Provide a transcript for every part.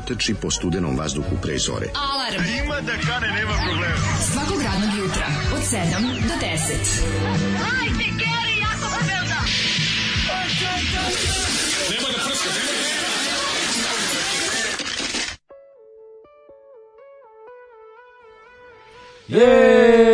trči po studenom vazduhu pre zore. Alarm. Ima da kane, nema problema. Svakog radnog jutra, od 7 do 10. Je!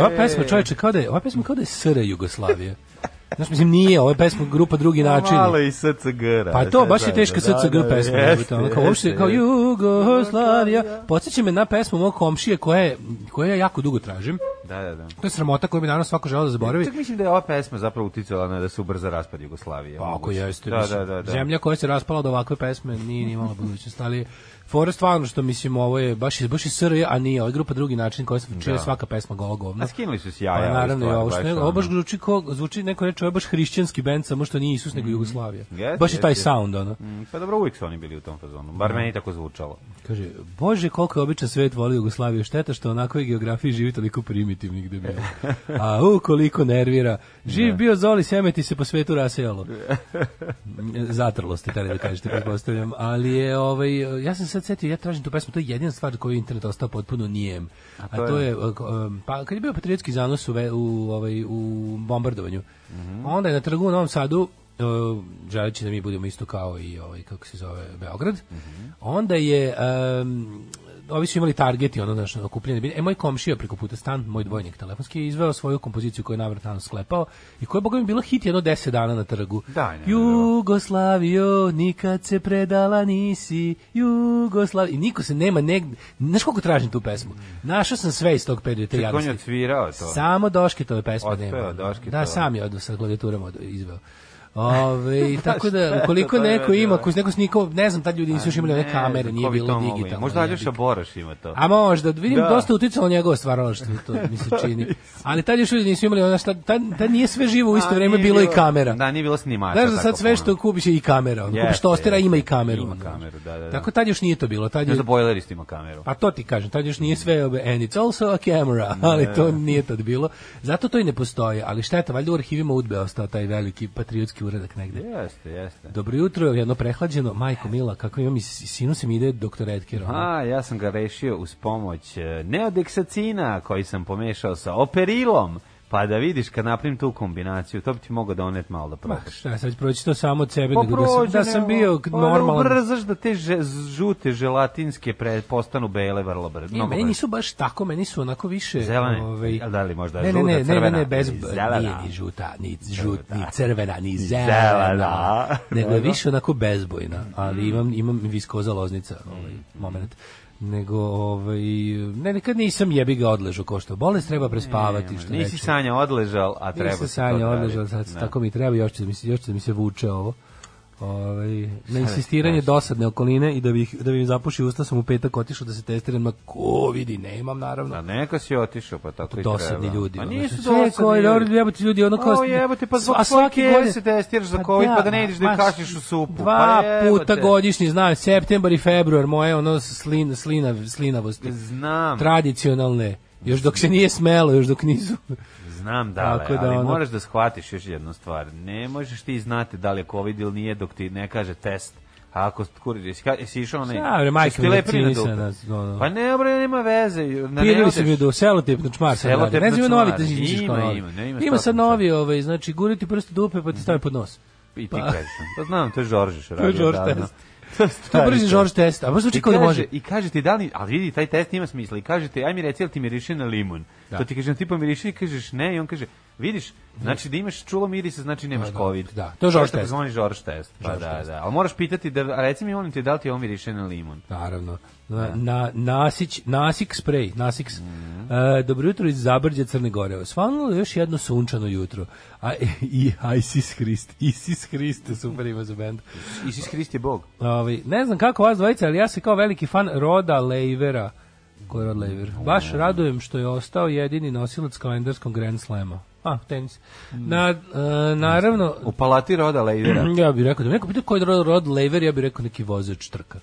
Ova pesma, čoveče, kao da je, ova pesma kao da je SR Jugoslavije. Znaš, mislim, nije, ova je pesma grupa drugi način. Malo i SCG. Pa to, baš je teška SCG pesma. jebote, ono, kao, uopšte, kao Jugoslavija. Podsjeća me na pesmu mog komšije koja je, koja ja jako dugo tražim. Da, da, da. To je sramota koju bi danas svako želeo da zaboravi. Čak mislim da je ova pesma zapravo uticala na da se ubrza raspad Jugoslavije. Pa ako jeste, Da, da, da, da. zemlja koja se raspala od ovakve pesme nije ni imala budućnost, ali fora stvarno što mislim ovo je baš je baš je SRJ, a nije, ovo je grupa drugi način koja se čuje Da. svaka pesma golo govno. A skinuli su s Pa jaja. naravno i stvar, ovo što ono. ovo baš zvuči kao zvuči neko reče ovo je baš hrišćanski bend samo što nije Isus nego Jugoslavija. Jeste, baš je taj sound ono. Mm, Pa dobro, uvijek su oni bili u tom fazonu. Bar meni tako zvučalo. Kaže, bože, koliko je običan svet voli Jugoslaviju, šteta što onako i geografiji živi toliko primitivnih debila. A u, koliko nervira. Živ bio Zoli, semeti se po svetu rasejalo. Zatrlo ste, tada da kažete, pretpostavljam. Ali je, ovaj, ja sam sad setio, ja tražim tu pesmu, to je jedina stvar koju je internet ostao potpuno nijem. A to, to je, je? um, pa kad je bio patriotski zanos u, u, ovaj, u bombardovanju, onda je na trgu u Novom Sadu uh, želeći da mi budemo isto kao i ovaj kako se zove Beograd. Onda je um, ovi su imali targeti, ono znaš, okupljene bilje. E, moj komšija preko puta stan, moj dvojnik telefonski, je izveo svoju kompoziciju koju je navrtano sklepao i koja je, boga mi, bila hit jedno deset dana na trgu. Daj, ne, Jugoslavio, nikad se predala nisi, Jugoslavio. I niko se nema negde, znaš koliko tražim tu pesmu? Našao sam sve iz tog perioda, te Čekaj, on je odsvirao to. Samo Doškitove pesme Otpeo nema. Doškitova. Da, sam je od sa klavijuturom od- izveo. Ove, tako da, ukoliko to je, neko ima, da. ako neko sniko, ne znam, tad ljudi nisu još imali one Ne kamere, nije bilo to digitalno. Možda Aljoša. Boraš ima to. A možda, vidim, Da. dosta uticalo njegovo stvaralaštvo, to mi se čini. Ali tad još ljudi nisu imali, ona šta, tad, tad nije sve živo u isto vreme, bilo i kamera. Da, nije bilo snimača. Znaš da sad sve što kupiš je i kamera. Ono, kupiš tostera, ima i kameru. Ima kameru, da, da, da. Tako tad još nije to bilo. Tad je, za bojlerist ima kameru. pa to ti kažem, tad još nije sve ove, and it's also a camera, ali to nije tad bilo. Zato to i ne postoji, ali šteta, valjda u arhivima udbe ostao taj veliki patriotski uradak negde. Jeste, jeste. Dobro jutro, jedno prehlađeno, majko Mila, kako imam i mi ide doktor Edker. A, ja sam ga rešio uz pomoć e, neodeksacina koji sam pomešao sa operilom. Pa da vidiš kad napravim tu kombinaciju, to bi ti mogao donet malo da Ma, probaš. šta, sad proći to samo od sebe, Pa nego da sam, da sam ne, bio pa normalan. Da ubrzaš da te žute želatinske pre, postanu bele vrlo brzo. Ne, meni nisu baš tako, meni su onako više... Zelene? Ovaj, da li možda ne, ne, žuta, ne, ne, ne, crvena? ne, bez, Ili zelena? nije ni žuta, ni, žut, ni crvena, ni Zelena. nego je više onako bezbojna, ali Mm. imam, imam viskoza loznica, ovaj, moment nego ovaj ne nikad nisam jebi ga odležao ko što bolest treba prespavati što Nisi reče. Sanja odležal, a treba se sanja odležao, sad Da. tako mi treba, još će mi se, još će mi se vuče ovo. Ovaj na insistiranje dosadne okoline i da bih da bi mi zapuši usta sam u petak otišao da se testiram na covid nemam naravno. Da, neka si otišao, pa tako i dosadni treba. ljudi. Pa nisu sve dosadni koji ljudi. jebote ljudi ono kao jebote, pa zbog a svake godine- se testiraš za COVID, pa da ne ideš da kašiš u supu, Dva pa jebote. puta godišnji, znam, septembar i februar, moje ono slin, slina, slinavosti. Znam, Tradicionalne. Još dok se nije smelo, još dok nisu. Znam da, Tako da ali ono- moraš da shvatiš još jednu stvar. Ne možeš ti znati da li je COVID ili nije dok ti ne kaže test. A ako kuriš, jesi, jesi išao onaj... Ja, bre, majka jesi ti mi lepili na dupe? ono. Pa ne, bre, nema veze. Na ne Pirili su odeš. mi do selotipno čmar sad Selotipno radi. Ne znam, ima novi da Ima, novi. ima, ne, ima Ima sad novi, ovaj, znači, guriti prst u dupe pa ti stavi pod nos. I ti Pa. kažeš. Pa znam, to je Žoržiš To je Žorž test. To je brzi Žorž test, a možda zvuči kao da kaže, može. I kaže ti da li, ali vidi, taj test ima smisla. I kaže ti, aj mi reci, jel ti miriše na limun? Da. To ti kažem, ti pomiriše i kažeš ne, i on kaže, vidiš, znači da imaš čulo mirisa, znači nemaš Da, da, COVID. da. To je tako test. zvani Žorž test. Pa da, test. da. Ali moraš pitati, da, reci mi, molim te, da li ti on miriše na limun? Naravno. Na, na, nasić, nasik sprej, nasiks. Mhm. E, dobro jutro iz Zabrđa Crne Gore. Osvanulo je još jedno sunčano jutro. A, I Isis Hrist. Isis Hrist, super ima za bend. Isis Hrist je Bog. Ovaj, ne znam kako vas dvojica, ali ja sam kao veliki fan Roda Lejvera. Ko je Rod Laver? Baš radujem što je ostao jedini nosilac kalendarskog Grand Slama. A, tenis. Na, e, naravno, U palati roda Lejdera. ja bih rekao da neko pita ko je Rod, Rod Laver, ja bih rekao neki vozač trka.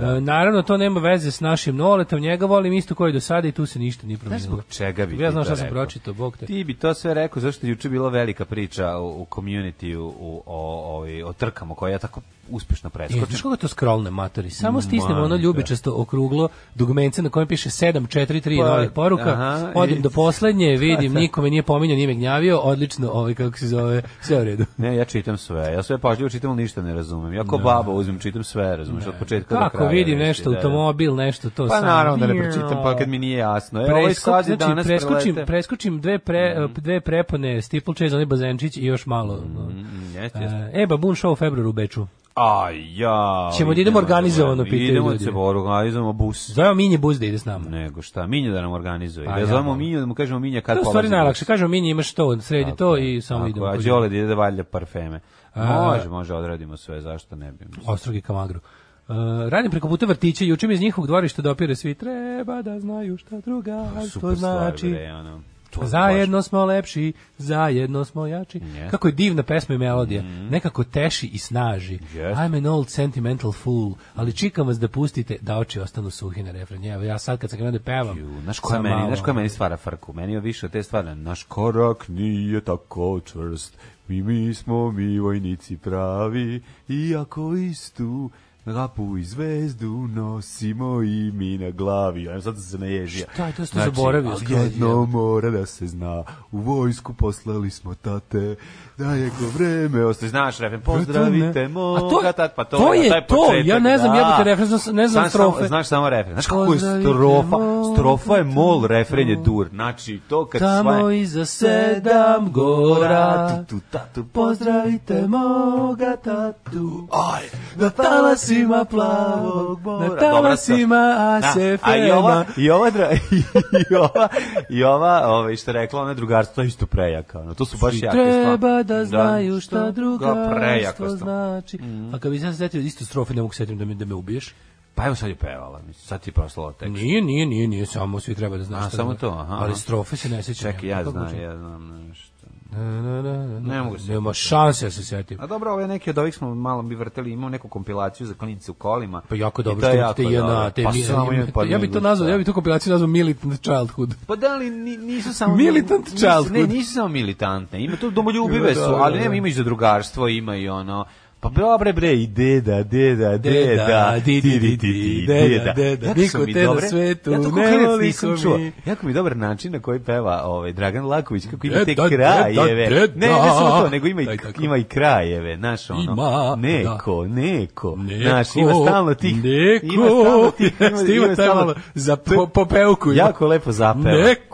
E, naravno, to nema veze s našim noletom, njega volim isto koji do sada i tu se ništa nije Znaš promijenilo. zbog čega bi Ja znam šta sam pročitao, bog te. Ti bi to sve rekao zašto je juče bila velika priča u, u community u, u, o, o, o trkama koje ja tako uspešno E, preskočim. znaš kako to scrollne matori? Samo stisnem Ma, ono da. ljubičasto okruglo dugmence na kojem piše 7, 4, 3 Pa, novih poruka. aha, Odim i- do poslednje, vidim, nikome nije pominjao, nije me gnjavio, odlično, ovaj, kako se zove, sve u redu. Ne, ja čitam sve. Ja sve pažljivo čitam, ali ništa ne razumem. Ja ko baba uzmem, čitam sve, razumeš, od početka do kraja. Kako vidim nešto, da, da. automobil, nešto, to Pa samo. naravno da ne pročitam, pa kad mi nije jasno. E, ovaj Preskok, sad je znači, danas preskočim, prelete. preskočim dve, pre, dve prepone, steeplechase, onaj bazenčić i još malo. no. Mm, Jeste, jeste. E, Baboon Show u februaru u Beču. Aj, ja. Ćemo da idemo organizovano, pitaju Idemo se organizujemo bus. Zovemo Minje Buz da ide s nama. Nego šta, Minja da nam organizuje. Pa da ja zovemo. Minju, da mu kažemo Minja kad To je stvari polazi najlakše. bus. Kažemo Minje imaš to, sredi Tako to i samo tako idemo. A Đole da ide da valja parfeme. A- Može, može, odradimo sve, zašto ne bi. Ostrogi Kamagru. Uh, radim preko puta vrtića, juče mi iz njihovog dvorišta dopire svi treba da znaju šta druga, to Super znači. stvar, bre, ono. To je Zajedno smo lepši, zajedno smo jači. Jeste. Kako je divna pesma i melodija. Nekako teši i snaži. Jeste. I'm an old sentimental fool, ali čikam vas da pustite da oči ostanu suhi na refren. Evo, ja sad kad sam krenuo da pevam. Ju, Znaš koja meni, malo- znaš koja meni stvara frku? Meni je više od te stvari. Naš korak nije tako čvrst. Mi, mi smo mi vojnici pravi. Iako istu Rapu i zvezdu nosimo i mi na glavi. Ajmo sad sam se naježio. Šta je to što zaboravio ali skroz, jedno mora da se zna. U vojsku poslali smo tate. Da je ko vreme ostaje. Znaš, refren, pozdravite moga to- tat, pa to, to je taj to, početak, ja ne znam, da. jebote, refren, znam- ne znam Znaš samo- strofe. Znaš samo refren. Znaš kako je strofa? Strofa je mol, refren je dur. Znači, to kad Tamo svaje- iza sedam gora, Tu, tu, tatu, pozdravite moga tatu. Aj, Na talasima plavog mora, na talasima Da, ASFM-a. A i ova, i ova, i ova, i ova, ovaj, što rekla, ona drugarstvo je isto prejaka. ono, to su baš jake stvari. Treba da znaju šta Da, drugarstvo prejaka stvar. znači. A kad bi se ja setio isto strofe, ne mogu setim da me, da me ubiješ. Pa evo sad je pevala, sad ti je proslala tekst. Nije, nije, nije, nije, samo svi treba da znaš A, šta samo da- to, aha, Ali strofe se ne sjećam. Čekaj, ja Kako znam, ja znam nešto. Na, na, na, na, Ne mogu se Nema šanse da se setim. A dobro, ove neki od ovih smo malo bi vrteli, imamo neku kompilaciju za klinice u kolima. Pa jako dobro to je što jako te jedna, dobro. te pa mi- samo ime, pa ja bi to nazvao, ja bi tu kompilaciju nazvao Militant Childhood. Pa da li ni- nisu samo Militant childhood. Ne, nisu samo militantne. Ima tu domoljubive Da, su, da, ali da. nema ima i za drugarstvo, ima i ono Pa dobre bre, i deda, deda, Deda, di, di, di, di, deda, deda, niko mi te na svetu ja to ne voli nisam čuo. Jako mi dobar način na koji peva ovaj Dragan Laković, kako ima te Deda, krajeve. deda, Ne, ne samo to, nego ima i, ima i krajeve, znaš ono. Ima, neko, neko. Znaš, ima stalno tih. Neko, Ima stalno tih. Ima stalno- za po, popevku. Jako lepo zapeva. Neko.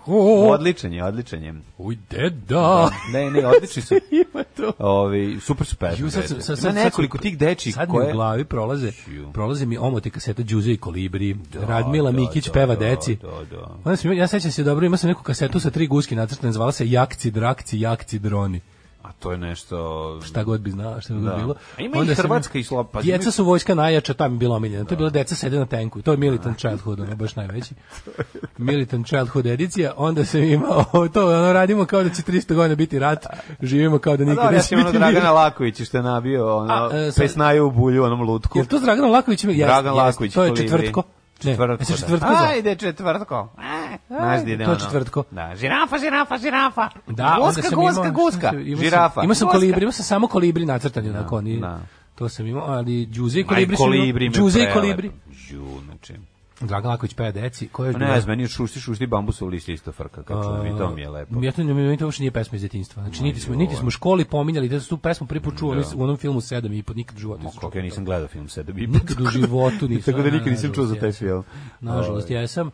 Odličan je, odličan je. Uj, deda. Ne, ne, odlični su. Ima to. Ovi, super su pesme. Ju, sad, dete. sad, Ima sad, nekoliko sad- tih dečih sad mi koje... u glavi prolaze, prolaze mi omoti kaseta Đuze i Kolibri, Radmila da, Mikić da, peva da, deci. da, da. Onda sam, ja sećam se dobro, imao sam neku kasetu sa tri guski nacrtane, zvala se Jakci, Drakci, Jakci, Droni. To je nešto... Šta god bi znao, šta bi Da. bilo. A ima i Onda sam- Hrvatska i Slo- pa Djeca su vojska najjača, tam je bilo omiljeno. To je bilo deca sede na tenku. To je Militant Childhood, ono baš najveći. Militant Childhood edicija. Onda sam imao to, ono radimo kao da će 300 godina biti rat. Živimo kao da A nikad da, neće biti Dragana. Laković što je nabio ono, e, pesnaju u bulju, onom lutku. Jel to Lakovićem? Jeste, Dragan. Laković. To je Kolibri. Četvrtko. Ne, Četvrtko, da. Ajde, četvrtko. E, Znaš gdje ide to ono? četvrtko. Da, žirafa, žirafa, žirafa. Da, onda guska, sam guska, imao, guska. sam- imao sam- Žirafa. Imao sam guska. kolibri, imao sam samo kolibri nacrtani onako, oni. da. To sam imao, ali Đuze i Aj, kolibri kolibri me Đuze i kolibri. Đu, znači. Dragan Laković peva deci, ko je Pa ne, znam, meni šušti, šušti bambusov list isto frka, kad čujem i to mi je lepo. Ja to meni to uopšte nije pesma iz djetinjstva. Znači niti smo niti smo u školi pominjali da su tu pesmu prvi put čuo u onom filmu 7 i po nikad u životu. Kako ja nisam gledao film sada bi Nikad u životu nisam. Tako da nikad nisam čuo za taj film. Nažalost, Ovaj, jesam.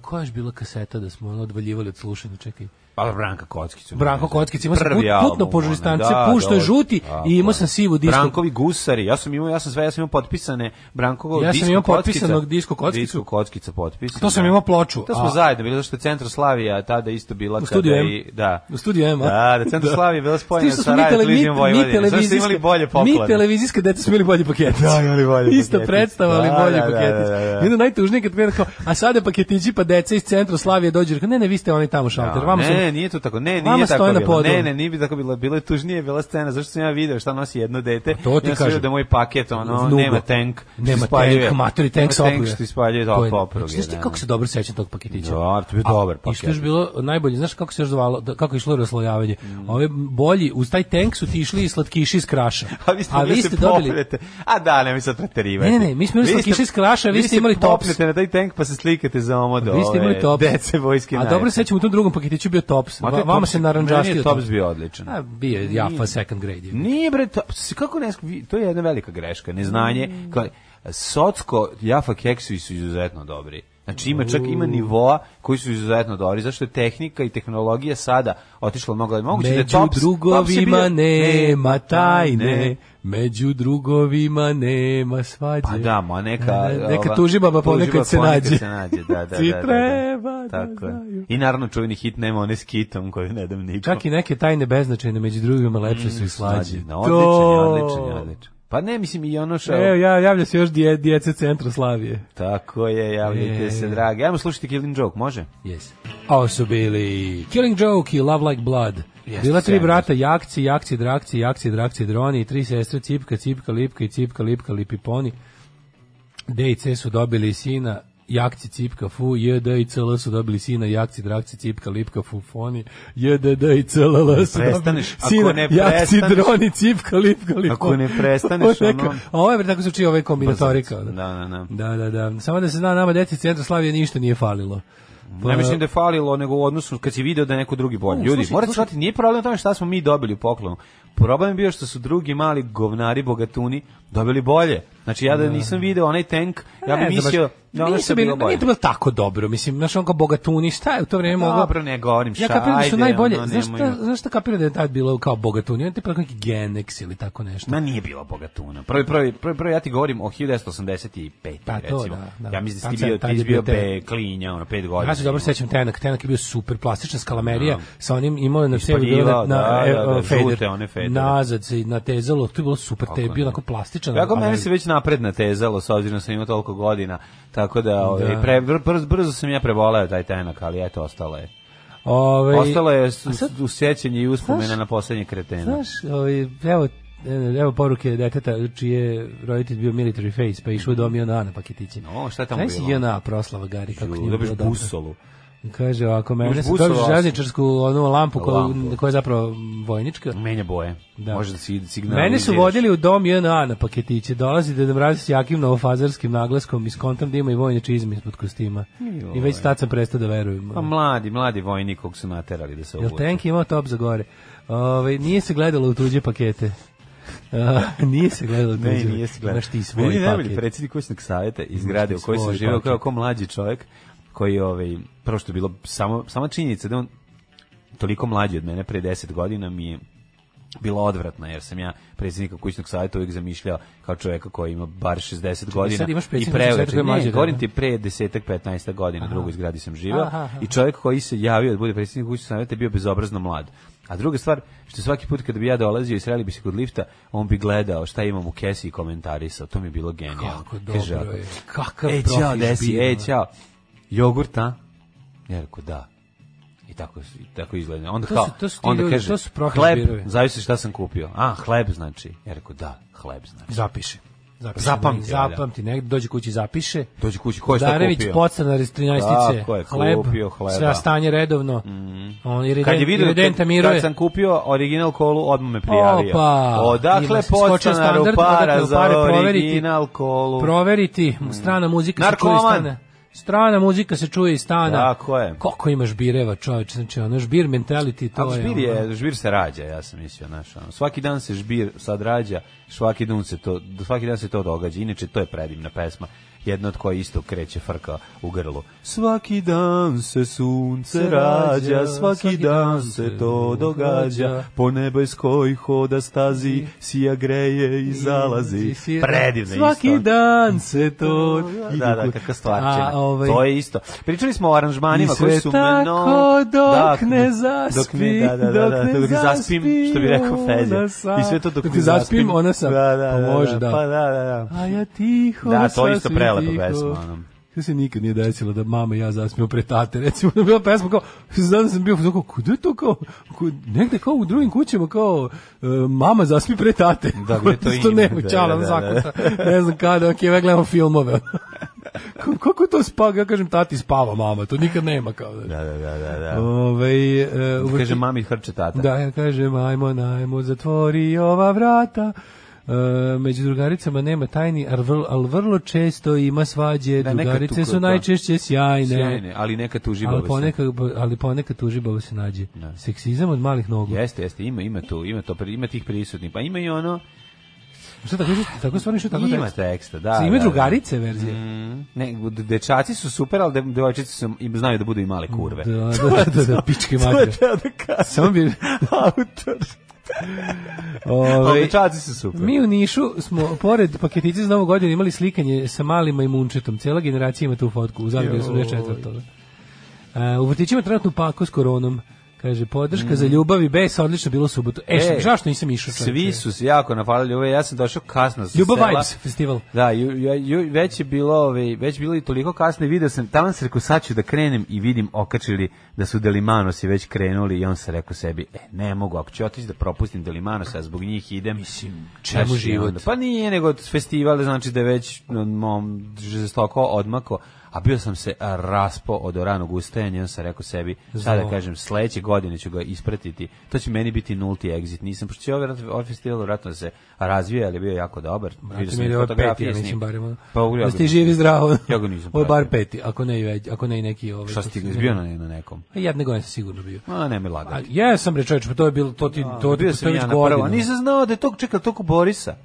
koja je bila kaseta da smo ono odvaljivali od slušanja, čekaj. Pa Branka Kockić. Branko Kockić, sam Prvi put, putno po žustance, da, pušto je da, žuti tako i imao sam sivu disku. Brankovi gusari, ja sam imao, ja sam sve, ja sam imao potpisane Brankovo Ja sam imao potpisanog disko kockicu. Disko kockica potpisan. To sam da. imao ploču, To smo a- zajedno bili, zato što je Centroslavija tada isto bila U studiju M. i, da. U studiju M, a? Da, da, Centroslavija je bila spojena sa mi, mi, Televizijom mi, Vojvodine. Zašto televizijska, imali bolje mi poklone? televizijska deca smo imali bolje pakete. Da, imali bolje Isto paketiće. predstava, ali Da, bolje da, da, da, da. I onda najtužnije kad mi je rekao, a sada paketići pa deca iz centra Slavije dođu, ne, ne, vi ste oni tamo šalter, Da, vama su ne, Ne, nije to tako. Ne, nije tako na bilo. Ne, ne, nije bi tako bilo. Bilo je tužnije, bila scena zašto sam ja video šta nosi jedno dete. to ti ja sam kažem. video da moj paket ono Vnugo. nema tank. Nema tank, matori tank sa opruge. što ispaljuje To to je- opruge. Znaš ti da, kako da. se dobro sećam tog paketića? Da, to je A, dobar I što je paket. bilo najbolje, znaš kako se još zvalo, da- kako je išlo raslojavanje? Ove bolji, uz taj tank su ti išli i slatkiši iz kraša. A vi ste, popnete. A da, nemoj sad preterivati. Ne, ne, ne, mi smo imali slatkiše iz kraša, vi ste imali tops. na taj tank pa se slikate za omodo. Vi ste imali tops. Dece vojske A dobro se sećam u tom drugom paketiću bio tops. Ma, Va- taj Vama Tops- se Meni naranđastio. je Tops bio odličan. A, bio je Jaffa second grade. je. Nije bre, to, kako ne, to je jedna velika greška, neznanje. Kao, Socko, Jaffa keksi su izuzetno dobri. Znači ima čak ima nivoa koji su izuzetno dobri, zašto je tehnika i tehnologija sada otišla mnogo, moguće da Među Tops, Tops drugovima bio- nema tajne, među drugovima nema svađe. Pa da, ma neka... Neka ova, tužibaba ponekad tužibaba se ponekad nađe. se nađe, da, da, da. Da, da. treba da Tako je. I naravno čuveni hit nema one s kitom koju ne dam nikom. Čak i neke tajne beznačajne među drugima lepše su i slađe. Da, odličan odličan odličan. Pa ne, mislim i ono što... Evo, ja, javlja se još dje, djece centra Slavije. Tako je, javljajte E. se, dragi. Ajmo slušati Killing Joke, može? Yes. Ovo su bili Killing Joke i Love Like Blood. Jeste, Bila tri brata, jakci, jakci, drakci, jakci, drakci, droni, i tri sestre, cipka, cipka, lipka i cipka, lipka, lipiponi. D i C su dobili sina, jakci, cipka, fu, J, D i C, L su dobili sina, jakci, drakci, cipka, lipka, fufoni, J, D, D i C, L, L su dobili prestaneš, ako sina, ne jakci, droni, cipka, lipka, liponi. Ako ne prestaneš, ono- A ovo je tako se čije ove kombinatorika. Da, da, da. Da, da, da. Samo da se zna, nama deci centra Slavije ništa nije falilo. Ne mislim da je falilo, nego u odnosu kad si video da je neko drugi bolji. Ljudi, morate shvatiti, nije problem tome šta smo mi dobili u poklonu. Problem je bio što su drugi mali govnari, bogatuni, dobili bolje. Znači ja da nisam video onaj tank, ja bih mislio da ono što bilo bolje. Nije to bilo tako dobro, mislim, znaš, on kao bogatuni, šta je u to vreme moglo? Dobro, ne govorim Ja šta, kapiram da su najbolje, ono, znaš šta, znaš šta kapiram da je tad bilo kao bogatuni, on ti pa neki Genex ili tako nešto. Ma nije bilo bogatuna. Prvi, prvi, prvi, prvi ja ti govorim o 1985. Pa to, recimo. da, da. Ja mislim da si bio, ti bio be, klinja, ono, pet godina. Ja se dobro sećam Tenak, Tenak je bio super, plastična skalamerija sa onim imao na sebi na, da, e, da, da, e, fader, žute one federe. nazad se natezalo, to je bilo super, te je bio onako plastičan. Kako meni se već napred natezalo, s obzirom da sam imao toliko godina, tako da, ovaj, Da. pre, brzo, brzo sam ja preboleo taj tenak, ali eto, ostalo je. Ovaj, Ostalo je u sećanje i uspomena na poslednje kretena. Znaš, ovaj, evo, evo poruke deteta čiji je roditelj bio military face, pa išao dom JNA na paketiće. No, šta je tamo Znaš bilo? JNA proslava, Gari, kako njima Dobiš bilo dobro. busolu. Kaže ovako, mene se dobiš željezničarsku onu lampu, koju, koja je zapravo vojnička. Menja boje. Da. Može da si signaliziraš. Mene su vodili u dom JNA na paketiće. Dolazi da mrazi s jakim novofazarskim naglaskom i s kontom da ima i vojne čizme ispod kostima. I već tad sam prestao da verujem. Pa mladi, mladi vojnik kog su naterali da se Jel obuče. tank imao top za gore? Ove, nije se gledalo u tuđe pakete. Nije se gledalo. Ne, nije se gledao. Imaš ti svoj Meni najbolji predsjednik kućnog savjeta iz grade u kojoj sam paket. kao, kao mlađi čovjek koji ovaj prvo što je bilo samo sama činjenica da on toliko mlađi od mene pre 10 godina mi je bila odvratna jer sam ja predsjednika kućnog savjeta uvijek zamišljao kao čovjeka koji ima bar 60 godina sad imaš i mlađi ne, od govorim ti pre 10 15 godina drugoj zgradi sam Aha, aha. i čovjek koji se javio da bude predsjednik kućnog savjeta je bio bezobrazno mlad a druga stvar, što svaki put kada bi ja dolazio i sreli bi se kod lifta, on bi gledao šta imam u kesi i komentarisao. To mi je bilo genijalno. Kako dobro je. Kakav E, čao, desi, e, čao. Jogurt, a? Ja rekao, da. I tako, i tako izgleda. Onda To kao, su- to su onda ljudi, kaže, to su hleb, zbirovi. zavisi šta sam kupio. A, hleb znači. Ja rekao, da, hleb znači. Zapiše. Zapiše. Zapamti, Zapamti. Negde dođe kući zapiše. Dođi kući, ko je šta Darević, kupio? iz 13. Tako je, hleb, kupio hleba. sve stanje redovno. On iriden, Kad je vidio kad, kad sam kupio original kolu, odmah me prijavio. Opa, Odakle podstanaru para za original kolu? Proveriti, strana muzika Narkoman. Strana muzika se čuje iz stana. Tako je. Koliko ima žbireva, čoveče, znači ono žbir mentality, to Ali je. žbir ono- je, žbir se rađa, ja sam mislio, znaš, ono, svaki dan se žbir sad rađa, svaki dan se to, svaki dan se to događa, inače to je predivna pesma, jedna od koje isto kreće frka u grlu. Svaki dan se sunce rađa, svaki dan se to događa, po nebeskoj hoda stazi, sija greje i zalazi. Predivna Svaki isto. dan se to... Da, da, kakva stvarčina. A, ovaj- To je isto. Pričali smo o aranžmanima koji su tako dok Da, ne dok ne, da, da, da, dok da, ne dok ne zaspim, što bi rekao zaspim, sam. I sve to dok ne zaspim, ona sam. Da, da, da, može, da. Pa da, da, da. A ja tiho, Da, to isto sasvim prelepa pesma. Ono. To se nikad nije desilo da mama i ja zasmijemo pre tate. Recimo, da bila pesma kao, znam da sam bio, kao, kuda je to kao, kud, negde kao u drugim kućama, kao, e, mama zasmi pre tate. Da, gde to ima, nema, da, čala, da, da, zakuta. Ne znam kada, ok, ja gledamo filmove. Kako- Kako to spava? Ja kažem, tati spava mama, to nikad nema kao da. Da, da, da, da. da. Ovaj, e, u Kaže vrti- mami hrče tata. Da, ja kažem, ajmo, najmo, zatvori ova vrata. E, među drugaricama nema tajni, ali vrlo, često ima svađe, Da, drugarice su da. najčešće sjajne. Sjajne, ali neka tuži Ali baba se. ponekad, ali ponekad tužibavo se nađe. Seksizam od malih nogu. Jeste, jeste, ima, ima tu, ima to, ima tih prisutnih. Pa ima i ono, Šta tako, tako stvarno što tako ima tekst? teksta, da. Se ima da, da. drugarice verzije. Mm, ne, dečaci su super, de- devojčice su, im znaju da budu i male kurve. Da, da, da, da, pičke matere. teo da kažem. Samo bi... Autor. Ovaj, Ali dečaci su super. Mi u Nišu smo, pored paketice za novu godinu, imali slikanje sa malim majmunčetom. Cijela generacija ima tu fotku, u Zagrebu su 24. Uh, u vrtićima trenutno pako s koronom. Kaže, podrška za ljubav i bes, odlično bilo subotu. E, Mm. E, e zašto nisam išao? Svi su se jako napalili ove, ja sam došao kasno sa Ljubav sela. Vibes festival. Da, ju, ju, ju, već je bilo, ove, već bilo i toliko kasno i video sam, tamo sam rekao sad ću da krenem i vidim okačili da su Delimanosi već krenuli i on se rekao sebi, e, ne mogu, ako ću otići da propustim Delimanos, a zbog njih idem. Mislim, čemu život? pa nije, nego festival znači da je već mom, žestoko odmako, a bio sam se raspo od ranog ustajanja, on sam rekao sebi, sada kažem, sledeće godine ću ga ispratiti, to će meni biti nulti exit, nisam, pošto će ovaj, ovaj festival vratno da se razvija, ali je bio jako dobar, vidio sam i je fotografije ja njim. barem. Pa, ja da ste nisam- živi zdravo. Ja ga nisam Ovo je bar peti, ako ne već, ako ne i neki ovaj. Šta si izbio na, na nekom? A Jedne godine sam sigurno bio. A, ne mi A, lagati. ja sam bre čovječ, pa to je bilo, to ti, to, to, bio to sam je ja na prvo, a nisam znao da je to, čekaj, to ko Borisa.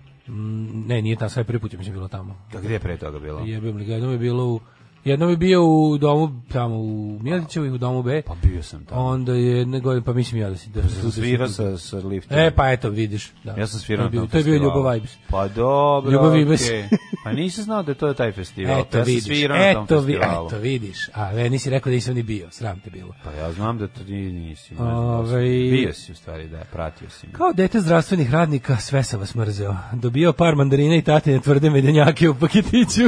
Ne, nije tamo, sve prvi put je mislim bilo tamo. Da, gdje je pre toga bilo? Ga, jednom je bilo u, jednom je bio u domu, tamo u Mijelićevu u domu B, Pa bio sam tamo. onda je godine, pa mislim ja da si... Da, da, Sam svirao sa, sa liftom. E, pa eto, vidiš. Da. Ja sam svirao to to je bio. Ljubav Vibes. Pa dobro, Ljubav. Vibes. Pa nisam znao da je to taj festival. Eto ja sam svirao na tom eto, vi, festivalu. eto vidiš. A ve, nisi rekao da nisam ni bio, sram te bilo. Pa ja znam da to ni- nisi. da si. Ovaj- Bio si u stvari, da, pratio si. Kao dete zdravstvenih radnika, sve sam vas mrzeo. Dobio par mandarina i tatine tvrde medenjake u paketiću.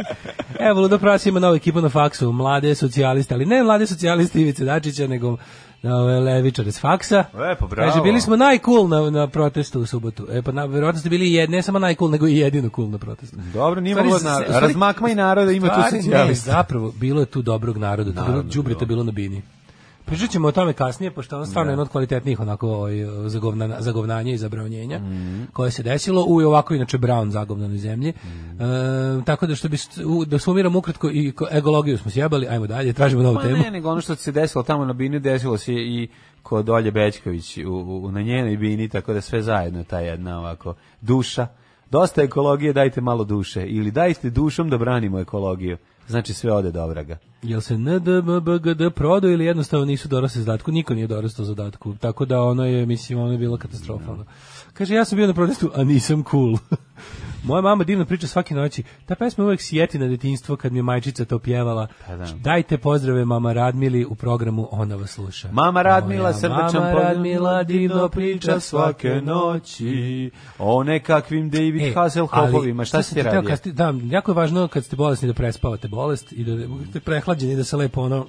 Evo, Ludo Pras ima novu ekipu na faksu, mlade socijaliste, ali ne mlade socijaliste Ivice Dačića, nego ove levičare s faksa. Lepo, bravo. Kaže, bili smo najcool na, na protestu u subotu. E, pa na, verovatno ste bili jed, ne samo najcool, nego i jedino cool na protestu. Dobro, nije Stvari, moglo na, razmakma i naroda ima tu stvari, Ne, socijalista. zapravo, bilo je tu dobrog naroda, tu bilo, bilo. bilo na bini. Pričat ćemo o tome kasnije, pošto je on stvarno jedno od kvalitetnijih onako ovaj, zagovna, zagovnanja i zabravnjenja Mhm. koje se desilo u i ovako inače Brown zagovnanoj zemlji. Mhm. E, tako da što bi da sumiram ukratko i ko- egologiju smo sjebali, ajmo dalje, tražimo novu Pa temu. ne, nego ono što se desilo tamo na Bini, desilo se i kod Olje Bećković u, u, na njenoj Bini, tako da sve zajedno ta jedna ovako duša. Dosta ekologije, dajte malo duše. Ili dajte dušom da branimo ekologiju. Znači sve ode do vraga. Jel se NDMBGD prodao ili jednostavno nisu dorasli zadatku? Niko nije dorastao zadatku. Tako da ono je, mislim, ono je bilo katastrofalno. Kaže, ja sam bio na protestu, a nisam cool. Moja mama divno priča svake noći. Ta pesma uvek sjeti na detinjstvo kad mi je majčica to pjevala. Pa da. Dajte pozdrave mama Radmili u programu Ona vas sluša. Mama Radmila, Moja srdačan Mama. Radmila divno priča svake noći. O nekakvim David E, Hasselhoffovima. Šta ti hteo radio? kad ste- da, jako je važno kad ste bolesni da prespavate bolest i da ste prehlađeni da se lepo ono,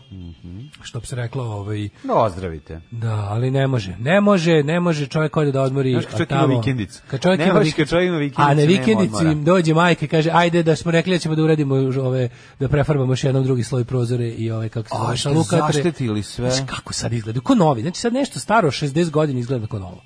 što bi se reklo, ovaj, No, ozdravite. Da, ali ne može. Ne može, ne može čovjek ode da odmori. Znaš, kad čovjek ima tamo- vikendicu. Kad čovjek Ne ima vikendicu. kad čovjek ima vikendicu, A na vikendici. Im dođe majka i kaže, ajde da smo rekli da ćemo da uradimo ove, da prefarbamo još jednom drugi sloj prozore i ove, kako se zove, šalukatre. zaštetili sve? Znaš kako sad izgleda, ko novi. Znači sad nešto staro, 60 godina izgleda kao novo.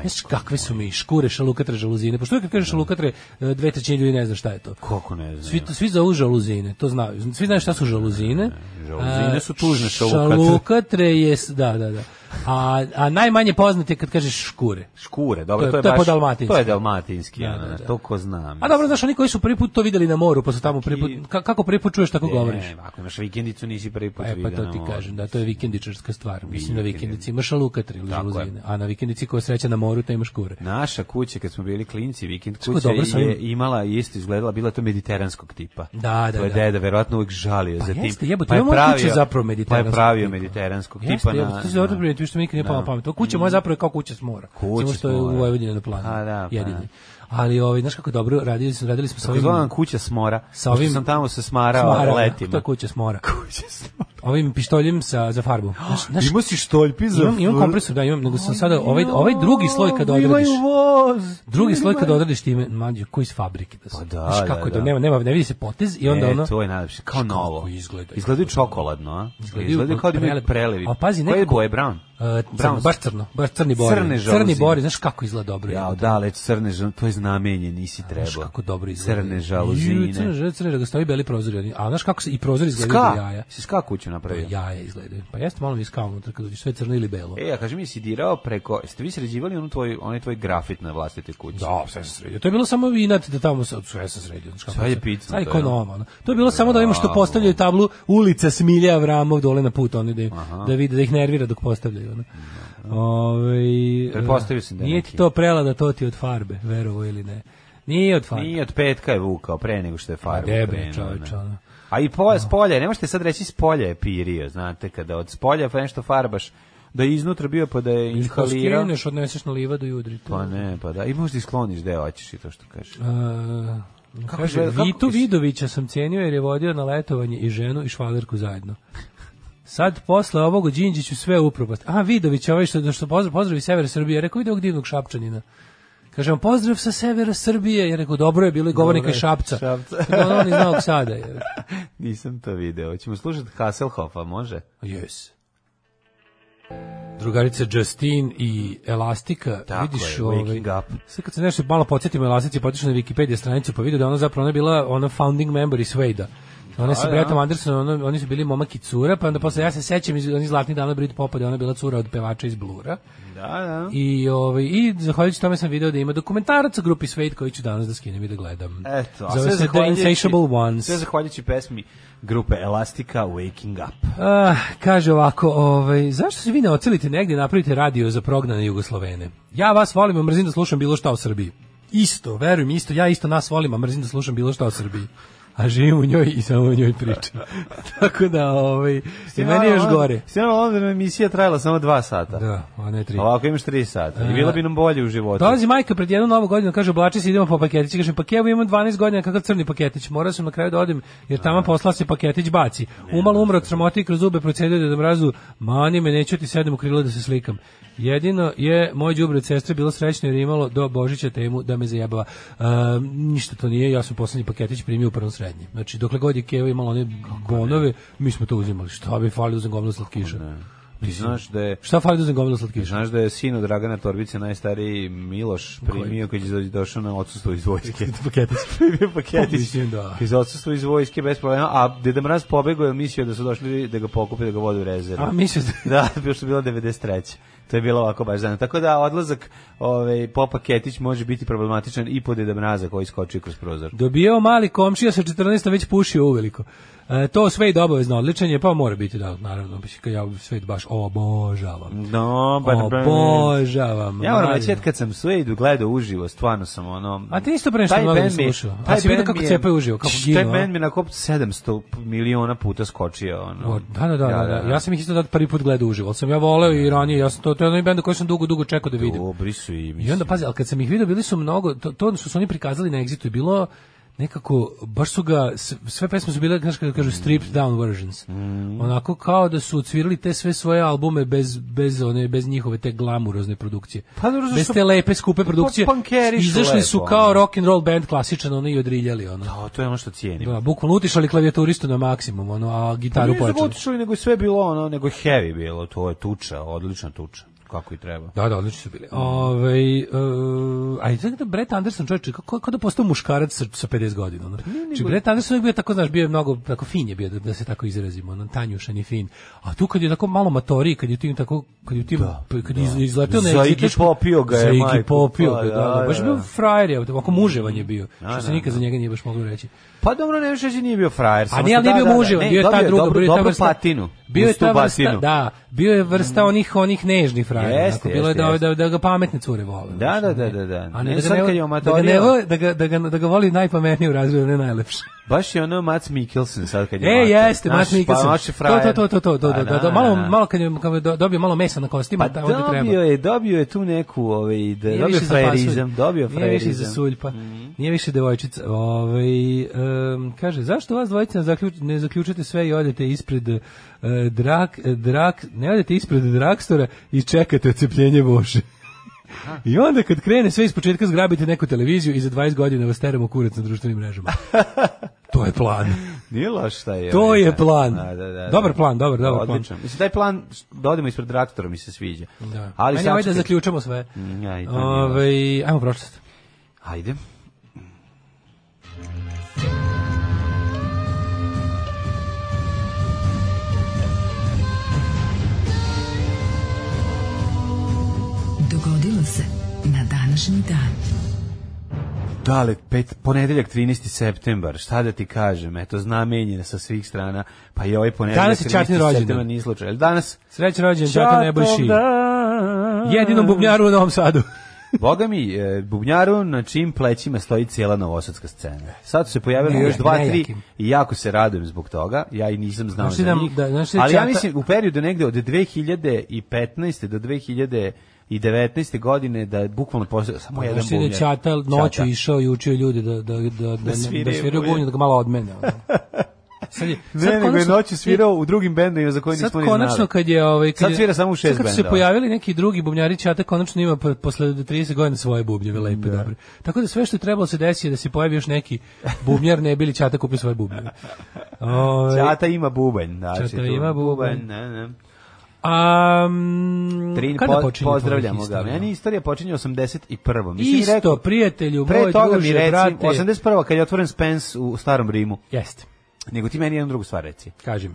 Znaš kakve su mi škure, šalukatre, žaluzine. Pošto kad kažeš šalukatre, e, dve trećine ljudi ne zna šta je to. Koliko ne znam. Svi, svi zovu žaluzine, to znaju. Svi znaju šta su žaluzine. Žaluzine su tužne šalukatre. Šalukatre je, da, da, da. A, a najmanje poznat je kad kažeš škure. Škure, dobro, To to je- to je baš, po dalmatinski. To je dalmatinski, Da, da, da, da. to ko znam. A dobro, znaš, oni koji su prvi put to videli na moru, pa su tamo prvi put, ka- kako prvi put čuješ, tako govoriš. Ne, ako imaš vikendicu, nisi prvi put E, pa to ti kažem, da, to je vikendičarska stvar. Mislim, na vikendici imaš šalukatre ili a na vikendici koja sreća na moru, to imaš škure. Naša kuća, kad smo bili klinci, vikend kuća dobro sa ovim- je imala, isto izgledala, bila to mediteranskog tipa. Da, da, To je da. deda verovatno uvijek žalio Pa za tim. jeste, jebote, pa je pravio, zapravo pa je mediteranskog pravio tipa. mediteranskog tipa pamet, više mi nikad nije palo na pamet. To kuća moja zapravo je kao kuća s mora. Kuća Samo s što je u mora. Vojvodini na planu. A, da, pa jedini. da. Ali ovaj znaš kako dobro radili smo radili smo sa ovim zvala kuća smora. Sa ovim- sam tamo se smarao Smara, letima. To kuća smora. Kuća smora. Ovim pištoljem sa za farbu. Znaš, znaš, Imao si štoljpi za... imam, imam kompresor, da, imam, nego sam sada ovaj ovaj drugi sloj kad odradiš. Drugi sloj kad odradiš time, mlađe, koji iz fabrike da. Pa da, Znaš kako da, je to, da. nema, nema, ne vidi se potez i onda e, ono... to je najlepše, kao Znaš kako novo. izgleda. Izgledaju čokoladno, a? Izgledaju Izgledaju kao da prelepo. prelivi. A pazi, Koje nekako- boje, brown? Uh, crno, baš crno, baš crni bori. Crne crni žaluzine. bori, znaš kako izgleda dobro. Ja, da, leć crne žaluzine, to je znamenje, nisi Znaš trebao. kako dobro izgleda. Crne žaluzine. Crne, crne, crne, da stoji beli prozori. A znaš kako se i prozori izgledaju jaja. si ska napravio? Jaja izgledaju. Pa jeste malo mi ska unutra kad sve crno ili belo. E, a kaži mi, si dirao preko, jeste vi sređivali onu tvoj, onaj tvoj grafit na vlastitoj kući? Da, sve sam sredio. To je bilo samo inat da tamo sad sve sam sredio. Sve je picno, Sad je to ko je ono. normalno. To je bilo samo da ovima što postavljaju tablu ulica Smilja Avramov dole na put, oni da, im- da vide da ih nervira dok postavljaju. Ono. Ovaj, Pretpostavio sam da je Nije ti to prelada, to ti je od farbe, verovo ili ne. Nije od farbe. Nije od petka je vukao pre nego što je farba. debe, čoveče, ne. ono. A i polje, s polja, ne možete sad reći s polja je pirio, znate, kada od spolja pa nešto farbaš, da je iznutra bio pa da je inhalirao. skineš, odneseš na livadu i udri. to. Pa ne, pa da. I možda i skloniš gde hoćeš i to što kažeš. A, Kako kaže, izgleda- kako Vitu Vidovića sam cijenio jer je vodio na letovanje i ženu i švalerku zajedno. Sad posle ovog Đinđiću sve upropast. A Vidović, ovaj što, što pozdrav, pozdravi sever Srbije, rekao vidi ovog divnog šapčanina. Kaže vam pozdrav sa severa Srbije, je rekao dobro je bilo i govornika iz Šapca. Šapca. Da on iz Novog Sada. Je. Nisam to video. Ćemo slušati Hasselhoffa, može? Yes. Drugarica Justin i Elastika, Tako vidiš je, ovaj. Sad kad se nešto malo podsjetimo Elastici, potišao na Wikipedia stranicu, pa vidio da ona zapravo ona bila ona founding member iz Suede-a. Ona je sa da. Bretom Andersonom, ono, oni su bili momak i cura, pa onda posle, ja se sećam iz onih zlatnih dana Brit Popa, da ona bila cura od pevača iz Blura. Da, da. I, ovaj, i zahvaljujući tome sam video da ima dokumentarac o grupi Suede koji ću danas da skinem i da gledam. Eto, a Zove sve se The Insatiable Ones. sve zahvaljujući pesmi grupe Elastika Waking Up. Ah, kaže ovako, ovaj, zašto se vi ne ocelite negdje napravite radio za prognane Jugoslovene? Ja vas volim, a mrzim da slušam bilo šta o Srbiji. Isto, verujem, isto, ja isto nas volim, a mrzim da slušam bilo šta o Srbiji. A živim u njoj i samo o njoj pričam. Tako da, ovaj, i meni je još gore. Onda nam emisija trajala samo dva sata. Da, a ne tri. Ovako imaš tri sata. I bilo bi nam bolje u životu. Dolazi majka pred jednu novu godinu, kaže oblači se idemo po paketić, kaže pa kevo imam 12 godina kakav crni paketić. Morao sam na kraju da odem jer tamo posla se paketić baci. Umalo umro od sramote i kroz zube procedio da mrazu, mani me neću ti sedem u krilo da se slikam. Jedino je moj đubre sestre bilo srećno jer je imalo do Božića temu da me zajebava. E, ništa to nije, ja sam poslednji paketić primio u prvom srednji. Znači, dokle god je Keva imala one bonove, mi smo to uzimali. Šta bi fali da uzem gomilo slatkiša? Ti znaš da je Šta fali da Ti slatkiša? znaš da je sin od Dragana Torbice najstariji Miloš primio kad je došao na odsustvo iz vojske. Paketić. primio paketić. Mislim da. Je odsustvo iz vojske bez problema, a Deda Mraz pobegao je mislio da su došli da ga pokupe da ga vode u rezervu. A mislim da Da, bio što je bila 93. To je bilo ovako baš zanimljivo. Tako da odlazak ovaj, po paketić može biti problematičan i po Deda Mraza koji skoči kroz prozor. Dobijao mali komšija sa 14 već pušio uveliko. E, to sve ide obavezno odličan je, pa mora biti da, naravno, mislim, ja sve baš obožavam. No, ba, Obožavam. Ja moram reći, kad sam Suedu gledao uživo, stvarno sam ono... A ti isto pre nešto taj mnogo slušao. A taj si vidio kako cepaju uživo, kako Taj ginu, a? bend mi na kop 700 miliona puta skočio. Ono. O, Da, da, da, da, da. Ja sam ih isto tad prvi put gledao uživo, sam ja voleo i ranije, ja sam to, to je onaj bend koji sam dugo, dugo čekao da vidim. Dobri su i mislim. I onda, pazi, ali kad sam ih vidio, bili su mnogo, to, to što su oni prikazali na Exitu je bilo nekako, baš su ga, sve pesme su bile, kako kažu, stripped down versions. Mm. Onako kao da su odsvirali te sve svoje albume bez, bez, one, bez njihove te glamurozne produkcije. Pa dobro, bez te lepe, skupe produkcije. Pa su Izašli su lepo, kao rock and roll band klasičan, ono i odriljali, ono. A, to je ono što cijenim. Da, bukvalno utišali klavijaturistu na maksimum, ono, a gitaru Nije pojačali. zagotišali, nego je sve bilo ono, nego heavy bilo, to je tuča, odlična tuča, kako i treba. Da, da, odlični su bili. Ove, uh, a i da Brett Anderson, čovječe, kako, kako da postao muškarac sa, sa 50 godina. Ono. Znači, Brett Anderson je bio tako, znaš, bio je mnogo, tako fin je bio, da, da se tako izrazimo, ono, tanjušan i fin. A tu kad je tako malo matori, kad je tim tako, kad je tim, kad je iz- izleteo na Zaigi egziteško- popio ga je, Zaigi majko, popio pa, ga, da, da, da, baš je da. bio frajer, je, ovako muževan je bio, što se da, nikad za njega nije baš moglo reći. Pa dobro, ne više nije bio frajer. A nije, ali nije da, bio da, muževan, ne, bio je ta druga, dobru, bio je ta vrsta, patinu. bio je ta vrsta, da, bio je vrsta onih onih nežnih frajera. Jeste, bilo je da, da, da ga pametne cure vole. Da, da, da, da, da. A Ne da, ga da, ga da, ga, da, ga, da ga voli najpametniji u razredu, ne najlepše. Baš je ono Mats Mikkelsen sad kad je E, mator. jeste, Znaš, Matt Mikkelsen. Pa, to, to, to, to, to, to, Pa, da, da, malo, malo kad je, kad je do- dobio malo mesa na kostima, Pa gde treba. dobio je, dobio je tu neku, ovaj, da, Nije dobio frajerizam, dobio Nije više za frajerizam. suljpa. Nije više devojčica. Ovaj em, kaže, zašto vas dvojica zaključ, ne zaključate sve i odete ispred e, drak, drak, ne odete ispred drakstora i čekate ocepljenje voše. I onda kad krene sve ispočetka zgrabite neku televiziju i za 20 godina vas teramo kurac na društvenim mrežama. to je plan. Nije loš šta je. To ovaj, je da. plan. Da, da, da, Dobar da. plan, dobar, dobar plan. Odličan. Mislim, taj plan, da odemo ispred traktora mi se sviđa. Da. Ali Meni ovaj da zaključamo sve. Ja, i nije Ovaj, ajmo prošlost. Ajde. Dogodilo se na današnji dan. Dale, pet, ponedeljak 13. septembar, šta da ti kažem, eto, znamenje sa svih strana, pa i ovaj ponedeljak Danas je Čatin 13. rođendan. septembar nije slučaj. Danas, Srećan rođendan Čaka Nebojši. Jedinom bubnjaru u Novom Sadu. Boga mi, e, bubnjaru na čim plećima stoji cijela novosadska scena. Sad su se pojavili Ne, još dva, tri nejakim. i jako se radujem zbog toga. Ja i nisam znao za da- njih. da- ti Ali ja Čata- mislim u periodu negde od 2015. do 2019. godine da je bukvalno postao samo jedan Znaš ti da je bubnjar. Čata noću išao i učio ljude da, da, da, da, da, sviraju da bubnje, da ga malo odmene. Sad je, Ne, nego je noću svirao u drugim bendovima za koje Sad nismo ni konačno znali. kad je ovaj kad Sad svira samo u šest sad kad su se bendova. pojavili neki drugi bubnjari Čata konačno ima po- posle 30 godina svoje bubnjeve lepe dobre. Tako da sve što je trebalo se desi je da se pojavi još neki bubnjar ne bili Čata kupio svoje bubnjeve. Ovaj, Čata ima bubanj. Znači, Čata ima bubanj. Ne, ne. Mm, Trin, kada po, pozdravljamo ga. Meni istorija počinje 81. Mislim, Isto, rekao, prijatelju, pre moj toga druže, mi reci, brate. 81. kad je otvoren Spence u starom Rimu. Jeste, Nego ti meni jednu drugu stvar reci. kaži mi.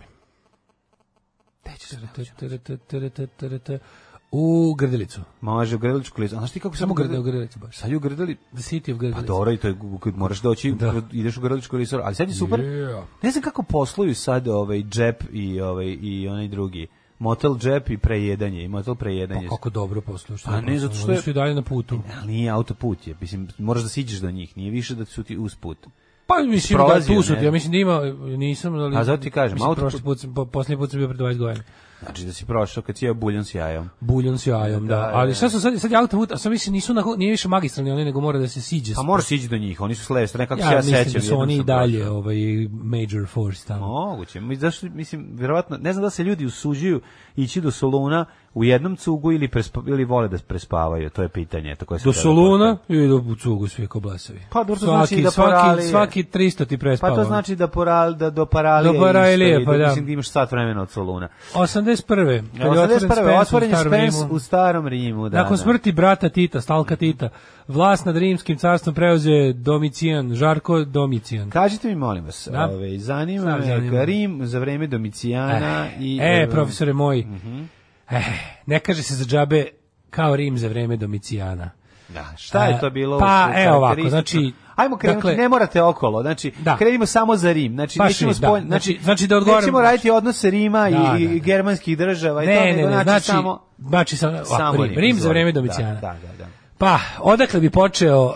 U Grdelicu. Može u Grdeličku listu. A znaš ti kako Samo Grde, u? Grdelicu baš. Sad u Grdeli... The City of Pa Grdelicu. dobro, i to je, kad moraš doći, Da. ideš u Grdeličku listu. Ali sad je super. Yeah. Ne znam kako posluju sad ovaj džep i ovaj i onaj drugi. Motel džep i prejedanje. I motel prejedanje. Pa kako dobro posluju. što Pa ne, zato što je- su i dalje na putu. Ali nije autoput je. Mislim, moraš da siđeš do njih. Nije više da su ti usput. Pa mislim da Prolazio, tu su, ne? ja mislim da ima, nisam, ali... A zato ti kažem, mislim, autoput- prošli put, po, posljednji put sam bio pre 20 godina. Znači da si prošao kad si jeo buljon s jajom. Buljon s jajom, da. Da, da, Ali da. šta su sad, sad je autoput, a sad mislim nisu, na, nije više magistralni, oni nego mora da se siđe. Pa moraš sići do njih, oni su s leve strane, kako ja, se ja mislim sećam. da su oni i dalje prošao. ovaj, major force tamo. Moguće. Zašto mislim verovatno ne znam da se ljudi usuđuju ići do Soluna u jednom cugu ili prespa, ili vole da prespavaju, to je pitanje tako se Do treba Soluna postaviti. i do cugu svi ko blesavi. Pa, dobro, to svaki, znači da svaki, poralije. svaki 300 ti prespava. Pa to znači da poral da do paralije Do Paralije, isto pa da. mislim da imaš sat vremena od Soluna. 81. Kad je otvoren 81. Spence otvoren je Rimu. u starom Rimu, da. Nakon da. smrti brata Tita, Stalka Tita, vlast nad rimskim carstvom preuzeo Domicijan, Žarko Domicijan. Kažite mi, molim vas, Da. ove, zanima me? Rim za vreme Domicijana i... E, profesore moj, Mhm. Eh, ne kaže se za džabe kao Rim za vreme Domicijana. Da, šta je A, to bilo? pa, evo ovako, znači, Ajmo krenuti, dakle- ne morate okolo, znači, Da. krenimo samo za Rim, znači, Baš nećemo Rim, da. spolj, Znači- znači da odgovorim- Nećemo raditi odnose Rima i, Da, i da, da. germanskih država i to, Ne, nego ne, ne, znači, znači, samo... znači sam, ovako, Samo Rim, Rim za izvoli. vreme Domicijana. Da, da, da. da. Pa, odakle bi počeo uh,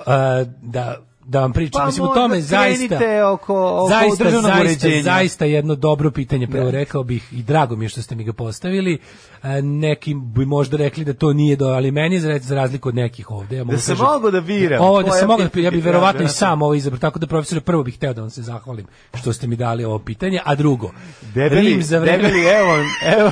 da da vam pričam. Pa Mislim, u tome zaista... oko- oko zaista, zaista, uređenja. zaista jedno dobro pitanje, prvo rekao bih i drago mi je što ste mi ga postavili. E, neki bi možda rekli da to nije do, ali meni za, za razliku od nekih ovde. Ja mogu Da kažem- mogao da biram. Ovo da sam mogao da ja bih verovatno i da, da. sam ovo izabrao, tako da profesore prvo bih hteo da vam se zahvalim što ste mi dali ovo pitanje, a drugo, Debeli, Rim za vreme... debeli, evo, evo,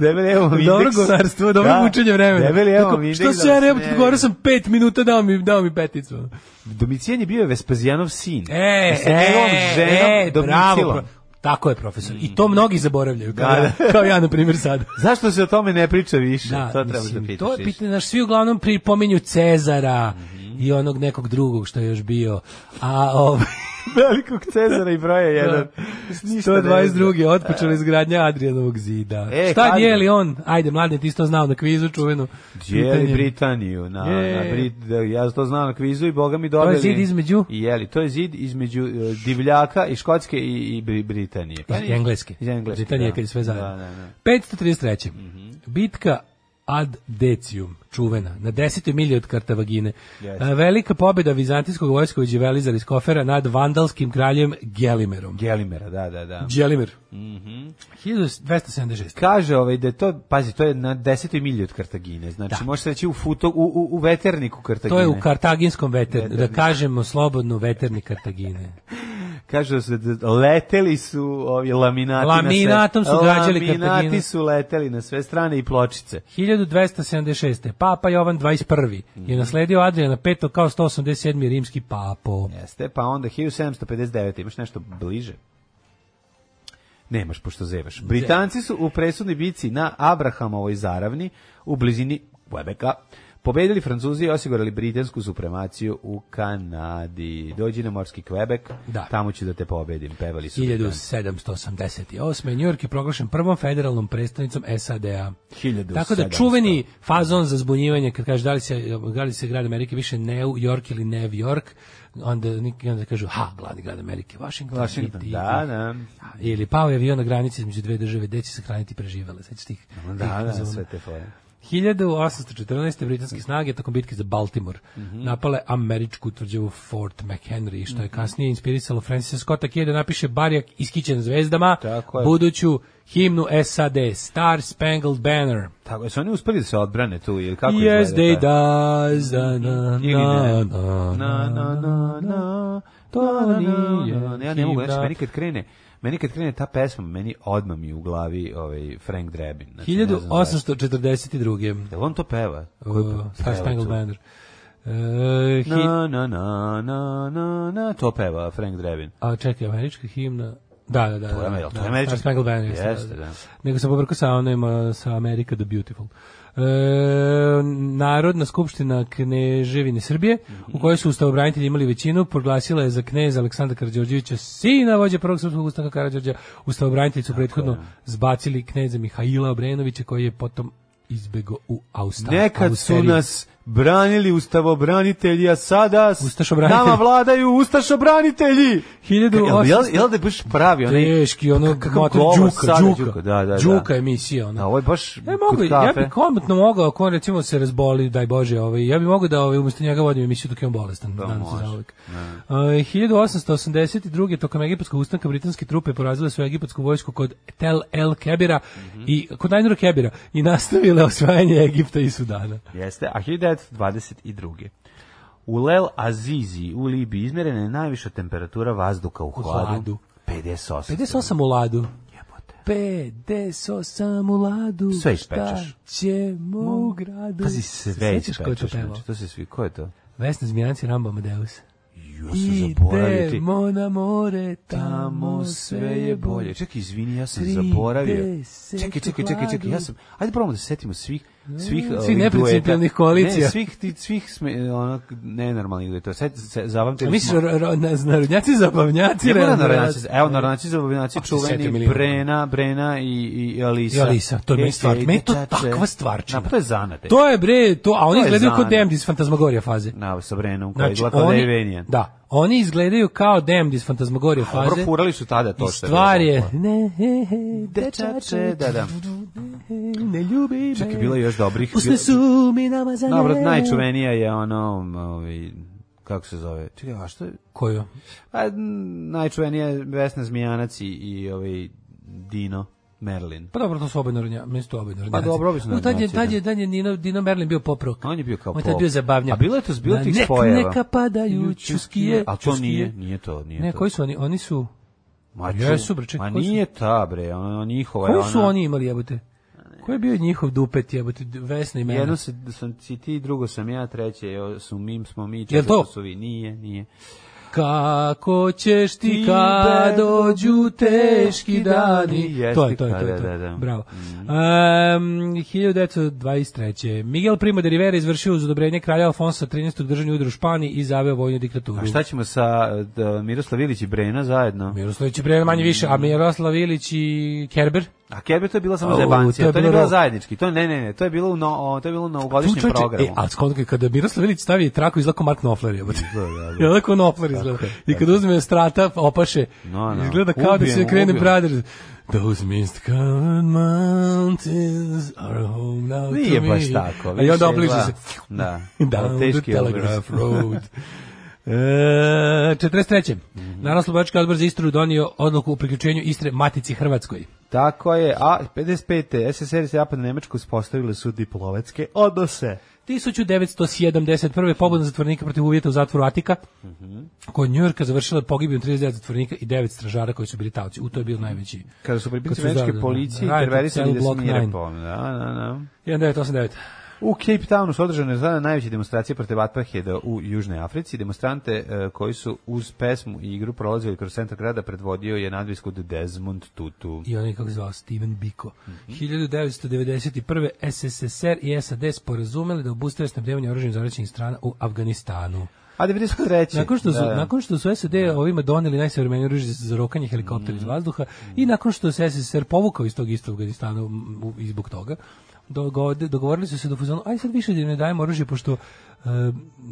debeli, evo Dobro govnarstvo, dobro Da, mučenje vremena. Debeli, evo. Što da se ja ne ne govorio sam pet minuta, dao mi, dao mi peticu. Domicijan je bio Vespasijanov sin. E, sa njegovom e, ženom e, bravo. Domitilom. pro- Tako je, profesor. I to mnogi zaboravljaju, kao, Da, ja, kao ja, na primjer, sad. Zašto se o tome ne priča više? Da, to treba mislim, da pitaš to je pitanje, znaš, svi uglavnom pripominju Cezara i onog nekog drugog što je još bio. A ovaj Velikog Cezara i broja jedan. Ništa ne 122. otpočela izgradnja Adrianovog zida. E, Šta kad je? dijeli on? Ajde, mladen, ti to znao na kvizu čuvenu. Dijeli. Britaniju na, Je. na Brit, da, ja to znam na kvizu i boga mi To je dobili. zid između? I jeli, to je zid između e, divljaka i Škotske i, i Bri- Britanije. Pa Iz. Engleske. Iz Engleske, Britanije da. kad je sve zajedno. Da, da, da. 533. Bitka ad Decium, čuvena, na desetoj milji od Kartavagine. A, Velika pobjeda vizantijskog vojskovođe Velizar iz Kofera nad vandalskim kraljem Gelimerom. Gelimera, da, da, da. Gelimer. Mhm. 1276. Kaže ovaj da je to, pazi, to je na desetoj milji od Kartagine. Znači, Da. može se reći u, futo, u, u, u veterniku Kartagine. To je u kartaginskom veter, da Veternik. kažemo slobodno veterni Kartagine. Kaže se da leteli su ovi laminati Laminatom na sve, su gađali Laminati Kartaginu. su leteli na sve strane i pločice. 1276. Papa Jovan 21. je nasledio Adriana V kao 187. rimski papo. Jeste, pa onda 1759. Imaš nešto bliže? Nemaš, pošto zevaš. Britanci su u presudnoj bici na Abrahamovoj zaravni u blizini Quebeca pobedili Francuzi i osigurali britansku supremaciju u Kanadi. Dođi na morski Quebec, Da. tamo ću da te pobedim, pevali su Britanci. 1788. New York je proglašen prvom federalnom predstavnicom SAD-a. 1700. Tako da čuveni fazon za zbunjivanje, kad kaže da li se, da li se grad Amerike više New York ili New York, onda, onda kažu, ha, glavni grad Amerike, Washington. Washington, i- da, da. Ili pao je avion na granici između dve države, gde će se hraniti preživele. Sećaš tih? Da, tih da, zona? sve te fore. 1814. britanske snage tokom bitke za Baltimore Mhm. napale američku tvrđavu Fort McHenry, što je kasnije inspirisalo Francisa Scotta Key da napiše Barjak iskićen zvezdama, Tako je. buduću himnu SAD, Star Spangled Banner. Tako, su oni uspeli da se odbrane tu, ili kako yes, izgleda they ta- does, da, na, Ili na, ne? na, na, na, na, na, to na, nije na, na. Ja ne mogu, znači, himna. meni kad krene, meni kad krene ta pesma, meni odmah mi u glavi ovaj Frank Drebin. Znači, ne znam zašto. 1842. Jel on to peva? Koji Uh, pe- Star peva Spangled? Banner. Uh, Na, na, na, na, na, na, to peva Frank Drebin. A čekaj, američka himna. Da, da, da. To je, da, to je da? Star Spangled Banner. jeste, Jeste, da. Nego sam pobrkao sa onim sa America the Beautiful. E, Narodna skupština Kneževine Srbije, u kojoj su ustavobranitelji imali većinu, proglasila je za kneza Aleksandra Karađorđevića sina vođe prvog srpskog ustanka Karađorđa. Ustavobranitelji su prethodno zbacili kneza Mihajla Obrenovića, koji je potom izbego u Australiju. Nekad su nas branili ustavobranitelji, a sada nama vladaju ustašobranitelji. 1800 Jel, jel da je baš pravi onaj... Teški, ono, govor džuka, džuka, Đuka, da, da, da. džuka emisija, ono. Da, ovo je baš Ja mogu, ja bih komotno mogao, ako on recimo se razboli, daj Bože, ovaj, ja bih mogao da ovaj, umjesto njega vodim emisiju dok je on bolestan, Da, nadam se za uvek. Uh, 1882. tokom egipatskog ustanka britanske trupe porazile su egipatsku vojsku kod Tel El Kebira Mhm. i kod Najnura Kebira i nastavile osvajanje Egipta i Sudana. Jeste, a 1922. U Lel Azizi u Libiji izmjerena je najviša temperatura vazduha u hladu. hladu. 58. 58 u ladu. Jebote. 58 u ladu. Sve ispečeš. Šta ćemo u gradu? Pazi, sve to ispečeš. pevao? Znači, to se svi, ko je to? Vesna Zmijanci Rambo Amadeus. Ja sam zaboravio ti. Idemo na more, Tamo sve je bolje. Čekaj, izvini, ja sam 30 zaboravio. Čekaj, čekaj, čekaj, čekaj, ja sam... Ajde probamo da se setimo svih svih ovih neprincipijelnih dueta. koalicija. Ne, svih ti svih sme onak nenormalnih se zapamtili A misliš, narodnjaci, zabavnjaci, Ne narodnjaci, evo narodnjaci setio čuveni. Brena, Brena i, i Alisa. I Alisa, to je meni stvar, meni to takva stvarčina. Na, pa to je zanate. To je bre, to, a oni To kao zanat. Damned iz faze. Na, sa Brenom, koji Znači, Devenijan. da, oni izgledaju kao Damned iz Fantasmagorija faze. Dobro, furali su tada to što stvar je, ne, he, he, dečače, da, da. ne ljubi me. Čekaj, bilo je još dobrih. Usne su mi namazane. Dobro, najčuvenija je ono, ovaj, kako se zove? Čekaj, a što je? Koju? M, najčuvenija je Vesna Zmijanac i, i ovaj Dino Merlin. Pa dobro, to su obe narodnja, meni su to obe narodnjaci. Pa dobro, su U, Tad je, tad da. je, tad je Dino, Dino Merlin bio pop rock. On je bio kao On je tad bio zabavnjak. A bilo je to bilo Na tih spojeva. Neka padaju čuskije. A to nije, nije to, nije Ne, to. koji su oni? Oni su... Ma Jesu, bre, čekaj, Ma nije ta, bre, ono, njihova je Koji su ona- oni imali jebote? Ko je bio njihov dupet jebote? Vesna imena. Jedno se, sam ti, drugo sam ja, treće su mim, smo mi, četvrto to? su vi. Nije, nije. Kako ćeš ti kad da dođu teški dani. Jeste, To je, to je, da, to je. da, to je. da, da. Bravo. Um, 1923. Miguel Primo de Rivera izvršio uz odobrenje kralja Alfonsa 13. državni udar u Španiji i zaveo vojnu diktaturu. A šta ćemo sa da, Miroslav Ilić i Brena zajedno? Miroslavić je bre manje više, a Miroslav Ilić i Kerber? A Kerbe to je bila samo Au, zebancija, to to, je nije bilo bilo zajednički. To ne, ne, ne, to je bilo no, to je bilo u novogodišnjem čoveče, programu. E, a skonto kada Miroslav Ilić stavi traku izlako Mark Knopfler je. da, da. Je onako Knopfler izgleda. I kad uzme strata, opaše, No, no. izgleda kao da Ubijemo, se krene. Brothers. Those mist-covered mountains are home now Nije to baš me. tako. A i onda više, obliže da. se. Da. Down the Teški Telegraph. Road. E, 43. Mhm. Narodno slobodački odbor za Istru donio odluku o priključenju Istre Matici Hrvatskoj. Tako je, a 55. SSR i Zapadna Nemačka uspostavili su diplomatske odnose. 1971. pobuna zatvornika protiv uvjeta u zatvoru Atika, Mhm. kod Njujorka završila pogibijom 39 zatvornika i 9 stražara koji su bili talci. U to je bio najveći. Kada su pripadnici američke policije Right, interverisali da se mire nine. po... Da, da, da. 1989. U Cape Townu su održane sada najveće demonstracije protiv apartheida u Južnoj Africi. Demonstrante e, koji su uz pesmu i igru prolazili kroz centar grada predvodio je nadviskud Desmond Tutu. I onaj kako se zvao Steven Biko. Mhm. 1991. SSSR i SAD sporazumeli da obustave snabdevanje oružjem zaraćenih strana u Afganistanu. A 93. Nakon što su, Da, da. nakon što su SAD ovima doneli najsavremenije oružje za rokanje helikoptera iz vazduha i nakon što se SSSR povukao iz tog istog Afganistana i zbog toga, dogovorili su se do fuzonu, aj sad više da ne dajemo oružje, pošto e,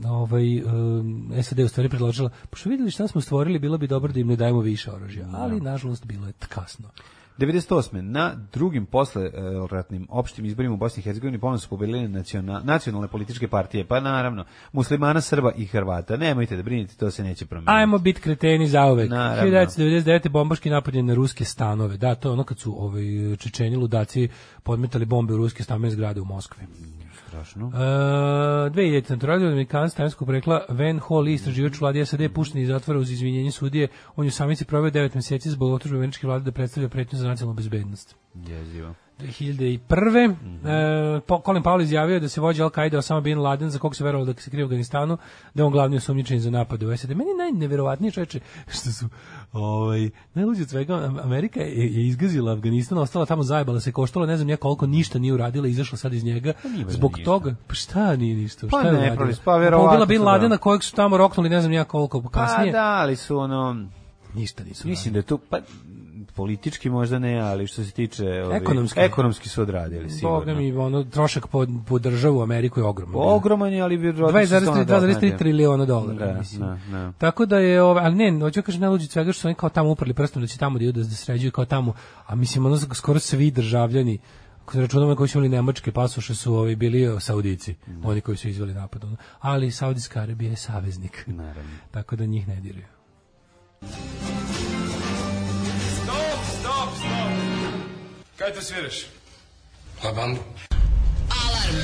ovaj, e, SAD u stvari predložila, pošto vidjeli šta smo stvorili, bilo bi dobro da im ne dajemo više oružja, ali nažalost bilo je kasno. 98. Na drugim posle e, ratnim opštim izborima u Bosni i Hercegovini ponovno su pobedile naciona, nacionalne političke partije, pa naravno muslimana, Srba i Hrvata. Nemojte da brinite, to se neće promijeniti. Ajmo bit kreteni zauvek. Naravno. 1999. bombaški napad je na ruske stanove. Da, to je ono kad su ovaj, čečeni ludaci podmetali bombe u ruske stambene zgrade u Moskvi. Strašno. Uh, 2000. Centralni Amerikanac tajemskog rekla Van Hall, istraživač vladi SAD, pušten iz zatvora uz izvinjenje sudije. On je u samici proveo 9 meseci zbog otužbe američke vlade da predstavlja pretnju za nacionalnu bezbednost. Jezivo. 2001. Mhm. e, po- Colin Powell izjavio da se vođa Al-Qaida Osama Bin Laden, za kog se verovalo da se krije u Afganistanu, da je on glavni osumnjičen za napad u SAD. Meni je najneverovatnije čoveče što su ovaj, najluđe od svega, Am- Amerika je, je izgazila Afganistan, ostala tamo zajebala se, koštala ne znam ja koliko, ništa nije uradila, izašla sad iz njega. nije baš Zbog ništa. toga, pa šta nije ništa? Pa šta je ne, pravi, pa verovatno Pobila Bin su, Ladena da. kojeg su tamo roknuli ne znam ja koliko Pa kasnije. da, ali su ono... Ništa nisu Mislim da je tu... Pa, politički možda ne, ali što se tiče... Ovi, Ekonomski. Ekonomski su odradili, sigurno. Boga mi, ono, trošak po, po državu Ameriku je ogroman. Ogroman je, ali to 2,3 nadoknadi. 2,3 triliona dolara, Da, mislim. da, da. Tako da je, ovaj, ali ne, hoću da kažem najluđe od svega što su oni kao tamo uprli prstom da će tamo da idu da se sređuju kao tamo, a mislim ono skoro svi državljani se računamo koji su imali nemačke pasoše su ovi bili o, Saudici, oni koji su izveli napad. Ali Saudijska Arabija je saveznik. Naravno. Tako da njih ne diraju. Stop, stop. Kaj to sviraš? Labandu. Alarm.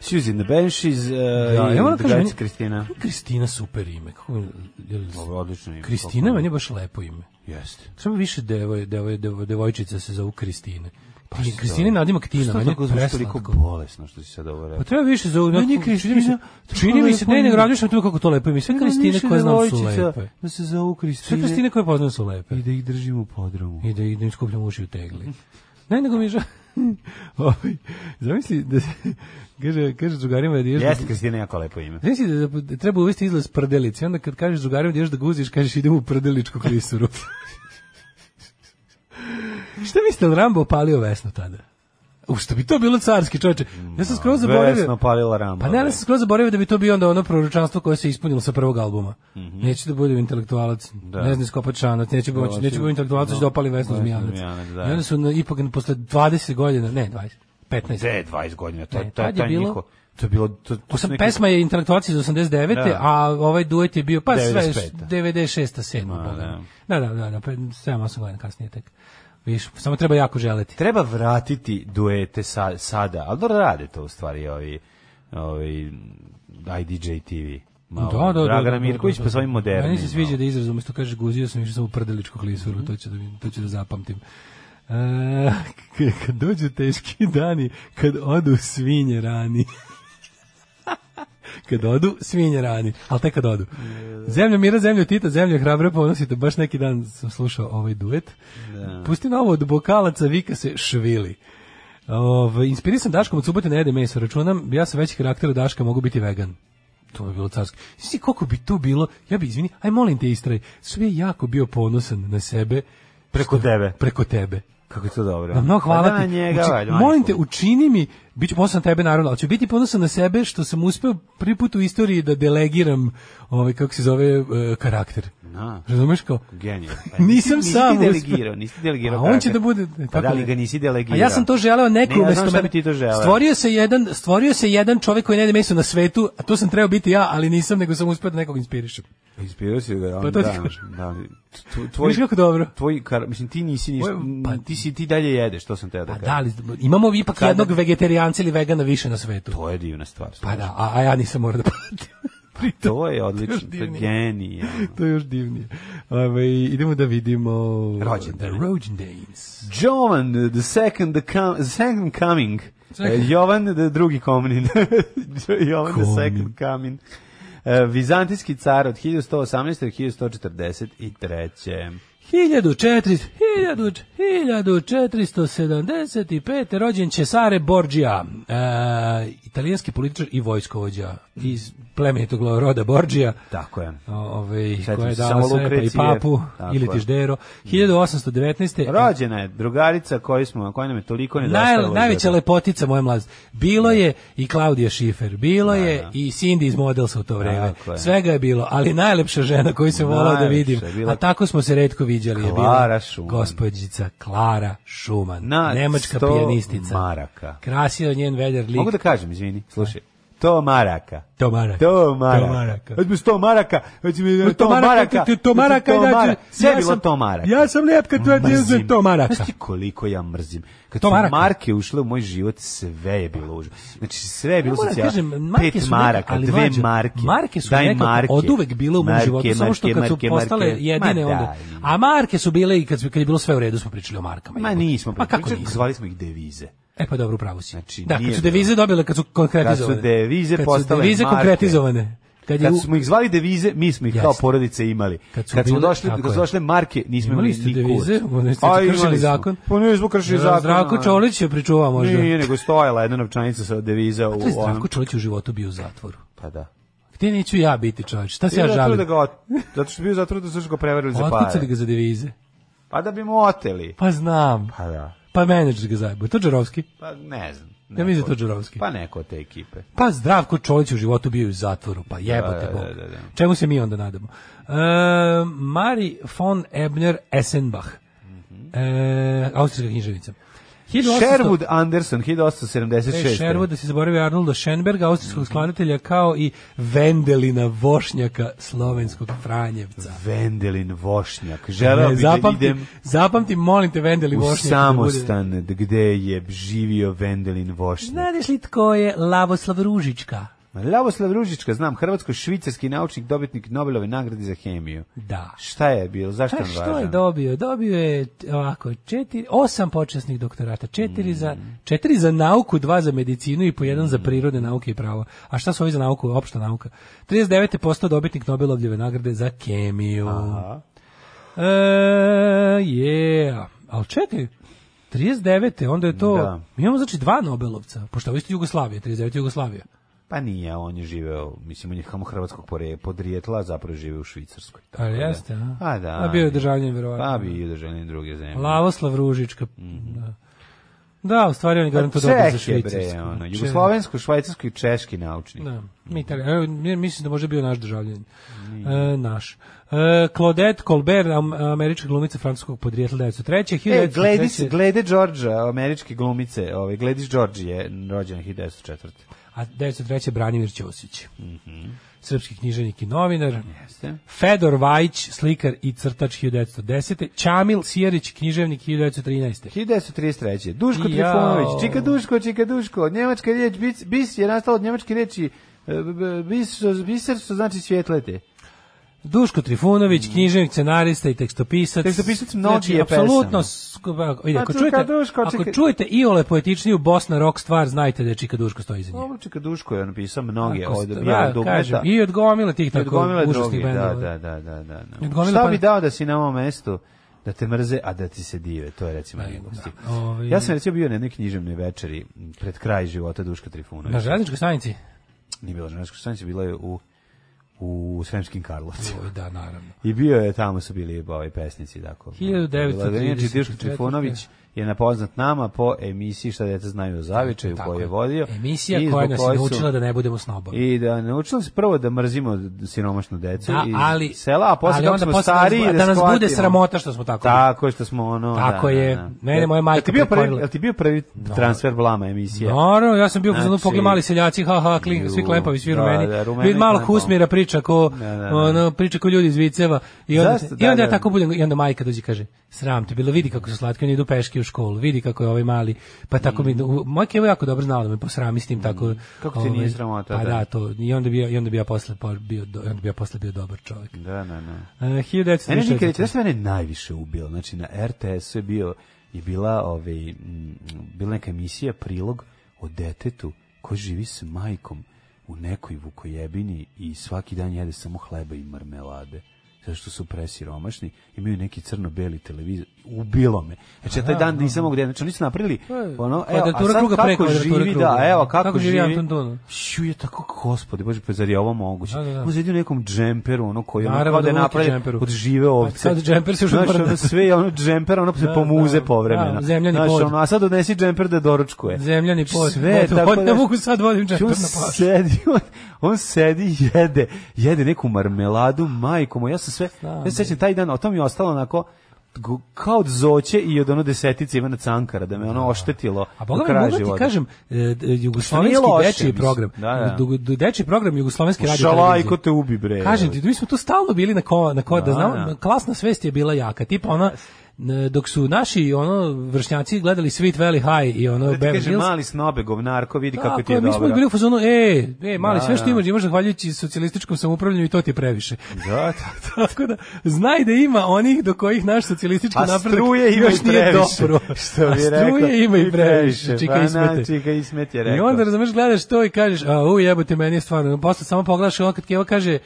Suzy and the Banshees uh, Ja, i ja da kažem, Kristina. Kristina super ime. Kako, je- je Ovo je odlično ime. Kristina meni je baš lepo ime. Jeste. Treba više devoj, devoj, devoj, devojčica se zovu Kristine. Pa Kristina nadimak Tina, Što meni je toliko bolesno što si sad ovo Pa rekao? treba više za Meni mi se, Kristina čini mi se, ne, radiš na tome kako to lepo ime. Sve Kristine koje znam su lepe. Da se zovu Sve Kristine. Kristine koje poznam su lepe. I da ih držimo u podromu. I da, i da im skupljam uši u tegli. Ne, nego mi je. Ovaj, Zamisli da kaže, kaže drugarima da Jeste da, Kristina jako lepo ime. Zamisli da, da treba uvesti izlaz prdelice. Onda kad kažeš drugarima da ideš da guziš, kažeš idemo u prdeličku klisuru. Šta mislite, je li Rambo opalio Vesnu tada? U što bi to bilo carski čoveče. Ja sam skroz zaboravio. Vesno palila Ramba. Pa ne, ali sam skroz zaboravio da bi to bio onda ono proročanstvo koje se ispunilo sa prvog albuma. Mhm. Neće da budem intelektualac, ne znam skopat šanac, neće Hoće- neće budem intelektualac, no, da opali Vesnu Zmijanac. Da. I onda su na, ipak posle 20 godina, ne 20, 15. Gde 20 godina? To, Ne, to, tad to, je je bilo- njiho. To je bilo... To, to Osam, neki- pesma je intelektualac iz 89. Da. a ovaj duet je bio pa sve 95.. 96. 7. Ma, Boga da. mi. Da, da, da, da, pre 7-8 godina kasnije tek. Viš, samo treba jako želeti. Treba vratiti duete sa, sada, ali dobro rade to u stvari ovi, ovi IDJ TV. Malo. Da, da, da, Dragana da, da, Mirković pa svojim modernim. Meni se sviđa da izraz, umesto kaže guzio sam išao samo u prdeličku klisuru, Mhm. to ću da, to ću da zapamtim. E, kad dođu teški dani, kad odu svinje rani. Kad odu, svinje rani, ali tek kad odu. Zemlja mira, zemlja tita, zemlja hrabra ponosite. Baš neki dan sam slušao ovaj duet. Pusti novo od bokalaca, vika se švili. Ove, inspirisan Daškom od subote ne jede meso. Računam, ja sam veći karakter od Daška, mogu biti vegan. To bi bilo carski. Svi koliko bi to bilo, ja bi, izvini, aj molim te istraj, sve jako bio ponosan na sebe. Preko što- tebe. Preko tebe. Kako je to dobro? Ma mnogo hvala Pa da, ti. njega, Uči- valjda, molim te, učini mi, bit ću ponosan tebe naravno, ali ću biti ponosan na sebe što sam uspeo prvi put u istoriji da delegiram ovaj, kako se zove, e, karakter. Na. Razumeš kao? Genije. Nisam nisi, sam Nisi delegirao, nisi delegirao. A on će da bude Pa tako da li ga nisi delegirao? A ja sam to želeo neko ne, umesto mene. ti to želeo. Stvorio se jedan, stvorio se jedan čovjek koji ne meso na svetu, a to sam trebao biti ja, ali nisam, nego sam uspeo da nekog inspirišem. Inspirao si ga, on, Pa to da, da. Tv- Tvoj, Viš kako dobro? tvoj, kar, mislim, ti nisi ništa, pa- ti si, ti dalje jedeš, to sam teo da Pa kažem. da, ali imamo ipak Kada- jednog vegetarijanca ili vegana više na svetu. To je divna stvar. Pa da, a, a ja nisam morao da platim. Pritom, To je odlično, to je genije. To je još divnije. Ove, idemo da vidimo Rođendane. The Rođendans. Jovan, the second, the, com, the second coming. Second. Eh, Jovan, the drugi coming. Jovan, the Coming. second coming. Eh, Vizantijski car od 1118. do 1143. 1400, 1475. rođen Cesare Borgia, e, italijanski političar i vojskovođa iz plemenitog roda Borgia. Tako je. Ove, Setim koja je dala sve, pa i papu, ili. Tiždero. 1819. Rođena je drugarica koju smo, koja nam je toliko Naj, nedostajala. najveća lepotica moje mladosti. Bilo je i Klaudija Šifer, bilo je da. i Cindy iz Modelsa u to vreme. Svega je bilo, ali najlepša žena koju sam volao da vidim, bila- a tako smo se redko viđali, je bila gospođica Klara Na nemačka 100 pijanistica. maraka. Krasio njen veder lik. Mogu da kažem, izvini, slušaj. To maraka. To maraka. To maraka. To maraka. Hoće mi sto maraka. Mi To maraka, to- to maraka, To. Sve je bilo to maraka. ja sam lijep kad Mrzim. uzmem to maraka. Znaš ti koliko ja mrzim? Kad To su marke ušle u moj život, sve je bilo užasno. Znači, sve je bilo da marke Pet maraka, dve marke. Marke su nekako marke. oduvek bile u mom životu, samo što kad su postale jedine onda. A marke su bile i kad, kad je bilo sve u redu smo pričali o markama. Ma nismo, Pa kako nismo? zvali smo ih devize. E pa dobro, pravo si. Znači, da, kad su devize dobile, kad su konkretizovane. Kad su devize kad su postale devize marke. konkretizovane. Kad, je Kad smo ih zvali devize, mi smo ih kao Jeste. porodice imali. Kad Kad, su smo bile- došli, kad su je. došle marke, nismo Imali imali ni devize? A, kršili imali smo. zakon? Pa nismo kršili zakon. Zdravko a- Čolić je pričuvao možda. Nije, nego stojala jedna novčanica sa deviza u To je Zdravko. Čolić u životu bio u zatvoru. Pa da. Gde neću ja biti čovječ? Šta se ja žalim? Da ga, zato što je bio zato da su ga prevarili za Otkucali pare. ga za devize. Pa da bi mu oteli. Pa znam. Pa da. Pa menadžer ga zajebo. To Džarovski? Pa ne znam. Ja mislim da Neko- to Džarovski. Pa neko od te ekipe. Pa Zdravko Čolić u životu bio u zatvoru, pa jebote Da, Bog. da, da, da. Čemu se mi onda nadamo? E, Mari von Ebner Essenbach, e, austrijska književnica. 1800 Sherwood Anderson, 1876. E, Sherwood, da se zaboravi Arnolda Schenberga, austrijskog skladatelja, kao i Vendelina Vošnjaka, slovenskog Franjevca. Vendelin Vošnjak. Želeo bih da zapamti, idem zapamti, molim te, Vendelin u Vošnjak. da bude- samostan gde je živio Vendelin Vošnjak. Znadeš li tko je Lavoslav Ružička? Lavoslav Ružička, znam, hrvatsko-švicarski naučnik, dobitnik Nobelove nagrade za hemiju. Da. Šta je bilo? Zašto je on što je važan? dobio? Dobio je ovako, četiri, osam počasnih doktorata, četiri, za, Mm. četiri za nauku, dva za medicinu i po jedan za prirodne nauke i pravo. A šta su ovi za nauku? Opšta nauka. 39. postao dobitnik Nobelovljeve nagrade za kemiju. Aha. E, yeah. Ali čekaj, 39. onda je to... Da. Mi imamo znači dva Nobelovca, pošto je ovo isto Jugoslavija, 39. Jugoslavija. Pa nije, on je živeo, mislim, on je samo hrvatskog pore- podrijetla, zapravo žive u Švicarskoj. tako Ali da. jeste, a? A da. A bio je državljen, verovatno. Pa bi i državljen druge zemlje. Lavoslav Ružička. Da. Da, u stvari on je Pa dobro za je, bre, švicarsku. ono, jugoslovensko, švajcarsko i češki naučnik. Da, mi evo, mi- mislim da može bio naš državljanin. E, naš. E, Claudette Colbert, am, američka glumica francuskog podrijetla 1903. E, Gledis, 1903. glede Đorđa, američke glumice, ovaj, Gledis Đorđe je rođen 1904. A 1903. Branimir Ćosić. Srpski književnik i novinar. Jeste. Fedor Vajić, slikar i crtač 1910. Ćamil Sjerić, književnik 1913. 1933. Duško Jao. Trifunović, Čika Duško, Čika Duško, njemačka riječ, bis, bis je nastala od njemačke riječi, e, bis, biser, što znači svjetlete. Duško Trifunović, književnik, scenarista i tekstopisac. Tekstopisac mnogih je apsolutno, sk- vidi, ako Pa, čujete, Čika Duško, ako čika- čujete iole poetičniju Bosna rock stvar, znajte da je Čika Duško stoji iza nje. Ovo čeka Duško je napisao mnoge Ako od Bijela ja, kažem, I od gomila tih tako užasnih da, bendova. da, da, da, da. Da. gomile Šta pa- bi dao da si na ovom mestu da te mrze, a da ti se dive, to je recimo gluposti. Ovaj- Ja sam recimo bio na jednoj književnoj večeri pred kraj života Duška Trifunovića. Na železničkoj stanici? Nije bila železnička stanica, bila je u u Sremskim Karlovcima. Da, naravno. I bio je, tamo su bili ovi pesnici, tako. 1934. Inače, Duško Trifunović je nepoznat nama po emisiji Šta deca znaju o zavičaju Tako koju je vodio. Emisija I koja nas je naučila da ne budemo snobovi. I da naučili se prvo da mrzimo siromašnu decu Da, iz ali, sela, a posle kako smo stariji da, da, da nas bude sramota što smo tako. Tako što smo ono... Tako da, je. Da, da. Mene moja majka bio prvi, jel ti bio prvi transfer blama emisije? Naravno, ja sam bio znači, Znači- pogledaj mali seljaci, ha ha, klin, svi Ju, klempavi, svi da, rumeni. da, Vid malo husmira priča ko Da, da, da. ono priča ko ljudi iz viceva i onda i onda Da, ja da. tako budem i onda majka dođe kaže sram te bilo vidi kako su slatki oni idu peške u školu vidi kako je ovaj mali pa tako mi majka je jako dobro znala da me posrami s tim tako Mm. Kako ti nije sramota, pa da? da to i onda bi i onda bi ja posle pa bio onda bi ja posle bio dobar čovjek Da, da, da. uh, 1934. nikad, znaš šta mene najviše ubilo? Znači, na RTS-u je bio, je bila, ovaj, m, bila neka emisija, prilog o detetu koji živi s majkom u nekoj vukojebini i svaki dan jede samo hleba i marmelade zato što su presiromašni, imaju neki crno-beli televizor. Ubilo me. Znači, ja taj dan nisam mogu da. Znači, oni su napravili ono, evo, a sad kako preko živi, da, evo, kako, Kako živi. Anton? Šu je tako, gospode, bože, pa zar je ovo moguće? Da, da, da. On u nekom džemperu, ono koji ono kao da je da napravljen od žive ovce. Kao da džemper se odmrda. ono sve je ono džemper, ono se Da, pomuze da, povremeno. zemljani pod. ono, a sad odnesi džemper da doručkuje. Zemljani pod. Sve, tako ne da... mogu sad vodim džemper na pašu. On, sedi, jede, jede neku marmeladu, majko moja, ja sam sve, Znam, ja se sećam taj dan, a to mi je ostalo onako, kao od zoće i od ono desetice Ivana Cankara, da me ono oštetilo A boga mi mogu ti kažem, e, d- jugoslovenski dečiji program, Da, da. dečiji program jugoslovenske radio Šalajko te ubi, bre. Kažem ti, mi smo tu stalno bili na ko, na ko, da, Da, znamo, da. klasna svest je bila jaka, tipa ona, dok su naši ono vršnjaci gledali Sweet Valley High i ono Da Beverly Hills, mali snobe, govnarko, vidi kako ti je je, mi smo dobro. bili u fazonu, e, e, mali, Da, sve što da. imaš, imaš zahvaljujući socijalističkom samoupravljanju i to ti je previše. Da, da. Tako da, znaj da ima onih do kojih naš socijalistički napredak struje ima još i nije dobro. Što bi rekao, struje ima i previše. Čika Pa i smete. na, Čika i smet je I rekao. onda razumeš gledaš to i kažeš, a u jebote meni je stvarno. Posle samo pogledaš ono kad Keva kaže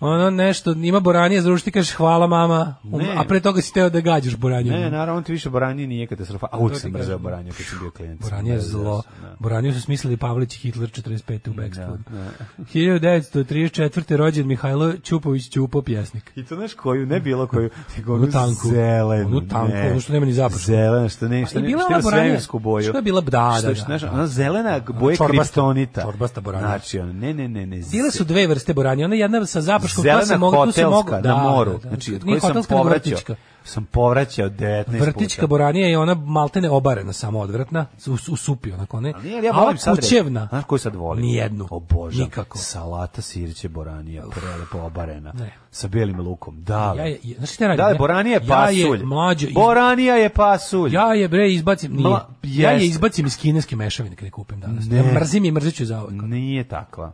ono nešto, ima boranije, zaruši ti kažeš hvala mama, um, Ne. a pre toga si teo da gađaš boraniju. Ne, naravno, ti više Boranije nije katastrofa. A uvijek sam mrzeo kažem. Boraniju kad sam bio klinac. Boranije je Mrzeo zlo. sam, da. Boraniju su smislili Pavlić i Hitler 45. u Backstreet. Da, da. 1934. rođen Mihajlo Ćupović Ćupo, pjesnik. I to znaš koju, ne bilo koju, nego Onu tanku. zelenu. Onu tanku, ne. onu što nema ni zaprašku. Zelena, što ne, što ne, što ima svemirsku boju. Što je bila- da, Što da, da, da. ona zelena Čorbasta. kriptonita. Čorbasta Boranija. Znači, ne, ne, ne, ne. Bile su dve vrste boranije, ona jedna sa zapraškom, to se moglo, tu se moglo, na moru. da, da. Znači, od koje sam povraćao. Sam povraćao 19 Vrtićka puta. boranija je ona maltene obarena, samo odvratna, u, u supi onako, ne? Ali ja volim sad kućevna, Znaš koju sad volim? Nijednu. Obožavam. Nikako. Salata sirće boranija, prelepo obarena. Ne. Sa belim lukom. Da. ja je, znaš šta radim? Da, Ja- boranija je Ja je pasulj. mlađo, iz- Boranija je pasulj. Ja je bre izbacim, nije. Mla- ja je izbacim iz kineske mešavine kad je kupim danas. Ne. Ja mrzim i mrziću za ovo. Nije takva.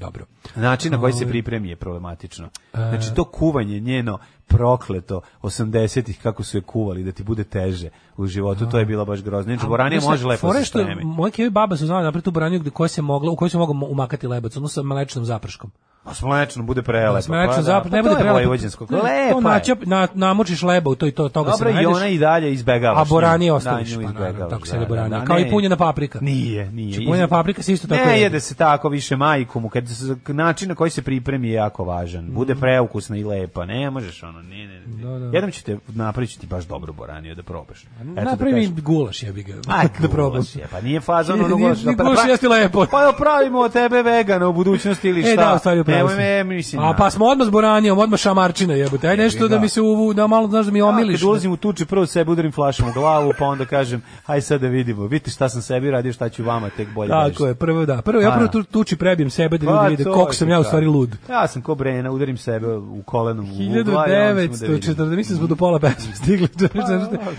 Dobro. Način na koji se Ovaj. pripremi je problematično. Znači to kuvanje njeno prokleto 80-ih kako su je kuvali da ti bude teže u životu, to je bilo baš grozno. Znači, boranija može lepo se spremi. Moje kevi baba su znali napraviti tu boraniju gde koja se mogla, u kojoj se mogao umakati lebac, ono sa mlečnom zaprškom. A s mlečno bude prelepo. S mlečnom pa da. Pa ne bude prelepo. vojvođansko. Je. načap, na, namočiš leba u to i to, toga Dobro, se i najdeš. ona i dalje izbegavaš. A boranije ostaviš, Da, pa tako se da, jede boranija. da, Kao i ne. punjena paprika. Nije, nije. Znači, punjena paprika se isto tako Ne jede. se tako više majku mu, kad se, način na koji se pripremi je jako važan. Bude preukusna i lepa, ne možeš ono, ne, ne, ne. Da, da. Jednom ću te napravit ću ti baš dobru boraniju da probaš. Eto da Napravi kažem. gulaš, jebi ga. Aj, da probam. je, Pa nije fazon ono gulaš. da gulaš pra- jesti lepo. Pa da pravimo od tebe vegana u budućnosti ili šta? E, da, u stvari upravo Nemoj me, mislim. A pa smo odmah s boranijom, odmah šamarčina jebote. Aj nešto da mi se uvu, da malo znaš da mi Ja, omiliš. kad ulazim u tuči, prvo sebe udarim flašom u glavu, pa onda kažem, aj sad da vidimo. Vidite šta sam sebi radio, šta ću vama tek bolje Tako je, prvo da. Prvo ja prvo da. tu, tuči prebijem sebe da Pa, ljudi vide to koliko sam ja u stvari lud. Ja sam ko Brena, udarim sebe u kolenom u glavu. I onda ćemo da vidimo. 1940, mislim smo do pola pesme stigli.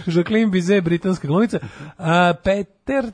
Jacqueline Bizet, britanska glumica. Peter,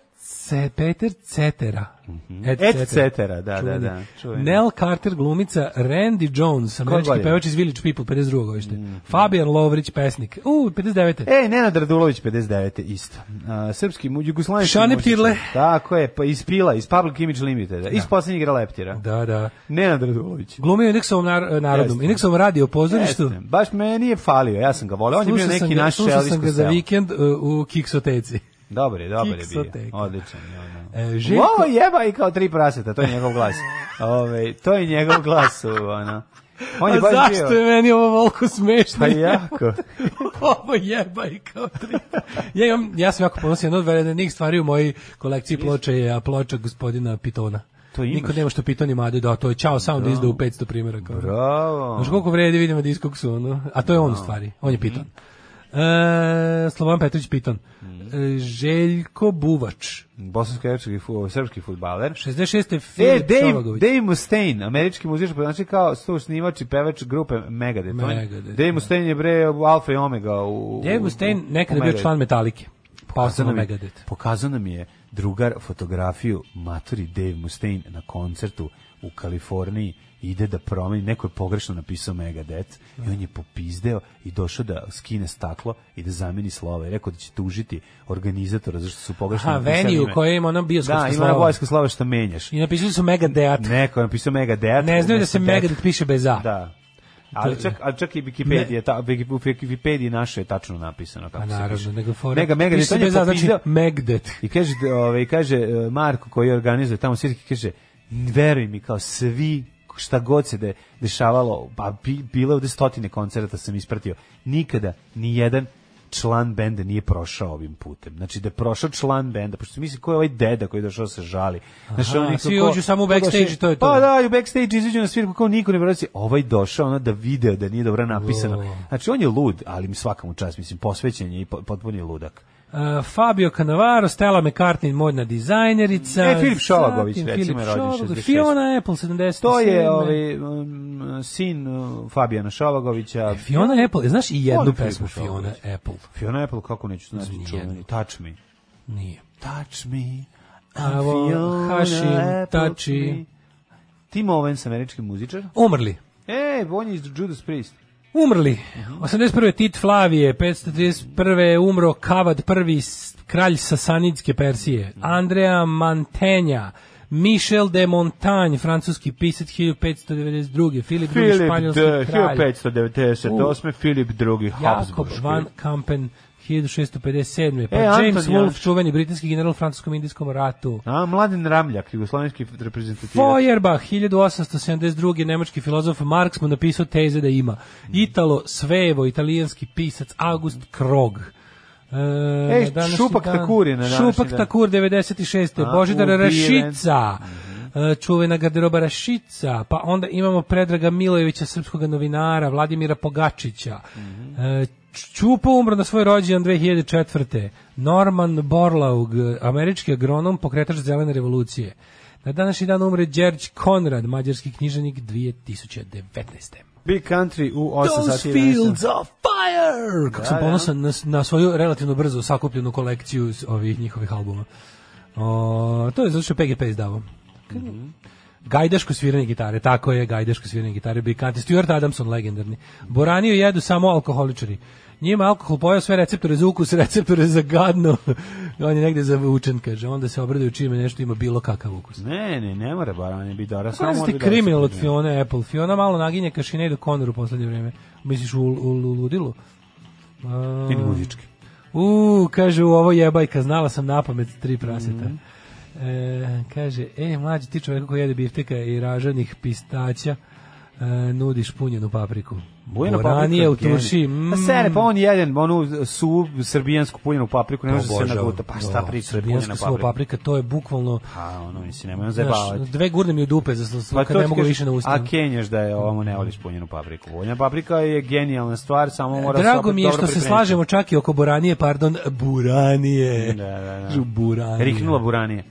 Peter Cetera. Et, Et cetera, da, da, Čuveni. da, čuveni. Nell Carter glumica, Randy Jones, američki pevač iz Village People, 52. godište. Fabian Lovrić, pesnik. U, 59. E, Nenad Radulović 59. isto. A, srpski mu jugoslavenski. Šane. Ptirle. Tako je, pa iz Pila, iz Public Image Limited, iz poslednjeg igra Leptira. Da, da. Nenad Radulović. Glumio indeksovom nar narodnom, Jeste. indeksovom radio pozorištu. Jeste. Baš me nije falio, ja sam ga voleo. On je bio Slušao neki ga- naš slušao Elvis sam ga za vikend uh, u Kiksoteci. Dobar je, dobar je bio. Odličan. je, E, Željko, Ovo jeba i kao tri praseta, to je njegov glas. Ove, to je njegov glas, ono. On je a baš zašto bio. je meni ovo volko smešno? Pa jako. ovo jeba i kao tri. Ja, imam, ja sam jako ponosan, jedna od vedenih stvari u mojoj kolekciji ploča je a, ploča gospodina Pitona. To imaš? Niko nema što Piton ima, da, to je Ćao Sound izdao u 500 primjeraka. Bravo. Znaš koliko vredi vidimo diskoksu, ono? A to je on u stvari, on je Piton. E, Slobodan Petrović Piton. E, Željko Buvač. Bosansko-hercegovski fu, srpski futbaler. 66. E, Filip Dave, Šovagović. Dave Mustaine, američki muzičar, znači kao sto snimač i pevač grupe Megadeth. Megadeth, Dave da. Mustaine je bre Alfa i Omega u... Dave Mustaine nekada bio član Metalike. Pa je- Megadeth. Pokazao nam je drugar fotografiju maturi Dave Mustaine na koncertu u Kaliforniji ide da promeni, neko je pogrešno napisao Megadeth i on je popizdeo i došao da skine staklo i da zameni slova i rekao da će tužiti organizatora zašto su pogrešno Aha, napisali venue ime. koja ima ono bioskopsko Da, ima slovo. na bojsko slova što menjaš. I napisali su Megadeat. Neko je napisao Megadeth. Ne znaju da se Megadeth piše bez A. Da. Ali čak, ali čak i Wikipedia, ta, u Wikipediji naše je tačno napisano kako Pa se piše. naravno, nego fora. Mega, Megadeth, Piše bez A, znači Megdet. I kaže, ovaj, kaže e, Marko koji organizuje tamo svirke, kaže, veruj mi, kao svi šta god se de, dešavalo, pa bi, bilo je ovde stotine koncerta sam ispratio, nikada ni jedan član benda nije prošao ovim putem. Znači da je prošao član benda, pošto se misli ko je ovaj deda koji je došao da se žali. Znači, oni svi uđu samo u backstage i to je to. Pa da, i u backstage izađu na svirku kao niko ne vrati. Ovaj došao ono da video da nije dobro napisano. Znači on je lud, ali mi svaka mu čast, mislim, posvećen je i po- potpuni ludak. Uh, Fabio Cannavaro, Stella McCartney, modna dizajnerica. E, Filip Šovagović, zatim recimo, je rođen Šovagović, 66. Fiona Apple, 77. To je ovaj um, sin uh, Fabijana Šovagovića. Fiona Apple, znaš i jednu pesmu Fiona. Apple? Fiona Apple, kako neću znati čuveni. Touch me. Nije. Touch me. Fiona Hašim, Tači. Tim Owens, američki muzičar. Umrli. E, on je iz Judas Priest. Umrli. 81. Tit Flavije, 531. umro Kavad prvi kralj Sasanidske Persije. Andrea Mantenja, Michel de Montagne, francuski pisac 1592. Filip II. Španjolski kralj. 1598. Filip II. Jakob Habsburgski. van Kampen, 1657. Pa E, James Anton Wolfe, čuveni britanski general u francuskom indijskom ratu. A, Mladen Ramljak, jugoslovenski reprezentativac. Feuerbach, 1872. nemački filozof Marx mu napisao teze da ima. Italo Svevo, italijanski pisac August Krog. E, Ej, Šupak dan- Takur je na Šupak dan. Takur, 96. A, Božidar. Rašica. E, čuvena garderoba Rašica, pa onda imamo Predraga Milojevića, srpskog novinara, Vladimira Pogačića, E, Čupo umro na svoj rođendan 2004. Norman Borlaug, američki agronom, pokretač zelene revolucije. Na današnji dan umre Đerđ Konrad, mađarski književnik 2019. Big Country u 8 Those sati. 11 fields of fire! Kako sam Da, ponosan na, na svoju relativno brzo sakupljenu kolekciju ovih njihovih albuma. O, to je zato što PGP izdavao. Gajdaško sviranje gitare, tako je, gajdaško sviranje gitare, Big Country. Stuart Adamson, legendarni. Boraniju jedu samo alkoholičari. Njima alkohol pojao sve receptore za ukus, receptore za gadno. On je negde zavučen, kaže. Onda se obraduju čime nešto ima bilo kakav ukus. Ne, ne, ne mora baranje biti dobra. Kako Samo ti kriminal od Fiona Apple? Fiona malo naginje ka Sineadu Connoru u poslednje vreme. Misliš u, u, u ludilu? A, I muzički. U, kaže, u ovo jebajka, znala sam na pamet tri praseta. Mhm. E, kaže, e, mlađi, ti čovjek koji jede bifteka i ražanih pistaća, e, nudiš punjenu papriku. Bujena Boranije u paprika, turši. genij. Pa sere, pa on jedan, onu su srbijansku punjenu papriku, ne može se naguta. Pa šta O, priča, srbijanska paprika. paprika, to je bukvalno, Pa, ono, mislim, nemoj zajebavati. dve gurne mi u dupe, za, Pa kad ne mogu kažem, više na usta. A kenjaš da je ovamo ne voliš punjenu papriku. Punjena paprika je genijalna stvar, samo mora se Drago mi je što se slažemo čak i oko Boranije, pardon, Buranije. Da, da, da. Buranije. Riknula buranije.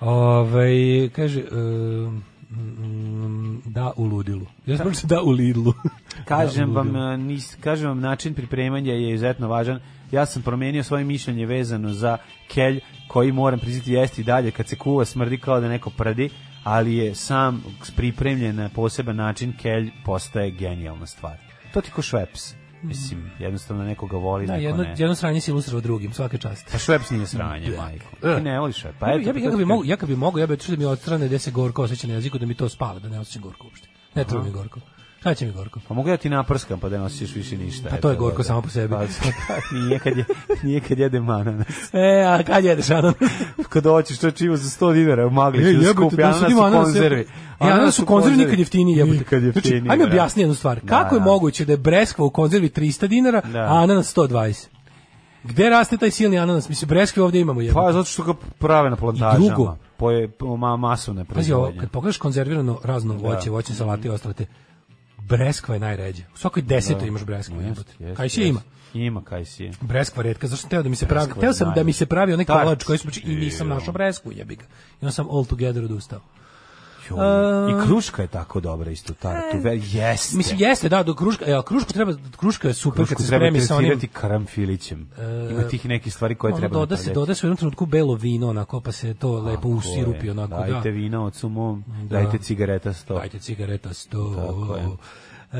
Ovaj kaže um, mm, da u ludilu. Ja sam da u Lidlu. kažem Ja, vam, ludim. e, nis, kažem vam, način pripremanja je izuzetno važan. Ja sam promenio svoje mišljenje vezano za kelj, koji moram priznati jesti dalje kad se kuva smrdi kao da neko prdi, ali je sam pripremljen na poseban način kelj postaje genijalna stvar. To ti ko šveps. Mislim, jednostavno nekoga voli, Da, neko jedno, ne. jedno sranje si ilustrao drugim, svaka čast. Pa šveps nije sranje, majko. E. Ti ne voliš šveps. Pa Ja, eto, ja, bi, to ja, bi mogu, ja bi mogu, ja bi otišao da mi odstrane gde se gorko osjeća na jeziku, da mi to spava, da ne osjećam gorko uopšte. Ne treba mi gorko. Šta će mi gorko? Pa mogu ja ti naprskam pa da ne osjećaš više ništa. Pa to je gorko da. samo po sebi. Pa, nije kad je, nije kad jedem ananas. E, a kad jedeš ananas? Kad hoćeš to čivo za 100 dinara u Magliću E, da skupi da ananas u konzervi. E, ananas u konzervi nikad jeftiniji jebote. Nikad jeftiniji. Znači, ajme objasni jednu stvar. Da, Kako je da. moguće da je breskva u konzervi 300 dinara, Da. a ananas 120? Gde raste taj silni ananas? Mislim, breskve ovdje imamo jebote. Pa zato što ga prave na plantažama. drugo. Po, ma, masovne Pazi ovo, proizvodnje. kad pogledaš konzervirano razno voće, voće, salate i ostale te, breskva je najređe. U svakoj desetoj imaš breskvu. Jest, jebote. jest, Kaj si ima? Ima kaj si. Breskva retka, zašto teo da mi se pravi? Breskva Teo sam da mi se pravi onaj kolač koji smo i nisam našao breskvu, jebi ga. I onda sam all together odustao. I kruška je tako dobra isto tartu. Ve, jeste. Mislim jeste da do kruška, e, ali krušku treba kruška je super Krušku kad se spremi sa onim karamfilićem. Ima tih nekih stvari koje ono treba doda se napravljati. doda se u jednom trenutku belo vino onako pa se to lepo usirupi onako da. Dajte vina od sumom, Da. dajte cigareta sto. Dajte cigareta sto. Tako je. Uh,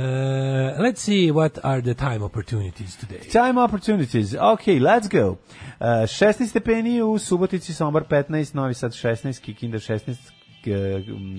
let's see what are the time opportunities today. Time opportunities. Ok, let's go. Uh, 16 stepeni u Subotici, Sombor 15, Novi Sad 16, Kikinda 16, k- m,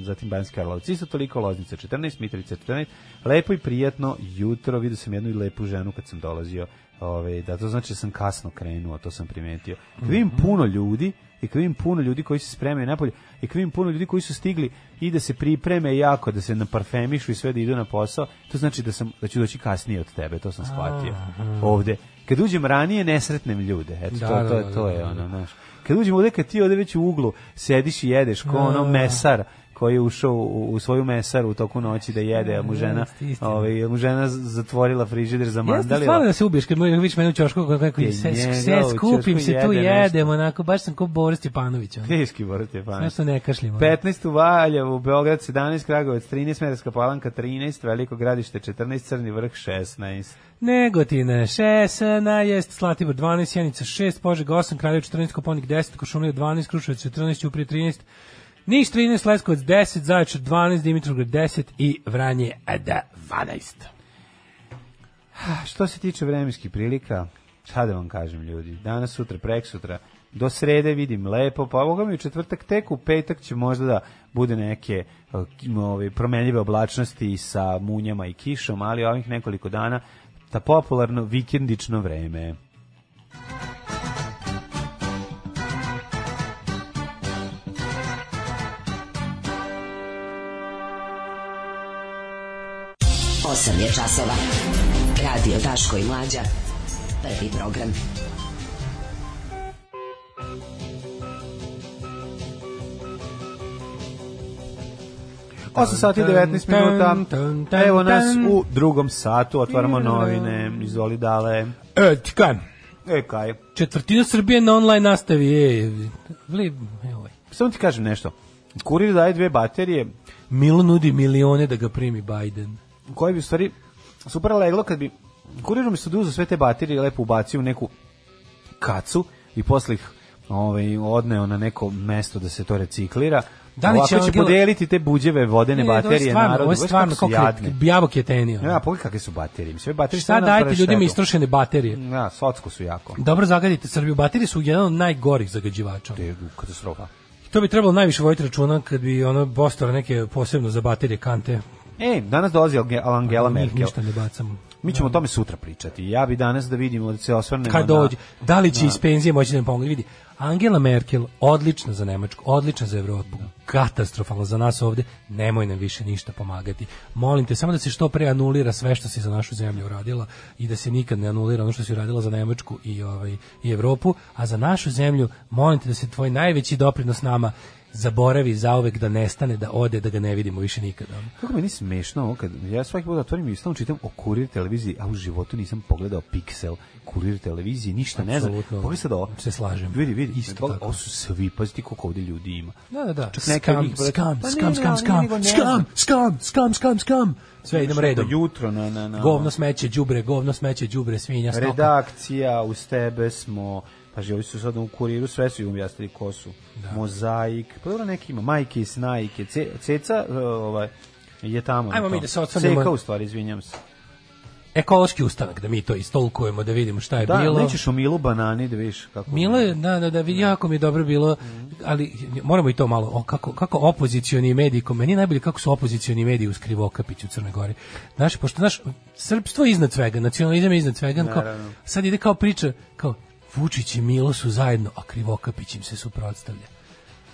zatim Banjski Karlovac. Isto toliko Loznica 14, Mitrovica 14. Lepo i prijatno jutro. Vidio sam jednu i lepu ženu kad sam dolazio. Ove, da, to znači da sam kasno krenuo, to sam primetio. Kad vidim puno ljudi, i kad vidim puno ljudi koji se spremaju napolje, i kad vidim puno ljudi koji su stigli i da se pripreme jako, da se naparfemišu i sve da idu na posao, to znači da sam da ću doći kasnije od tebe, to sam shvatio. Ovde. Kad uđem ranije, ne sretnem ljude. Eto, Da, to, da, to, da, to da, je da. ono, znaš. Kad uđem ovde, kad ti ovde već u uglu sediš i jedeš, ko ono mesar koji je ušao u, u svoju mesaru u toku noći da jede, a mu žena, Jeste, ovaj, mu žena zatvorila frižider za Jeste mandalila. stvarno da se ubiješ kad vidiš mene u ćošku kako Je se, se skupim se tu jede nešto. jedem onako baš sam ko Boris Stjepanović. Teški Borut je Sve što ne kašljimo. 15 u Valjevu, Beograd 17, Kragovac 13, Smederska palanka 13, Veliko gradište 14, Crni vrh 16. Negotine 16, Slatibor 12, Sjenica 6, Požega 8, Kraljevo 14, Koponik 10, Košumlija 12, Kruševac 14, Ćuprije 13, Niš 13, Leskovac 10, Zaječar 12, Dimitrovgrad 10 i Vranje 12. Što se tiče vremenskih prilika, šta da vam kažem ljudi, danas, sutra, prek sutra, do srede vidim lepo, pa ovoga mi u četvrtak, tek u petak će možda da bude neke uh, ove, promenljive oblačnosti sa munjama i kišom, ali ovih nekoliko dana ta popularno vikendično vreme. Osam je časova. Radio Daško i Mlađa. Prvi program. 8 sati i 19 minuta. Evo nas u drugom satu, otvaramo novine, izvoli dale. E, ti kaj, E, kaj? četvrtina Srbije na online nastavi, e, vli, evo, ovaj. Samo ti kažem nešto. Kurir daje dve baterije, Milo nudi milione da ga primi Biden. Koje bi u stvari super leglo kad bi kurir umjesto da uzeo sve te baterije lepo ubacio u neku kacu i posle ih ovaj, odneo na neko mesto da se to reciklira. Da li će će Angela- podeliti te buđeve vodene Ne, ovo je baterije stvarno, narodu. Ovo je stvarno kako jadne. Bijavo ketenio. Ja, pogledaj kakve su baterije. Sve baterije Šta naprave ljudima istrošene baterije? Ja, socko su jako. Dobro zagadite Srbiju. Baterije su jedan od najgorih zagađivača. To je katastrofa. To bi trebalo najviše voditi računa kad bi ono postale neke posebno za baterije kante. E, danas dolazi Angela Merkel. Ništa ne bacamo. Mi ćemo o tome sutra pričati. Ja bi danas da vidimo, da se osvrnemo Kad na... dođe, da li će iz penzije moći da nam pomogne? Vidi, Angela Merkel, odlična za Nemačku, odlična za Evropu, katastrofalno za nas ovde, nemoj nam više ništa pomagati. Molim te, samo da se što pre anulira sve što si za našu zemlju uradila i da se nikad ne anulira ono što si uradila za Nemačku i, ovaj, i Evropu, a za našu zemlju, molim te da se tvoj najveći doprinos nama zaboravi zauvek da nestane, da ode, da ga ne vidimo više nikada. Kako meni smešno ovo kad ja svaki put otvorim i stalno čitam o kurir televiziji, a u životu nisam pogledao Pixel, kurir televiziji, ništa ne znam. Pogledaj sad ovo. Se slažem. Vidi, vidi, Isto tako. Ovo su svi, pazi ti koliko ovdje ljudi ima. Da, da, da. Čak neka od Skam, njih, brate, skam, pa skam, ne, skam, ne, skam, nego ne skam, znam. skam, skam, skam, skam. Sve idemo redom. Jutro na, na, na Govno smeće, đubre, govno smeće, đubre, svinja, stoka. redakcija, uz tebe smo, pa ovi su sad u kuriru, sve su im objasnili ko su. Mozaik, pa dobro neki ima, majke i snajke, Ce, ceca, ovaj, je tamo. Ajmo mi da se osvrnemo- Ceka u stvari, izvinjam se. Ekološki ustanak, da mi to istolkujemo, da vidimo šta je Da, bilo. nećeš u Milu banani da vidiš kako... Milo je, da, da, da, jako mi je dobro bilo, ali moramo i to malo, o, kako, kako opozicioni mediji, ko meni je najbolje kako su opozicioni mediji u Skrivokapiću u Crnoj Gori. Znaš, pošto naš, srpstvo je iznad svega, nacionalizam je iznad svega, kao, sad ide kao priča, kao, Vučić i Milo su zajedno, a Krivokapić im se suprotstavlja.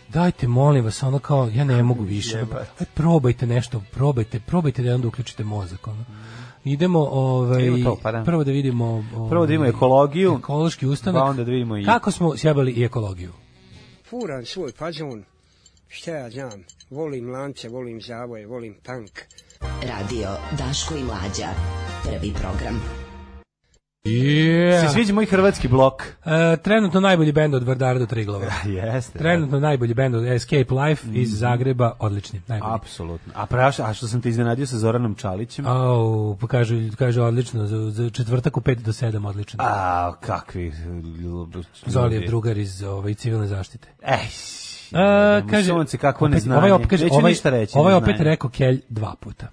Dajte, molim vas, ono kao, ja ne mogu više. Aj, probajte nešto, probajte, probajte da onda uključite mozak, ono. Idemo, ovaj, to, pa da. prvo da vidimo... Ovaj, Prvo da vidimo ekologiju, ekološki ustanak. pa onda da vidimo i- Kako smo sjebali i ekologiju? furam svoj fazon, šta ja znam, volim lance, volim zavoje, volim tank. Radio Daško i Mlađa. Prvi program. Yeah. Se sviđa moj hrvatski blok. E, trenutno najbolji bend od Vardara do Triglova. Jeste. Trenutno najbolji bend od Escape Life iz Zagreba, odlični, najbolji. Apsolutno. A, praš, a što sam te iznenadio sa Zoranom Čalićem? Au, pa kažu, kažu odlično, za, za četvrtak u 5 do 7 odlično. A, kakvi... Zolijev drugar iz ovaj, civilne zaštite. Ej, E, kaže, kaže, sunce, kako opet- neznanje. Ovaj, opet, kaže, Neću ovaj, ništa reći. ovaj opet rekao Kelj dva puta.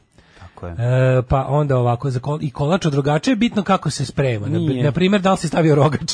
Tako je. E, pa onda ovako, za kol, i kolač od rogača je bitno kako se sprema. Na, primjer, da li si stavio rogač?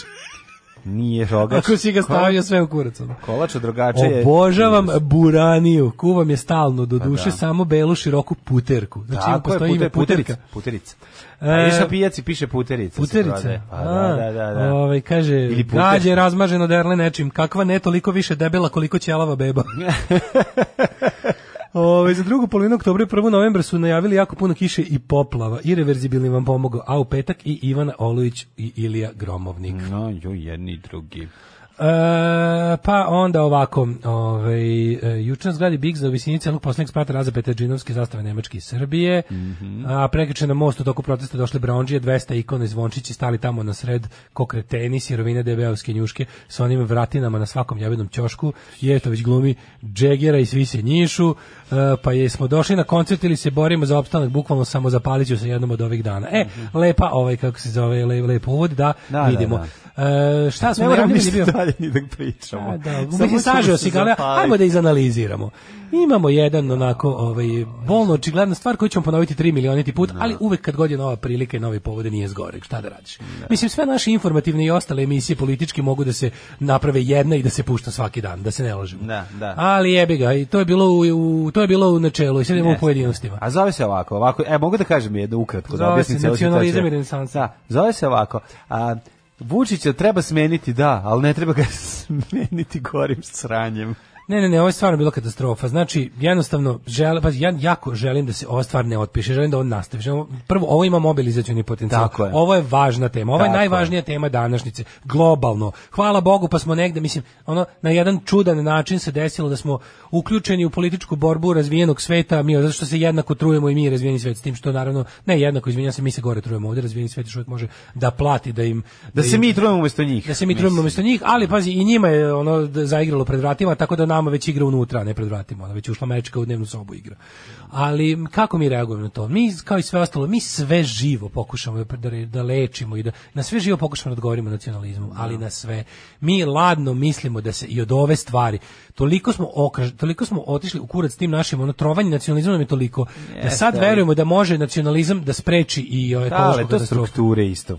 Nije rogač. Ako si ga stavio sve u kurac. ono. Kolač od rogača je... Obožavam buraniju, kuvam je stalno, do Pa duše da. samo belu široku puterku. Znači Tako je, postoji puter, puterica. puterka. Puterica. E, A vidiš na pijaci piše puterica. Puterica. Pa, da, da, da. da. Ovaj kaže Ili gađe razmaženo derle nečim. Kakva ne toliko više debela koliko ćelava beba. Ove, za drugu polovinu oktobra i 1. novembra su najavili jako puno kiše i poplava. Irreverzibilni vam pomogao, a u petak i Ivana Olujić i Ilija Gromovnik. No, jo, jedni i drugi. E, pa onda ovako, ovaj, e, juče na zgradi Biggs u visini celog poslednjeg sprata razapete džinovske zastave Nemačke i Srbije, a prekriče na most u toku protesta došle Brownđije, 200 ikona i zvončići stali tamo na sred ko kreteni, sirovine DB-ovske njuške sa onim vratinama na svakom jabenom ćošku, Jeftović glumi Džegera i svi se njišu, e, pa jesmo došli na koncert ili se borimo za opstanak, bukvalno samo zapalit ću se jednom od ovih dana. E, lepa, ovaj, kako se zove, le, lep uvod, da, Da, vidimo. da, E, šta smo Ne najavljivali ništa bio? dalje ni da pričamo. A, da, Samo mislim, sažeo si ga, ajmo da izanaliziramo. Imamo jedan onako, ovaj, bolno očigledna stvar koju ćemo ponoviti 3 milioniti put, ali uvek kad god je nova prilika i novi povode nije zgorek, šta da radiš. Mislim, sve naše informativne i ostale emisije politički mogu da se naprave jedna i da se pušta svaki dan, da se ne lažemo. Da, da. Ali jebi ga, i to je bilo u, u- to je bilo u načelu i sad idemo u pojedinostima. A zove se ovako, ovako, e, mogu da kažem jedno ukratko, da Zove objasnim se nacionalizam i renesansa. Da, zove se ovako, a, Vučića treba smeniti, da, ali ne treba ga smeniti gorim sranjem. Ne, ne, ne, ovo je stvarno bila katastrofa. Znači, jednostavno, žele, pa ja jako želim da se ova stvar ne otpiše, želim da on nastavi. Želim, prvo, ovo ima mobilizacioni potencijal. Tako je. Ovo je važna tema. Ovo je Tako najvažnija tema današnjice. Globalno. Hvala Bogu, pa smo negde, mislim, ono, na jedan čudan način se desilo da smo uključeni u političku borbu razvijenog sveta, mi, zato što se jednako trujemo i mi razvijeni svet, s tim što naravno, ne jednako, izvinjam se, mi se gore trujemo ovde, razvijeni svet još uvijek može da plati, da im... Da se im- mi trujemo umjesto njih. da se mi trujemo umjesto njih, ali pazi i njima je ono d- zaigralo pred vratima, tako da nama već igra unutra, ne pred vratima, ona već ušla mečka u dnevnu sobu igra. Ali kako mi reagujemo na to? Mi kao i sve ostalo, mi sve živo pokušamo da, da, da lečimo i da na sve živo pokušamo da odgovorimo nacionalizmom, ali na sve. Mi ladno mislimo da se i od ove stvari toliko smo okaž, toliko smo otišli u kurac s tim našim ono trovanje nacionalizmom je toliko da sad verujemo da može nacionalizam da spreči i Da, ali ekološku to katastrofu. strukture isto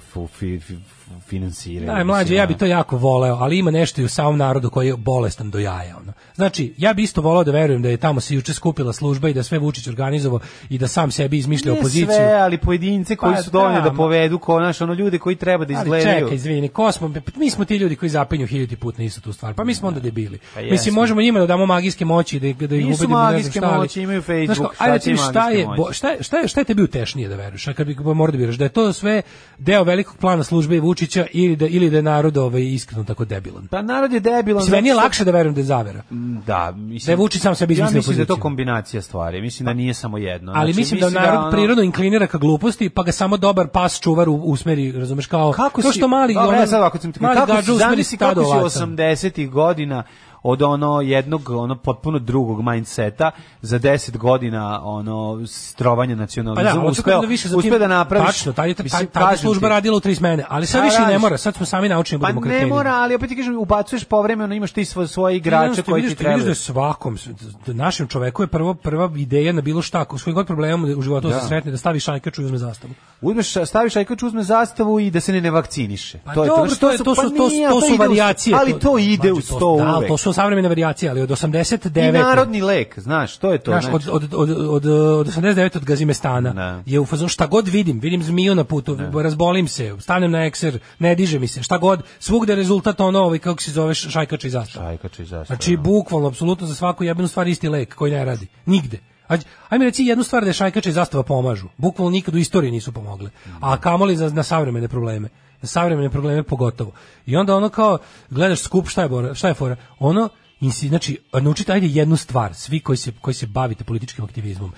finansiraju. Da, mlađe, ja bi to jako voleo, ali ima nešto i u samom narodu koji je bolestan do jaja. Ono. Znači, ja bi isto voleo da verujem da je tamo se juče skupila služba i da sve Vučić organizovao i da sam sebi izmišlja Ne opoziciju. sve, ali pojedince koji Pa su dovoljni da, da, povedu ko naš, ono ljude koji treba da Ali izgledaju. čekaj, izvini, ko smo, mi smo ti ljudi koji zapinju hiljati put na istu tu stvar, pa mi smo onda debili. Pa Mislim, možemo njima da damo magijske moći, da, da ih ubedimo, ne znam magijske šta, ali- moći, imaju Znaš Facebook, ajde šta ti šta je, bo- šta, je, šta, je, šta je tebi utešnije da veruješ, a kad bi morao da vjeruješ, da je to sve deo velikog plana službe Vučića ili da ili da je narod ovaj iskreno tako debilan. Pa narod je debilan. Sve nije lakše da verujem da je zavera. Da, mislim. Da je Vučić sam sebi Ja izmislio mislim da je to kombinacija stvari. Mislim da nije samo jedno. Ali Znači, mislim da narod ono- prirodno inklinira ka gluposti, pa ga samo dobar pas čuvar u- usmeri, razumeš, kao kako to što mali Dobro, ono, ja sad ovako sam ti mali kako si, usmeri kako si ovaca. 80-ih godina od ono jednog ono potpuno drugog mindseta za 10 godina ono strovanja Pa da, nacionalizma ali uspeo da više za uspeo tim- da napraviš Tačno, mislim, tad je kažem služba radila u tri smene, ali sad Pa više ne mora, sad smo sami naučeni da Pa budemo ne mora, ali opet ti kažem, ubacuješ povremeno, imaš ti svoje, svoje igrače koji ti da trebaju. je svakom, da našem čoveku je prvo, prva ideja na bilo šta, s kojim god problemom u životu Da. se sretne, da stavi šajkaču i uzme zastavu. Uzmeš, staviš ajkač, uzme zastavu i da se ne ne vakciniše. Pa to je dobro, to, je, to su, pa to, nije, to su uz- varijacije. Ali to ide uz Mađo, to Da, uvek. to su savremene varijacije, ali od 89. I narodni lek, znaš, to je to. Znaš, znači. od, od, od, od, od 89. od Gazimestana Da. je u fazonu šta god vidim, vidim zmiju na putu, razbolim se, stanem na ekser, ne diže mi se, šta god, svugde rezultat ono, ovaj, kako se zove, šajkača i zastava. Ajkač i zastava. Znači, bukvalno, apsolutno za svaku jebenu stvar isti lek koji ne radi. Nigde. Aj- Ajme reci jednu stvar da je šajkača i zastava pomažu. Bukvalno nikad u istoriji nisu pomogle. A kamoli za, na savremene probleme. Na savremene probleme pogotovo. I onda ono kao, gledaš skup, šta je, bora, šta je fora? Ono, insi, znači, naučite ajde jednu stvar, svi koji se, koji se bavite političkim aktivizmom.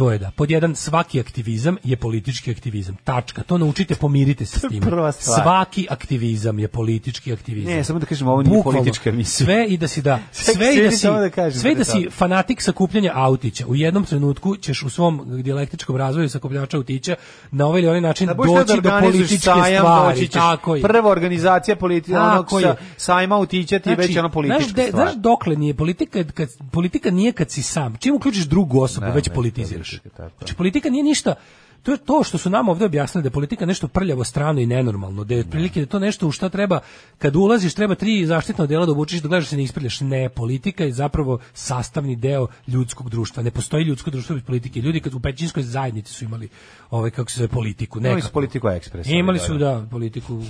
To je da, pod jedan, svaki aktivizam je politički aktivizam. Tačka. To naučite, pomirite se s tim. Svaki aktivizam je politički aktivizam. Ne, samo da kažem, ovo nije politička emisija. Sve i da si da, Sve- sve i da si, da kažem sve da si fanatik sakupljanja autića. U jednom trenutku ćeš u svom dijalektičkom razvoju sakupljača autića na ovaj ili onaj način Da doći da do političke sajam, stvari. ćeš. Tako je. Prva organizacija politi onog sa, sajma utića ti već ono politička znaš, de-. Znaš dokle nije politika, kad, politika nije kad si sam. Čim uključiš drugu osobu, Da, već ne, politiziraš. Znači, politika nije ništa, to je to što su nam ovdje objasnili da je politika nešto prljavo strano i nenormalno, da je otprilike da to nešto u šta treba kad ulaziš treba tri zaštitna odjela da obučiš da gledaš da se ne isprljaš. Ne, politika je zapravo sastavni deo ljudskog društva. Ne postoji ljudsko društvo bez politike. Ljudi kad u pećinskoj zajednici su imali ovaj kako se zove politiku, Imali su nekako. politiku ekspres. Imali su da politiku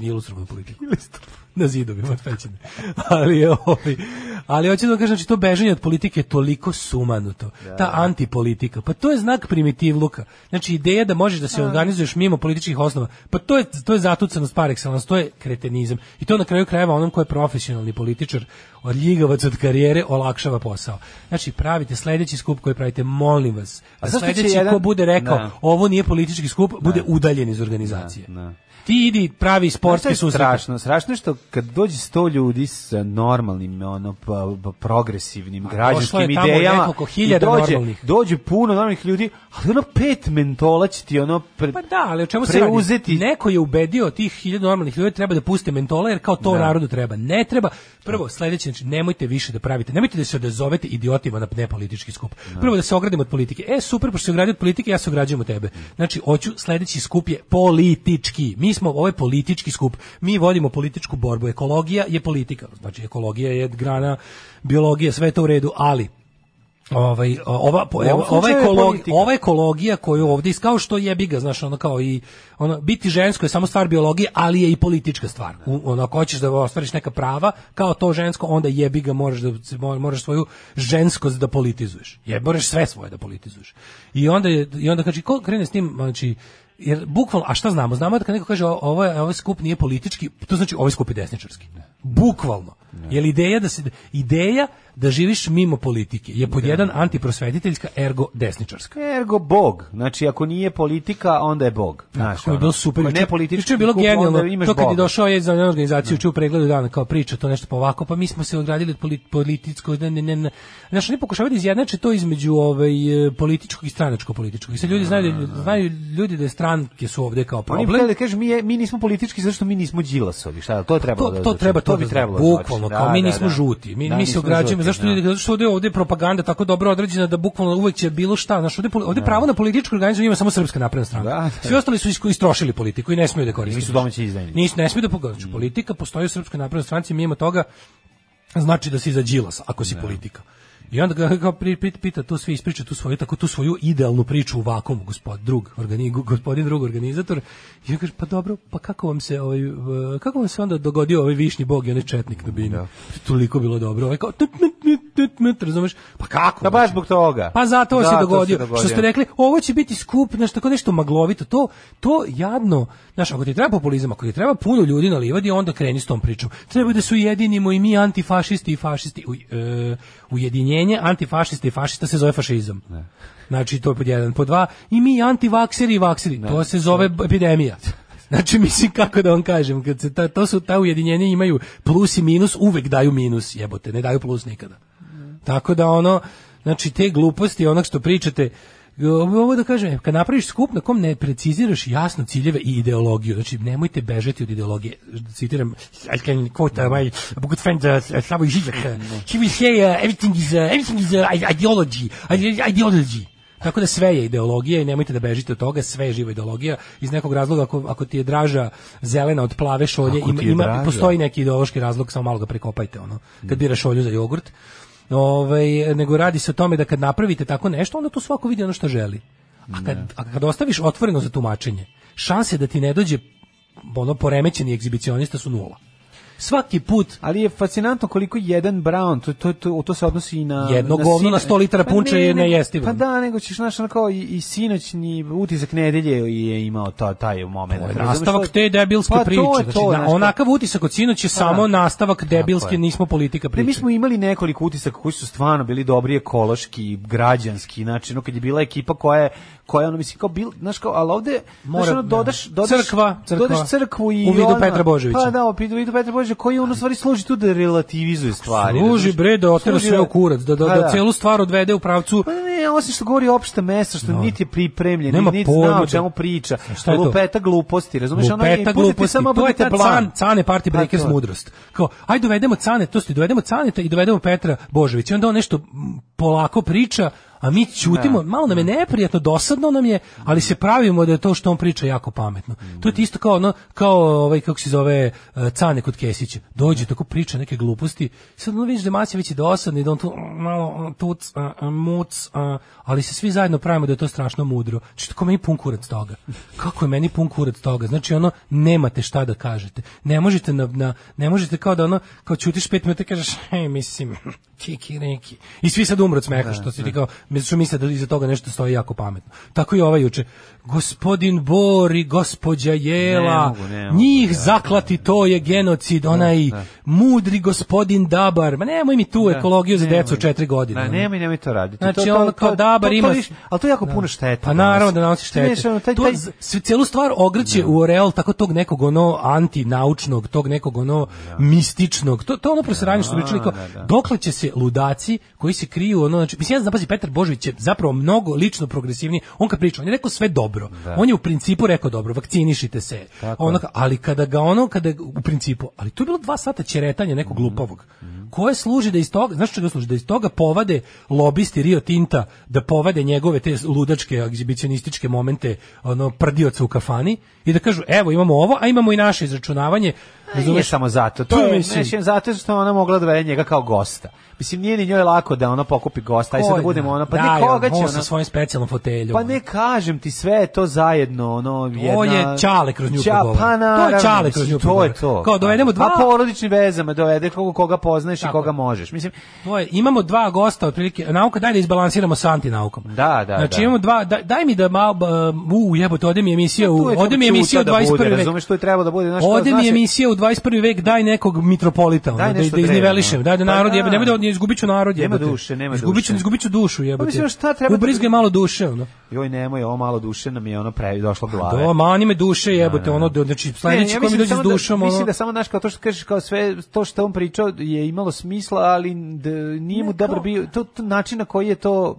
ilustrovanu politiku. na zidovima od pećine. ali ovaj ali hoću da vam kažem znači to bežanje od politike je toliko sumanuto. Ta antipolitika, pa to je znak primitivluka. Znači ideja da možeš da se organizuješ mimo političkih osnova, pa to je to je zatucanost par excellence, to je kretenizam. I to na kraju krajeva onom ko je profesionalni političar, odljigavac od karijere olakšava posao. Znači pravite sledeći skup koji pravite, molim vas. A A zašto će sledeći jedan- ko bude rekao Da. ovo nije politički skup, bude udaljen iz organizacije. Da. Ti idi pravi Znaš šta sportski je susret. strašno, strašno što kad dođe 100 ljudi sa normalnim, ono, pa, pa, progresivnim, građanskim idejama, nekoliko hiljada dođe, normalnih. dođe puno normalnih ljudi, ali ono pet mentola će ti ono pre, Pa da, ali o čemu se radi? Neko je ubedio tih hiljada normalnih ljudi da treba da puste mentola jer kao to narodu treba. Ne treba. Prvo, sledeće, znači nemojte više da pravite. Nemojte da se odazovete idiotima na nepolitički skup. Prvo da se ogradimo od politike. E, super, pošto se ogradio od politike, ja se ograđujem od tebe. Znači, hoću sledeći skup je politički. Mi smo, ovo je politički skup. Mi vodimo političku borbu. Ekologija je politika. Znači, ekologija je grana biologije, sve je to u redu, ali ovaj ova ova ekologija ova ekologija koju ovdje kao što jebi ga znaš ono kao i ono biti žensko je samo stvar biologije ali je i politička stvar U, ono ako hoćeš da ostvariš neka prava kao to žensko onda jebi ga moraš da se- mo- moraš svoju ženskost da politizuješ je moraš sve svoje da politizuješ i onda je, i onda kaže ko krene s tim znači jer bukvalno, a šta znamo? Znamo da kad neko kaže ovo je, ovaj skup nije politički, to znači ovaj skup je desničarski. Bukvalno. Jer ideja da se ideja da živiš mimo politike je pod jedan antiprosvetiteljska ergo desničarska. Ergo Bog. Znači, ako nije politika, onda je Bog. Znaš, je bilo super. Ne politički je bilo genijalno. To kad je došao je za organizaciju, ču u pregledu dana kao priča, to nešto pa ovako, pa mi smo se ogradili od polit, političkog, ne, ne, ne. Znaš, oni pokušavaju da izjednače to između ovaj, e, političkog i stranačko političkog. I sad ljudi znaju, da, znaju ljudi da je stranke su ovde kao Oni problem. htjeli da kažu, mi, je, mi nismo politički zato što mi nismo Đilasovi. Šta, to je trebalo to, da to treba to, bi da- trebalo da bukvalno kao Da, mi da, nismo da. žuti mi Da, mi se ograđujemo žuti, zašto da. ljudi zato što ovde ovde je propaganda tako dobro određena da bukvalno uvek će bilo šta znači ovde ovde pravo na političku organizaciju ima samo srpska napredna stranka Da, da. svi ostali su istrošili politiku i ne smeju da koriste Nisu domaći izdajnici. nisu ne smeju da pogledaju politika postoji u srpskoj naprednoj stranci mimo toga znači da si za Đilas ako si politika I onda ga kao pita, tu svi ispriča tu svoju tako tu svoju idealnu priču u vakumu gospod drug organi, gospodin drug organizator i ja kaže pa dobro pa kako vam se ovaj kako vam se onda dogodio ovaj višnji bog i onaj četnik na bini toliko bilo dobro ovaj kao razumeš? Pa kako? Da baš zbog toga. Pa zato se dogodio. Što ste rekli, ovo će biti skup, znaš, tako nešto maglovito. To, to jadno, znaš, ako ti treba populizam, ako ti treba puno ljudi na livadi, onda kreni s tom pričom. Treba da se ujedinimo i mi antifašisti i fašisti. U, e, ujedinjenje antifašista i fašista se zove fašizam. Znači, to je pod jedan. Pod dva, i mi antivakseri i vakseri. To se zove epidemija. Znači, mislim, kako da vam kažem, kad se ta, to su ta ujedinjenja imaju plus i minus, uvek daju minus, jebote, ne daju plus nikada. Tako da ono, znači te gluposti, onog što pričate, ovo da kažem, kad napraviš skup na kom ne preciziraš jasno ciljeve i ideologiju, znači nemojte bežati od ideologije. Citiram, I can quote uh, my good friend uh, Slavoj Žižek. uh, He will say uh, everything is, uh, everything is uh, ideology. ide- Ideology. Tako da sve je ideologija i nemojte da bežite od toga, sve je živa ideologija. Iz nekog razloga, ako, ako ti je draža zelena od plave šolje, ima, ima, postoji neki ideološki razlog, samo malo ga prekopajte, ono, kad biraš šolju za jogurt. Ovaj, nego radi se o tome da kad napravite tako nešto, onda to svako vidi ono što želi. A kad, a kad ostaviš otvoreno za tumačenje, šanse da ti ne dođe ono poremećeni egzibicionista su nula. Svaki put Ali je fascinantno koliko jedan Brown, to, to, to, to se odnosi i na... Jedno govno na 100 litara Pa punča ne, je ne, nejestivo. Pa da, nego ćeš, znaš, kao i, i sinoćni utisak nedelje je imao to, taj moment. Razumeš nastavak što- te debilske Pa to priče. je Znači, to, na- kao- onakav utisak od sinoć je samo nastavak debilske, je. nismo politika Ne, priče. mi smo imali nekoliko utisaka koji su stvarno bili dobri ekološki, građanski, znači, ono kad je bila ekipa koja je koja je ono mislim kao bil, znaš kao, ali ovde Mora- znaš, ono, dodaš, dodaš, Crkva, crkva. dodaš crkvu i U vidu ono- Petra Božovića. Pa da, u vidu Petra Božovića koji ono u stvari služi tu da relativizuje stvari. Služi bre da otera sve u kurac, da, da, Pa da celu stvar odvede u pravcu Pa ne, osim što govori opšta mesa, što niti je pripremljen, Nema niti zna o da- čemu priča. Šta je to? Lupeta gluposti, razumeš? ono, Lupeta i budete gluposti, samo to je ta can, cane party Pa breakers mudrost. Kao, aj dovedemo cane, to ste dovedemo caneta i dovedemo Petra Božovića. I onda on nešto polako priča, a mi ćutimo, malo nam je neprijatno, dosadno nam je, ali se pravimo da je to što on priča jako pametno. To je isto kao ono, kao ovaj, kako se zove, uh, cane kod Kesića. Dođe, tako priča neke gluposti, sad ono vidiš da je Macijević je dosadni, da on tu malo tuc, a, a, muc, a, ali se svi zajedno pravimo da je to strašno mudro. Znači, tako meni pun kurac toga. Kako je meni pun kurac toga? Znači, ono, nemate šta da kažete. Ne možete na, na ne možete kao da ono, kao ćutiš pet minuta i kažeš, hej, mislim, kiki neki. I svi sad umru od smeha, što si ti kao, što misle da iza toga nešto stoji jako pametno. Tako i ova juče. Gospodin Bori, gospođa Jela, Ne mogu, ne mogu, njih ja. zaklati, to je genocid, onaj mudri gospodin Dabar. Ma nemoj mi tu ekologiju za decu četiri godine. Da, nemoj, nemoj to raditi. Znači, to, to, ono kao Dabar to- ima- ali to je jako puno štete. Pa naravno da nanosi štete. To celu stvar ogrće u oreal tako tog nekog ono antinaučnog, tog nekog ono mističnog. To to ono prosiranje što smo pričali kao dokle će se ludaci koji se kriju ono znači mislim ja znam pazi Petar Božović je zapravo mnogo lično progresivniji. On kad priča, on je rekao sve dobro. On je u principu rekao dobro, vakcinišite se. Tako Ono, ali kada ga ono kada u principu, ali to je bilo dva sata ćeretanja nekog glupavog. Koje služi da iz toga, znaš čega služi? Da iz toga povade lobisti Rio Tinta, da povade njegove te ludačke egzibicionističke momente ono prdioca u kafani i da kažu evo imamo ovo, a imamo i naše izračunavanje. Razumeš? samo zato. To je, mislim- zato što ona mogla da dovede njega kao gosta. Mislim, nije ni njoj lako da ona pokupi gosta. Aj sad da budemo ono, pa da, ne koga će on ona... sa svojim specijalnom foteljom. Pa ne kažem ti sve je to zajedno, ono jedna... To je Ćale kroz nju. Pa To je mislim, kroz nju To je to. Kao dovedemo dva- A porodičnim vezama dovede koga, koga poznaješ i Tako koga možeš. Mislim, To je, imamo dva gosta otprilike, nauka daj da izbalansiramo sa antinaukom. Da, da, Znači da. imamo dva, daj, daj mi da malo, u jebote, ode mi emisija, u, ode mi emisija u ćuta da 21. bude, vek. Razumeš, tu je trebalo da bude, kao, Ode mi emisija u 21. vek, daj nekog mitropolita, ono, da, da iznivelišem, da Pa narod da. jebe, nemoj da izgubit ću narod Nema jebote. duše, nema izgubit ću, duše. izgubit ću dušu jebote. mislim, šta treba da- Ubrizgaj malo duše, ono. Joj, nemoj, ovo malo duše nam je ono pre, došlo glave. Do, mani me duše jebote, ono, da- znači Ne, sledeći ko mi mislim dođe s da- dušom, Mislim ono. da samo znaš kao to što kažeš kao sve to što on pričao je imalo smisla, ali da nije mu dobar bio to, to način na koji je to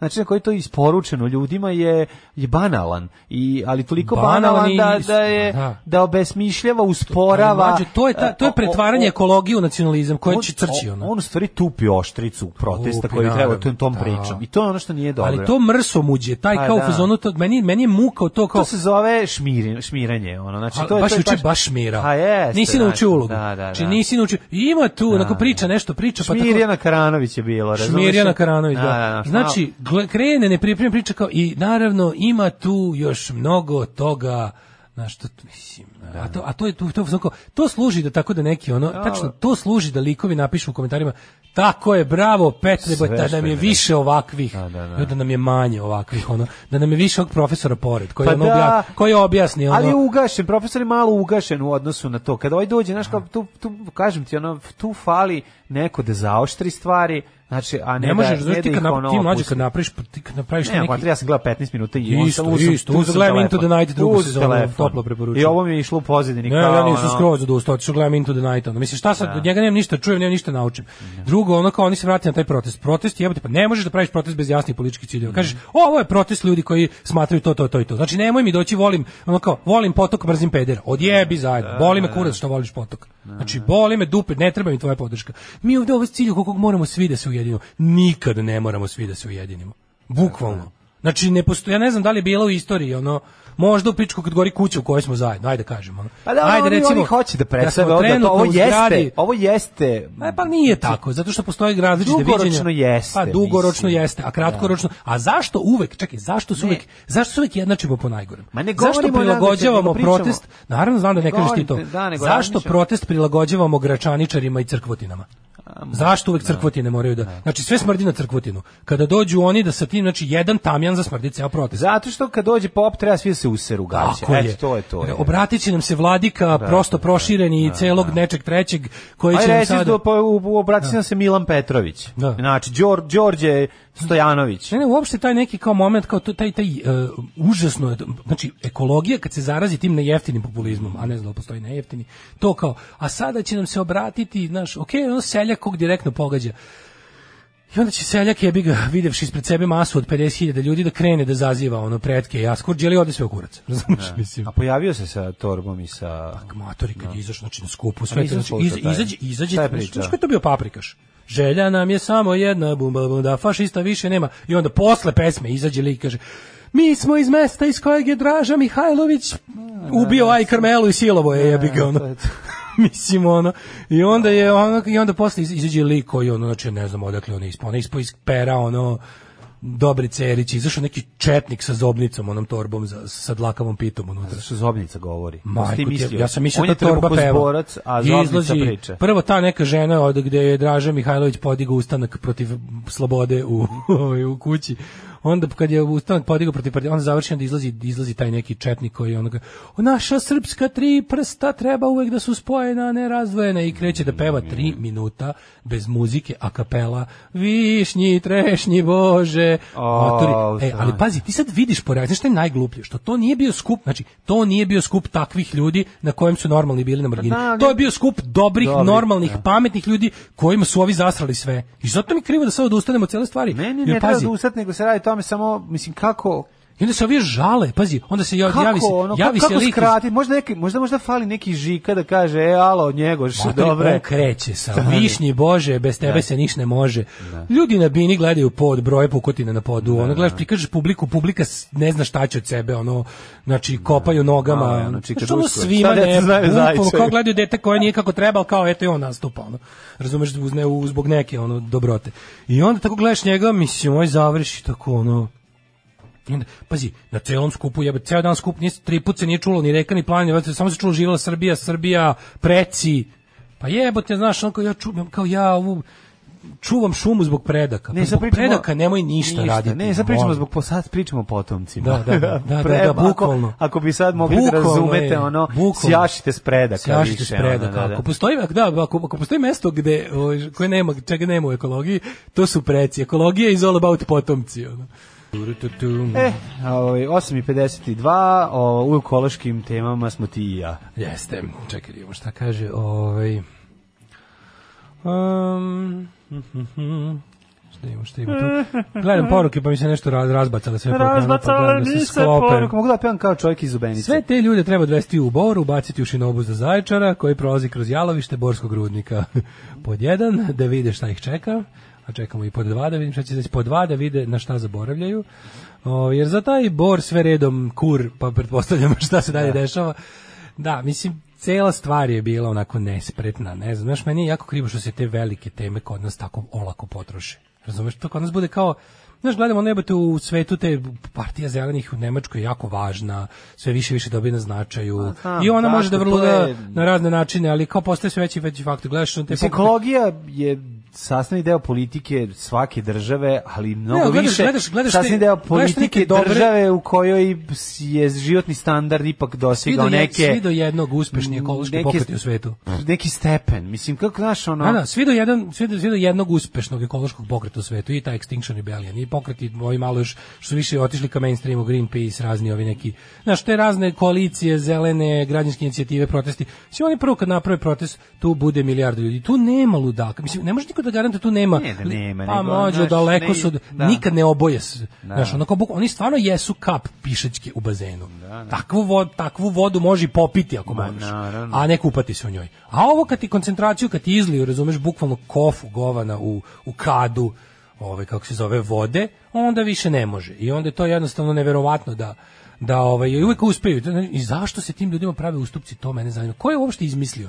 način na koji je to isporučeno ljudima je je banalan i ali toliko Banalan banalan, i- da da je da. da obesmišljava, usporava. mlađe, to je ta, to je e, o- o- pretvaranje ekologije u nacionalizam koje on- će on- ono. On u stvari tupi oštricu protesta koji treba naravno, tom, tom da. pričom. I to je ono što nije dobro. Ali to mrsomuđe, taj Pa kao da. fazonu, to, meni, meni je muka to kao... to se zove šmiri, šmiranje, ono. Znači A, to je baš to je juče baš šmirao. A jeste. nisi znači, naučio ulogu. Da, da, da. Znači nisi naučio. Ima tu, onako priča nešto, priča pa tako. Šmirjana Karanović je bilo, razumeš? Šmirjana Karanović, da. Da, da, da, znači, krene nepripremljena priča kao i naravno ima tu još mnogo toga na što mislim, a to a to je to, to, to služi da tako da neki ono tačno to služi da likovi napišu u komentarima Tako je, bravo, Petre, Sve da nam je je više ovakvih, Da, da, da. da, nam je manje ovakvih, ono, da nam je više ovog profesora pored, koji, Pa ono da. obja, koji objasni, ono, Ali je ugašen, profesor je malo ugašen u odnosu na to. Kada ovaj dođe, znaš, tu, tu, kažem ti, ono, tu fali neko da zaoštri stvari, znači, a ne, ne možeš, da, znaš, ne ti da kad, ono ti mlađe kad napraviš, ti kad napraviš Ne, neki... neki... ja sam gledao 15 minuta i on sam uzeo- isto, uzeo gledam. Into the Night, drugu sezonu, telefon. toplo preporučujem. I ovo mi je išlo u pozadini Ne, kao, ja nisam ono, skroz odustao, otišao gledam Into the Night, ono. Mislim, šta sad, od njega nemam ništa da čujem, nemam ništa da naučim. Drugo, ono kao oni se vrati na taj protest. Protest jebote, pa ne možeš da praviš protest bez jasnih političkih ciljeva. Kažeš, ovo je protest ljudi koji smatraju to, to, to i to. Znači, nemoj mi doći, volim, ono kao, volim potok, mrzim pedera. Odjebi zajedno. Boli me kurac što voliš potok. Znači, boli me dupe, ne treba mi tvoja podrška. Mi ovde ovo cilju koliko moramo svi da se ujedinimo. Nikad ne moramo svi da se ujedinimo. Bukvalno. Znači, ne postoji, ja ne znam da li je bilo u istoriji, ono, možda u pičku kad gori kuća u kojoj smo zajedno, ajde kažemo. Pa da, ajde, oni, oni hoće da predstave da to, trenutno ovo u zgradi- jeste, ovo jeste E, pa nije tako, zato što postoje različite Dugoročno viđenja. jeste, Pa dugoročno mislim. jeste, a kratkoročno. A zašto uvek, čekaj, zašto su Ne. uvek, zašto se uvek jednačimo po najgorem? Ma ne zašto prilagođavamo pričamo. protest? Naravno znam da ne, Ne kažeš ti to. da, zašto protest prilagođavamo gračaničarima i crkvotinama? Zašto uvek crkvotine moraju da... Znači sve smrdi na crkvotinu. Kada dođu oni da sa tim, znači jedan tamjan zasmrdi ceo protest. Zato što kad dođe pop treba svi da se useru gaće. Tako je. Eto, to je to. Je. Obratit će nam se vladika, prosto prošireni i celog nečeg trećeg, koji će nam reći sada... da po, u, u, obrati se nam se Milan Petrović. Da. Znači, Đor, Đorđe Stojanović. Ne, ne, uopšte taj neki kao moment, kao to, taj, taj uh, užasno, znači, ekologija kad se zarazi tim nejeftinim populizmom, a ne znam da postoji nejeftini, to kao, a sada će nam se obratiti, znaš, ok, ono seljak kog direktno pogađa, I onda će seljak jebi ga, videvši ispred sebe masu od 50.000 ljudi da krene da zaziva ono pretke, ja skurđeli ode sve u kurac. Razumeš, mislim. A pojavio se sa torbom i sa... Matori kad je izašao znači na skupu sve to znači izađe izađe ko je to bio paprikaš Želja nam je samo jedna bumba bumba fašista više nema. I onda posle pesme izađe lik i kaže Mi smo iz mesta iz kojeg je Draža Mihajlović ubio Aj Karmelu i silovo. Je jebi ga ono. Mislim ono. I onda je ono i onda posle iz- izađe lik koji ono znači ne znam odakle on je ispao, on je ispao iz pera ono Dobri Cerić, izašao neki četnik sa zobnicom, onom torbom za, sa dlakavom pitom unutra. Što Zobnica govori? Majko Ti ja sam mislio da torba peva. trbuhozborac, a Zobnica izlazi priča. Prvo ta neka žena od gde je Draža Mihajlović podigao ustanak protiv slobode u, u kući. Onda kad je ustanak podigao protiv partije, onda završi onda izlazi izlazi taj neki četnik koji onoga naša srpska tri prsta treba uvek da su spojena, a ne razdvojena i kreće da peva tri minuta bez muzike, a kapela višnji, trešnji, bože. O. E, ali pazi, ti sad vidiš po reakciji, šta je najgluplje, što to nije bio skup, znači, to nije bio skup takvih ljudi na kojem su normalni bili na margini. Da, to je bio skup dobrih, Dobrih, normalnih, da. pametnih ljudi kojima su ovi zasrali sve. I zato mi krivo da sad odustanemo od cele stvari. Ne, ne, Jer, ne treba pazi, da usat, nego se radi o tome samo, mislim, kako... I onda se ovi žale, pazi, onda se javi, javi se, ono, javi kako se lik skrati, možda, neki, možda možda fali neki žika da kaže, e, alo, njegoš, Matori, dobre. on kreće sa višnji Bože, bez tebe se niš ne može. Ljudi na bini gledaju pod broje pukotine na podu. Ono gledaš, prikažeš publiku, publika ne zna šta će od sebe, ono znači kopaju nogama. A, ono, ono, Znači, ono Dušković. svima ne, Zajčevi? kao gledaju dete koje nije kako treba, kao eto i on nastupa, ono. Razumeš, uz ne, zbog neke ono dobrote. I onda tako gledaš njega, mislim, ovaj završi tako ono I onda, pazi, na celom skupu, jebe, ceo dan skup, nije, tri put se nije čulo ni reka, ni planina, samo se čulo živjela Srbija, Srbija, preci. Pa jebote, znaš, onako ja čuvam, kao ja ovu, čuvam šumu zbog predaka. Pa sad zbog pričamo- predaka nemoj ništa, raditi. Ne, sad pričamo zbog sad pričamo potomcima. Da, da, da, da, Pre- da, ako- bukvalno. Ako, bi sad mogli da Bukvalno razumete je, ono bukvalno. sjašite s predaka Sjašite više. s predaka. ono, da, da. Ako postoji, da, ako, ako postoji mesto gde, o, koje nema, čega nema u ekologiji, to su preci. Ekologija is all about potomci. Ono. E, ovaj 8:52, o u ekološkim temama smo ti i ja. Jeste, čekaj, vidimo šta kaže, ovaj... Um, šta ima, šta ima tu? Gledam poruke, pa mi se nešto raz, razbacale sve ekranu, pa da mi se poruka, mogu da pevam kao čovjek iz Ubenice. Sve te ljude treba odvesti u Boru, baciti u šinobu za zajčara, koji prolazi kroz jalovište Borskog rudnika. pod jedan, da vide šta ih čeka, a čekamo i pod dva, da vidim šta će se pod dva, da vide na šta zaboravljaju. O, jer za taj Bor sve redom kur, pa pretpostavljamo šta se dalje dešava. Da, mislim, cela stvar je bila onako nespretna, ne znam, znaš, meni je jako krivo što se te velike teme kod nas tako olako potroše. Razumeš, to kod nas bude kao, Znaš, gledamo nebate u svetu te partija zelenih u Nemačkoj je jako važna, sve više više dobije na značaju. znam, I ona može da vrlo da je- na razne načine, ali kao postaje sve veći veći faktor. Gledaš te Mislim, ekologija je sastavni deo politike svake države, ali mnogo Ne, gledaš- više gledaš- gledaš sastavni deo politike dobre- države u kojoj je životni standard ipak Svi do, neke svi do jednog uspešni ekološki pokreti u svetu. neki stepen. Mislim, kako znaš, ono... Da, da, svi do, jedan, svi, do, svi do jednog uspešnog ekološkog pokreta u svetu, i ta Extinction Rebellion, i pokreti ovi malo još, što su više otišli ka mainstreamu, Greenpeace, razni ovi neki, znaš, te razne koalicije, zelene, građanske inicijative, protesti, svi oni prvo kad naprave protest, tu bude milijardu ljudi, tu nema ludaka, mislim, ne može niko da garantuje, tu nema, Ne da nema, pa znaš, daleko su, da. nikad ne oboje, Da. znaš, onako, buk- oni stvarno jesu kap pišačke u bazenu, Takvu, vod, takvu vodu može popiti ako možeš, a ne kupati se u njoj. A ovo kad ti koncentraciju, kad ti izliju, razumeš, bukvalno kofu govana u, u kadu, ove, kako se zove, vode, onda više ne može. I onda je to jednostavno neverovatno da da ovaj uvek uspeju. I zašto se tim ljudima prave ustupci, to mene zanima. Ko je uopšte izmislio?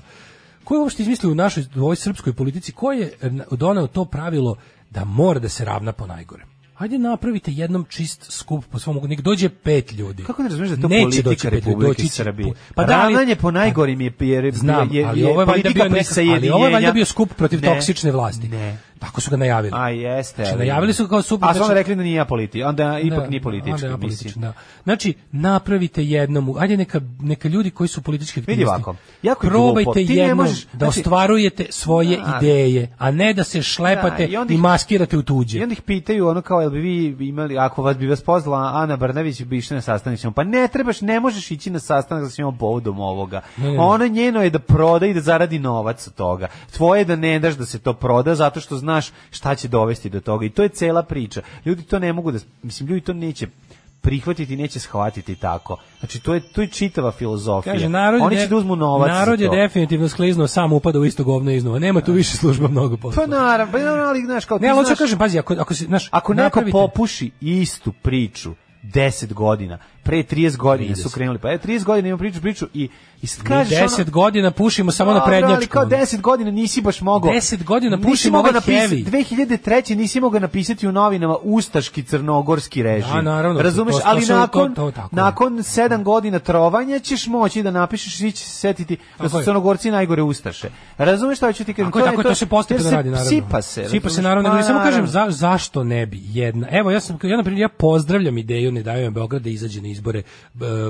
Ko je uopšte izmislio u našoj u ovoj srpskoj politici, ko je eh, doneo to pravilo da mora da se ravna po najgore? Hajde napravite jednom čist skup po svom nek dođe pet ljudi. Kako ne razumiješ da je to Neće politika doći Republike doći Srbije? Pa da, ali- Ravnanje po najgorim je, jer, Znam, je, ali je ovo je valjda bio neka, ali ovo je valjda bio skup protiv Ne. toksične vlasti. Ne. Tako su ga najavili. A jeste. Znači, najavili su ga kao super, A su onda znači- rekli da nije politi, onda ipak Da, nije politički, onda apolitički, da. Znači, napravite jednom, ajde neka, neka ljudi koji su politički Vidi aktivisti, ovako, jako je probajte glupo. Jednom možeš- da znači- ostvarujete svoje Da. ideje, a ne da se šlepate Da, i onda i ih- maskirate u tuđe. I onda ih pitaju ono kao, jel bi vi imali, ako vas bi vas pozvala Ana Brnavić bi išli na sastanak s njom. Pa ne trebaš, ne možeš ići na sastanak s njom povodom ovoga. Ne, ne. Ono njeno je da proda i da zaradi novac od toga. Tvoje je da ne daš da se to proda zato što znaš šta će dovesti do toga. I to je cela priča. Ljudi to ne mogu da, mislim, ljudi to neće prihvatiti neće shvatiti tako. Znači, to je, to je čitava filozofija. Kaže, narod, Oni će da uzmu novac narod je definitivno skliznuo, sam upada u isto govno iznova. Nema tu više služba mnogo posla. Pa naravno, pa naravno, ali znaš, kao ne, ali hoću kažem, pazi, ako, ako se, znaš, Ako neko popuši istu priču 10 godina, pre 30 godina 30. su krenuli, pa je 30 godina ima priču, priču i, i sad kažeš 10 ono, godina pušimo samo na Dobro, ali prednjačku. kao 10 godina nisi baš mogao. 10 godina pušimo ovaj napisati- heavy. 2003. nisi mogao napisati u novinama ustaški crnogorski režim. Da, naravno, Razumeš, to- to ali se- to- nakon, to tako. nakon 7 godina trovanja ćeš moći da napišeš, svi će se setiti da su je. crnogorci najgore ustaše. Razumeš šta hoću ti kažem? Tako tako to se postepeno se radi, naravno. Sipa se. Sipa se, naravno. Pa, nego samo kažem, za, zašto ne bi jedna... Evo, ja sam, ja, na primjer, ja pozdravljam ideju Ne daju Beograd da izađe na izbore.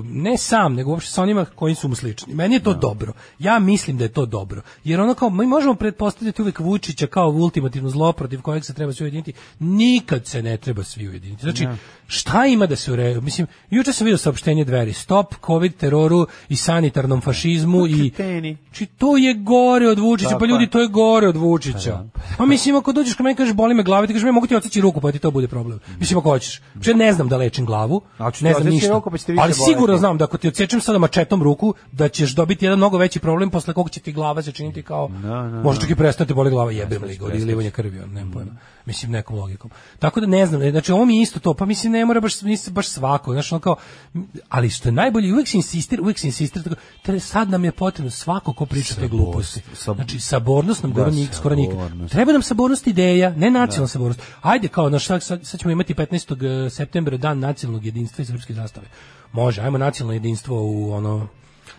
Ne sam, nego uopšte sa onima koji su mu slični. Meni je to dobro. Ja mislim da je to dobro. Jer ono kao, mi možemo pretpostavljati uvek Vučića kao ultimativno zlo protiv kojeg se treba svi ujediniti. Nikad se ne treba svi ujediniti. Znači, šta ima da se ure... Mislim, juče sam vidio saopštenje dveri. Stop COVID teroru i sanitarnom fašizmu i... Znači, to je gore od Vučića, Tako pa ljudi, to je gore od Vučića. Pa mislim, ako dođeš kod mene kažeš, boli me glava, ti kažeš, "Me, mogu ti odseći ruku, pa ti to bude problem. Mislim, ako hoćeš. Znači, ne znam da lečim glavu, ne znam ništa. pa Ali sigurno znam da ako ti odsečem sada mačetom ruku, da ćeš dobiti jedan mnogo veći problem posle kog će ti glava se činiti kao, može čak i prestati boli glava, jebem li izlivanja krvi, nemam pojma. Mislim, nekom logikom. Tako da ne znam, znači ovo mi je isto to, pa mislim, ne mora baš, nisi baš svako, znači ono kao, ali što je najbolje, uvek se insistira, uvek se insistira, tako, "Tre- sad nam je potrebno svako ko priča te gluposti. sab- Znači, sabornost nam gore nik, skoro nikad. Treba nam sabornost ideja, ne nacionalna sabornost. Ajde, kao, znaš, sad, sad, sad ćemo imati 15. septembra dan nacionalnog jedinstva i srpske zastave. Može, ajmo nacionalno jedinstvo u ono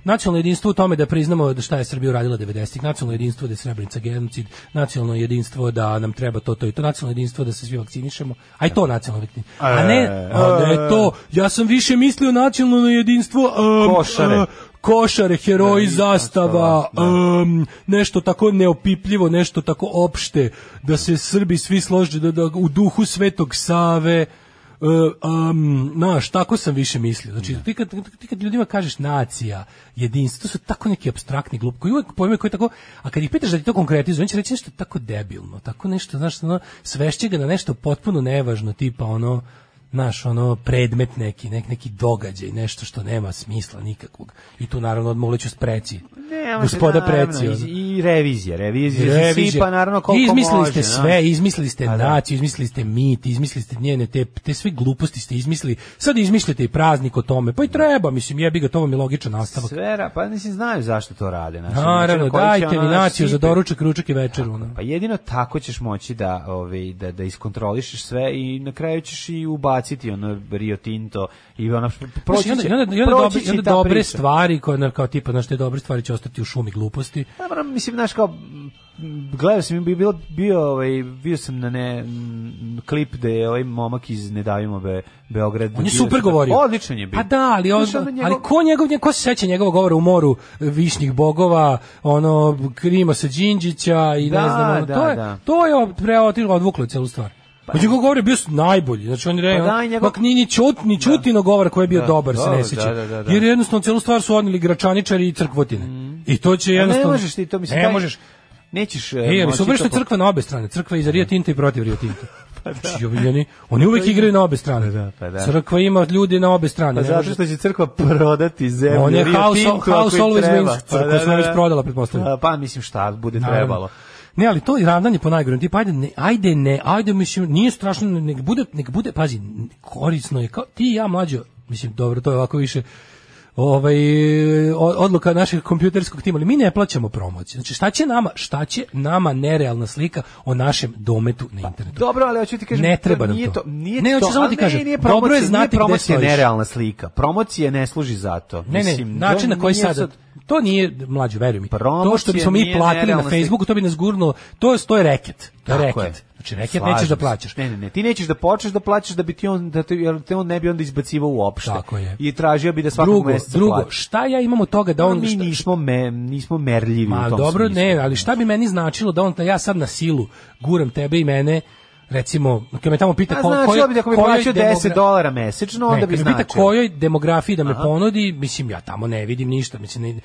Nacionalno jedinstvo u tome da priznamo da šta je Srbija uradila 90-ih, nacionalno jedinstvo da je Srebrenica genocid, nacionalno jedinstvo da nam treba to, to i to, nacionalno jedinstvo da se svi vakcinišemo, a i to nacionalno jedinstvo. A ne, a ne to, ja sam više mislio nacionalno jedinstvo, um, Košare. košare, heroji, Da, zastava, zastava, um, nešto tako neopipljivo, nešto tako opšte, da se Srbi svi slože da, da u duhu Svetog Save, um, znaš, tako sam više mislio. Znači, ti kad, ti kad ljudima kažeš nacija, jedinstvo, to su tako neki abstraktni glup, koji uvek pojme koji tako, a kad ih pitaš da ti to konkretizuje, on će reći nešto tako debilno, tako nešto, znaš, ono, svešće ga na nešto potpuno nevažno, tipa ono, naš ono predmet neki, nek, neki događaj, nešto što nema smisla nikakvog. I tu naravno odmah uleću spreci. Ne, Gospoda preci. I, i revizija, se Revizija. sipa naravno koliko izmislili može. ste sve, izmislili ste A da. naciju, izmislili ste mit, izmislili ste njene te, te sve gluposti ste izmislili. Sad izmišljate i praznik o tome. Pa i treba, mislim, jebi ga, to vam je logičan nastavak. Svera, pa mislim znaju zašto to rade. Znači, Naravno, način dajte mi ono naciju za doručak, ručak i večeru. ono. Pa jedino tako ćeš moći da, ovaj, da, da iskontrolišeš sve i na kraju ćeš i ubaciti ono Rio Tinto i ono, proći će, i onda, i onda, dobre, i onda dobre stvari, koje, na- kao tipa, znaš, te dobre stvari će ostati u šumi gluposti. Dobro, mislim, znaš, kao, gledao sam bi bilo bio ovaj bio sam na ne m, klip da je ovaj momak iz Ne davimo Be, Beograd. On je super super- govorio. Odličan je bio. Pa da, ali on, njegov- ali ko njegov, ko se seća njegovog govora u moru višnjih bogova, ono Krima sa Đinđića i Da, ne znam, ono, da, to je da. to je preotilo odvuklo celu stvar. Pa njegov govor je bio najbolji. Znači on je Pa da, njegov- njegov... ni ni čut ni čutino govor koji je bio Da, dobar, se ne seća. da, da, da, da. Jer jednostavno celu stvar su odneli gračaničari i crkvotine. I to će jednostavno ne možeš ti to mislim. Ne taj- možeš. Nećeš. E, ali moći super što crkva na obe strane. Crkva i za Rio Tinto i protiv Rio Tinto. Znači, ovi oni, oni uvek igraju na obe strane. da, pa da. Crkva ima ljudi na obe strane. Pa zato što će crkva prodati zemlju. On je Rio house- Tintu house always wins. Crkva smo već prodala, pretpostavljam. Pa, Pa mislim šta bude trebalo. Ne, ali to je ravnanje po najgorem. Ti ajde, ne, ajde ne, ajde mislim nije strašno, nek bude, nek bude, pazi, korisno je kao ti i ja mlađo, mislim dobro, to je ovako više ovaj odluka našeg kompjuterskog tima, ali mi ne plaćamo promociju. Znači šta će nama, šta će nama nerealna slika o našem dometu na internetu? Dobro, ali hoću ti kažem, Ne treba nam nije to. nije Ne, hoću samo ti kažem, nije dobro je promocija, znati nije promocija nerealna slika. Promocija ne služi za to. Ne, ne, Mislim, način na koji sada, to nije mlađo, veruj mi. Promocija To što bismo mi platili na. Facebooku, to bi nas gurnulo, to je, to je reket. To je Tako reket. je. Znači, reket Slažem nećeš da plaćaš. Ne, ne, ne, ti nećeš da počneš da plaćaš da bi ti on da te, jer te on ne bi onda izbacivao uopšte. Tako je. I tražio bi da svakog Drugo, meseca drugo, plaćaš. šta ja imam od toga da on... mi šta- nismo me, nismo merljivi Ma u tom dobro, smislu. ne, ali šta bi meni značilo da on da ja sad na silu guram tebe i mene recimo, kad me tamo pita A ko, znači, kojoj- bi da ako bi kojoj plaćao 10 demogra- dolara mesečno, onda ne, bi me pita kojoj demografiji da me ponudi, mislim ja tamo ne vidim ništa, mislim ne,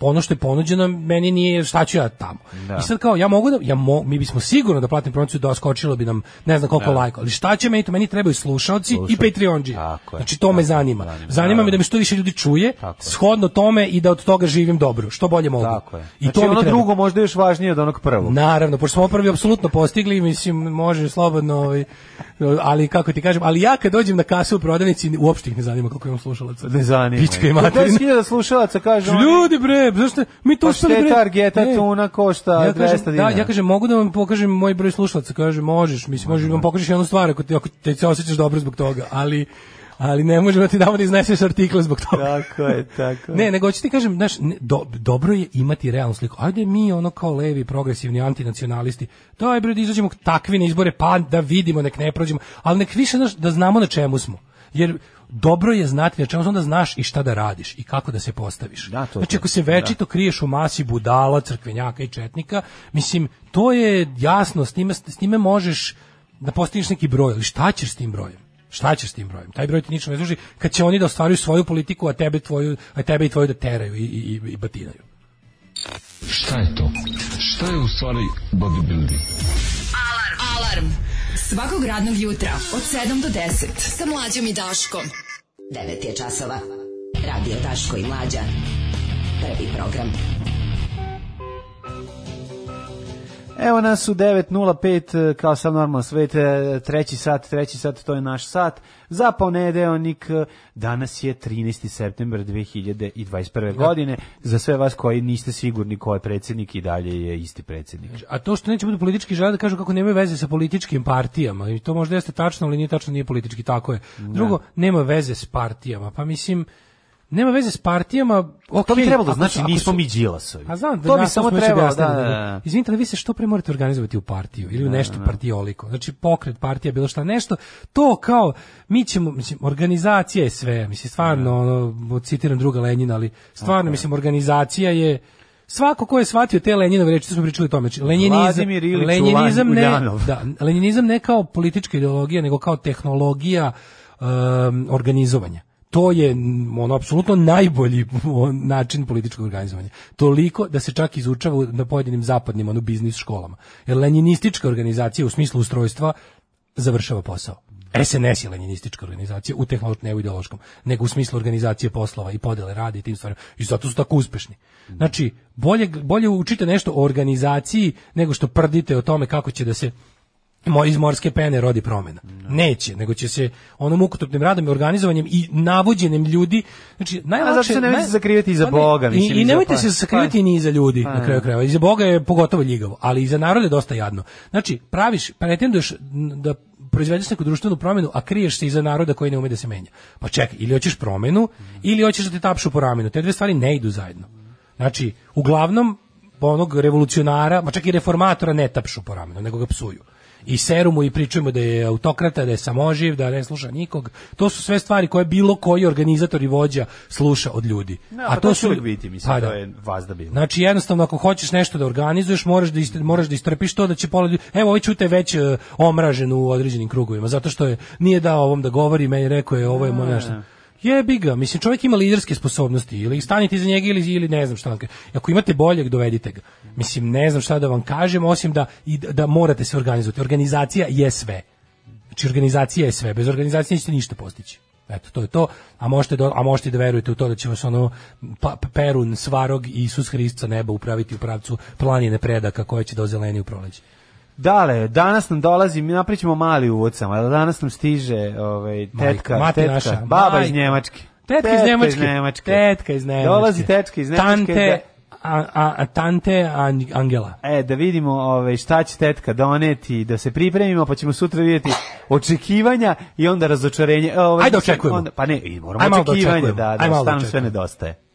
ono što je ponuđeno meni nije šta ću ja tamo. Da. I sad kao ja mogu da ja mo, mi bismo sigurno da platim promociju da skočilo bi nam ne znam koliko lajka, ali šta će meni to meni trebaju slušaoci i. Patreonđi. Znači to me tako je, zanima. zanima, Zanima me da me što više ljudi čuje, Tako shodno tome i da od toga živim dobro, što bolje mogu. Tako je. I znači, to ono drugo možda još važnije od onog prvog. Naravno, pošto smo prvi apsolutno postigli, mislim, može slobodno, ovaj, ali kako ti kažem, ali ja kad dođem na kasu u prodavnici, uopšte ih ne zanima koliko imam slušalaca. Ne zanima. Pička i ih. materina. 10.000 slušalaca kaže oni, Ljudi bre, zašto mi to Pa uspeli je bre? targeta Ne. tuna košta ja kažem, 200 Da, dinara. ja kažem, mogu da vam pokažem moj broj slušalaca, kaže, možeš, mislim, možeš da vam pokažeš jednu stvar ako, ti, ako te se osjećaš dobro zbog toga, ali ali ne možemo da ti damo da izneseš artikle zbog toga. Tako je, tako je. Ne, nego hoću ti kažem, znaš, do, dobro je imati realnu sliku. Ajde mi ono kao levi, progresivni, antinacionalisti, daj bre da izađemo takvi na izbore, pa da vidimo, nek ne prođemo, ali nek više znaš, da znamo na čemu smo. Jer dobro je znati na čemu onda znaš i šta da radiš i kako da se postaviš. Da, to- znači, ako se večito kriješ u masi budala, crkvenjaka i četnika, mislim, to je jasno, s time, s time možeš da postigneš neki broj, ali šta ćeš s tim brojem? Šta ćeš s tim brojem? Taj broj ti ničemu ne služi kad će oni da ostvaruju svoju politiku, a tebe, tvoju, a tebe i tvoju da teraju i, i, i batinaju. Šta je to? Šta je u stvari bodybuilding? Alarm. Svakog radnog jutra od 7 do 10. Sa mlađom i Daškom. 9 je časova. Radio Daško i Mlađa. Prvi program. Evo nas u 9.05, kao sam normalno svet, e, treći sat, treći sat, to je naš sat. Za ponedeonik, e, danas je 13. september 2021. godine. Za sve vas koji niste sigurni ko je predsjednik i dalje je isti predsjednik. A to što neće biti politički žele da kažu kako nemaju veze sa političkim partijama i to možda jeste tačno, ali nije tačno, nije politički, tako je. Drugo, nema veze s partijama, pa mislim, nema veze s partijama, ok. To bi trebalo da znači ako nismo su- mi Đilasovi. A znam, to bi nas samo smo već trebalo, da, da, da. Izvinite, ali vi se što pre morate organizovati u partiju ili u nešto partijoliko. Znači pokret, partija, bilo šta, nešto. To kao, mi ćemo, mislim, organizacija je sve. Mislim, stvarno, ono, citiram druga Lenjina, ali stvarno, mislim, organizacija je Svako ko je shvatio te Lenjinove reči, smo pričali o tome, znači lenjinizam, lenjinizam ne, da, lenjinizam ne kao politička ideologija, nego kao tehnologija um, organizovanja. To je ono apsolutno najbolji način političkog organizovanja. Toliko da se čak izučava na pojedinim zapadnim ono biznis školama. Jer lenjinistička organizacija u smislu ustrojstva završava posao. SNS je lenjinistička organizacija u tehnološkom, ne u ideološkom, nego u smislu organizacije poslova i podele rada i tim stvarima. I zato su tako uspešni. Znači, bolje, bolje učite nešto o organizaciji nego što prdite o tome kako će da se iz morske pene rodi promena. Neće, nego će se onom mukotrpnim radom i organizovanjem i navođenjem ljudi, znači najlakše... zato se nemojte naj- sakrivati iza Pa Boga, i- mislim, I, iza nemojte pa- se sakrivati pa- ni iza ljudi, Pa na kraju krajeva. Iza Boga je pogotovo ljigavo, ali iza naroda je dosta jadno. Znači, praviš, pretenduješ da proizvedeš neku društvenu promjenu, a kriješ se iza naroda koji ne ume da se menja. Pa čekaj, ili hoćeš promjenu, ili hoćeš da te tapšu po ramenu. Te dve stvari ne idu zajedno. Znači, uglavnom, onog revolucionara, ma čak i reformatora ne tapšu po ramenu, nego ga psuju. I seru mu i pričujemo da je autokrata, da je samoživ, da ne sluša nikog. To su sve stvari koje bilo koji organizator i vođa sluša od ljudi. No, a to će uvijek biti, mislim, Pa to da. je vazda bilo. Znači jednostavno ako hoćeš nešto da organizuješ, moraš da ist- moraš da istrpiš to da će pola ljudi. Evo ovaj čute već e, omražen u određenim krugovima zato što je nije dao ovom da govori, meni rekao je ovo je moj nešto. Jebi ga, mislim čovjek ima liderske sposobnosti ili stanite iza njega ili ili ne znam šta vam. Ako imate boljeg dovedite ga. Mislim ne znam šta da vam kažem osim da i da, da morate se organizovati. Organizacija je sve. Znači organizacija je sve, bez organizacije nećete ništa postići. Eto, to je to, a možete, do, a možete da verujete u to da će vas ono pa, Perun, Svarog i Isus Hrist sa neba upraviti u pravcu planine predaka koje će da ozeleni u proleće. Dale, danas nam dolazi, mi napričamo mali uvod samo, ali danas nam stiže ovaj, tetka, mati tetka, naša, baba majka. iz Njemačke. Tetka iz Nemačke. Tetka iz Nemačke. Dolazi tetka iz Nemačke. Tante, a, a, a tante An- Angela. Da, e, da vidimo ovaj, šta će tetka doneti, da se pripremimo, pa ćemo sutra vidjeti očekivanja i onda razočarenje. E, Ovaj, Ajde, očekujemo. Onda, pa ne, moramo Ajde da očekivanje, očekujemo. da, Ajde da, malo da stalno sve očekujemo. nedostaje.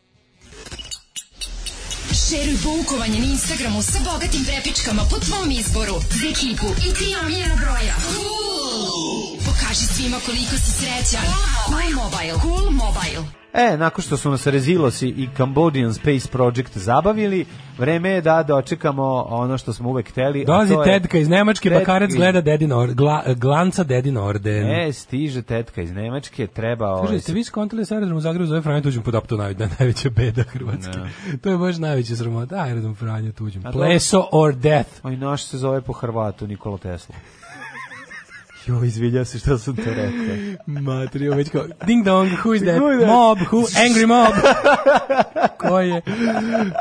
Šeruj poukovanje na Instagramu sa bogatim prepičkama po tvom izboru. Za ekipu i tri omljena broja. Pokaži svima koliko si srećan. Cool Mobile. Cool Mobile. E, nakon što su nas Rezilosi i Cambodian Space Project zabavili, vreme je da dočekamo ono što smo uvek hteli. je- tetka iz Nemačke, Tetka karac iz- gleda dedin or, gla, glanca dedin orden. E, stiže tetka iz Nemačke, treba... ovaj, Kaže, ste vi skontali sa aerodrom u Zagrebu zove Franjo Tuđman pod aptu naj, najveća beda Hrvatske. to je baš najveća sramota. Aerodrom Franjo. A Pleso or death. Oj, naš se zove po Hrvatu Nikola Tesla. Jo, izvinjam se što sam to rekao. Matrio, već kao, ding dong, who is that? That? Mob, who? Angry mob. Ko je?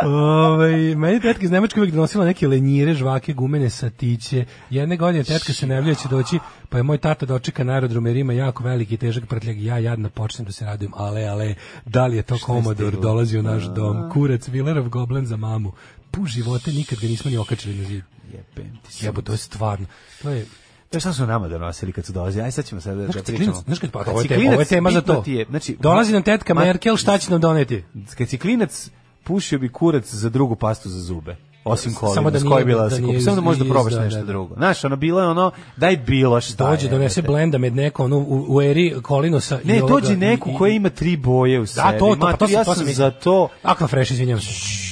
Ove, meni tetka iz Nemačke uvijek donosila neke lenjire, žvake, gumene satiće. Jedne godine tetka se najavljuje da će doći, pa je moj tata dočeka na aerodromu jer ima jako veliki i težak prtljag. Ja jadno počnem da se radujem, ale, ale, da li je to komodor, dolazi u naš dom. Kurac, Villerov goblen za mamu. Pu živote, nikad ga nismo ni okačili na zid. Jebem ti. Jebo, to je stvarno. To je, To šta su nama donosili kad su dolazili? Aj sad ćemo sad da pričamo. znaš kad pa, ovo je tema, ovo je tema za to. je, znači, Dolazi nam tetka Merkel, šta će nam doneti? Kad si klinac, pušio bi kurac za drugu pastu za zube. Osim kolima, Samo da s koje nije- bila da da se nije. Samo da možda probaš da, nešto da, da. drugo. Znaš, ono bilo je ono, daj bilo šta. Dođe, donese blenda med neko, ono, u, u eri Kolinosa. i Ne, ovoga, dođe neku i- i- koja ima tri boje u sebi. Da, to, to, Ma, pa to, ja to sam za to... Aquafresh, izvinjam se.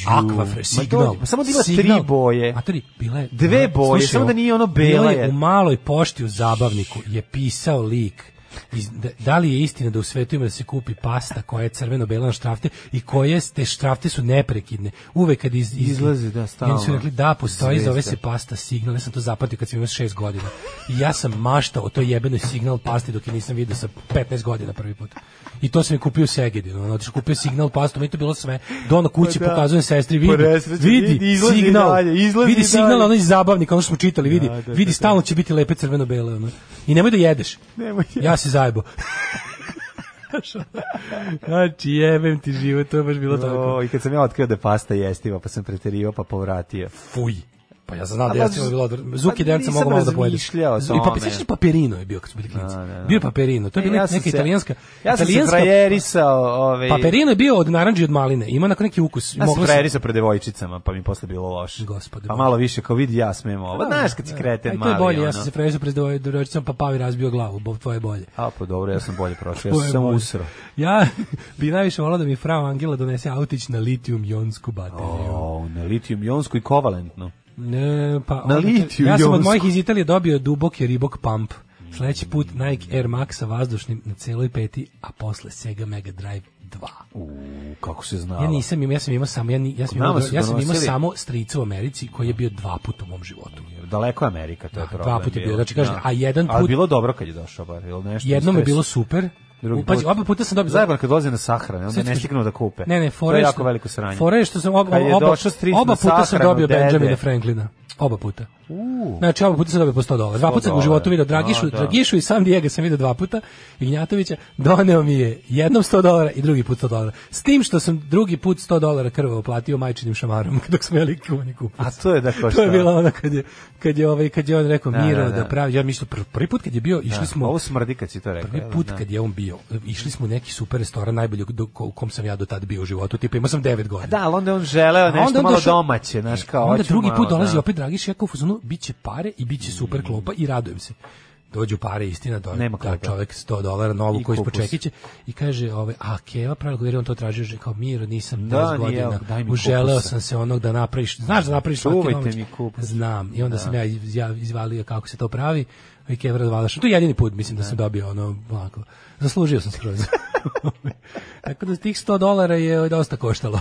Aquafresh, Ma signal. to- pa samo da ima tri Signal. boje. A tri, bila je... Dve boje, slušaj, samo da nije ono bela je. U maloj pošti u zabavniku je pisao lik iz, da, da li je istina da u svetu ima da se kupi pasta koja je crveno-bela na štrafte i koje te štrafte su neprekidne. Uvek kad iz, iz, Izlazi, da, stalno. oni su rekli da, postoji, Zvezda. zove se pasta signal. Ja sam to zapatio kad sam imao šest godina. I ja sam maštao o toj jebenoj signal pasti dok je nisam vidio sa 15 godina prvi put. I to sam je kupio Segedinu. Ono, otišao kupio signal pastu, je to bilo sve. Do na kući Pa da. pokazujem sestri, vidi, Po nesreći, vidi, izlazi signal, dalje, izlazi vidi signal, ono iz zabavnika, ono što smo čitali, vidi, Da, da, vidi, da, da. stalno će biti lepe crveno-bele. Ono. I nemoj da jedeš. Nemoj Ja se zajebo. znači, jebem ti život, to je baš bilo tako. O, I kad sam ja otkrio da pasta jestiva, pa sam preterio, pa povratio. Fuj. Pa ja sam znao da pa ja z- bilo Zuki pa derca mogu malo da o I pa sećaš Paperino je bio kad su bili klinci. Da, da, da. Bio je Paperino, to je E, bila ja neka se- italijanska. Ja sam se italijanska frajerisao, ovaj... Paperino je bio od naranđe i od maline. Ima onako neki ukus. Ja sam se- frajerisao pred devojčicama, pa mi posle bilo loše. Gospode Pa malo više, kao vidi ja smem ovo. Znaš kad si kreten Aj, mali, to je bolje, ja sam se previsao pred devojčicom, pa pavi razbio glavu, bo tvoje je bolje. A, pa dobro, ja sam bolje prošao, ja sam usro. Ja bi najviše volao da mi frau Angela donese autić na litijum jonsku bateriju. O, na litijum jonsku i kovalentnu. Ne, pa Na litiju Ja sam od mojih iz Italije dobio duboki Reebok pump. Sledeći put Nike Air Maxa vazdušnim na celoj peti, a posle Sega Mega Drive 2. U, kako se znalo. Ja nisam imao, ja sam imao samo, ja, ni- ja sam imao, ja sam imao samo strica u Americi koji je bio dva puta u mom životu. Daleko je Amerika, to je Da, dva problem. puta je bio, znači, kažem, Da. a jedan Ali put- bilo dobro kad je došao, bar, ili nešto. Jednom je bilo super. Drugi pazi, oba puta sam dobio Zajebano kad dolaze na sahrane, onda ne stignu da kupe. Ne, ne, to fora je jako veliko sranje. Fora je što sam oba, oba, oba puta sam sahranu, dobio. Benjamina Franklina. Oba puta. Znači, oba puta sam dobio po 100 dolara. Dva puta sam u životu video Dragišu, Da, da. Dragišu i sam Dijega sam video dva puta. Ignjatovića doneo mi je jednom 100 dolara i drugi put 100 dolara. S tim što sam drugi put 100 dolara krvavo platio majčinim šamarom dok smo jeli kuvani kupac. A to je da ko To je šta? bila ona kad je, kad je, ovaj, kad je on rekao Da, Miro da, da, da. pravi, ja mislim, pr- prvi put kad je bio, išli Da, smo, Ovo smrdi kad si to rekao. Prvi jel? put Da. kad je on bio, išli smo u neki super restoran, najbolji do, u kom sam ja do tada bio u životu, tipa imao sam 9 godina. Da, ali onda on želeo A nešto malo domaće, znaš, kao onda drugi put dolazi da. opet Dragiš, ja kao bit će pare i bit će super klopa i radujem se. Dođu pare, istina, do, Nema da čovek 100 dolara novu koji ispod čekiće i kaže, ovaj, a Keva pravilo, jer on to tražio, že kao Miro, nisam 10 Da, godina, uželeo sam se onog da napraviš, znaš da napraviš Čuvajte mi kupus. Znam, i onda sam ja, iz- ja izvalio kako se to pravi, i Keva razvalaš. To je jedini put, mislim da sam dobio ono, ovako, zaslužio sam skroz. Tako da tih 100 dolara je dosta koštalo.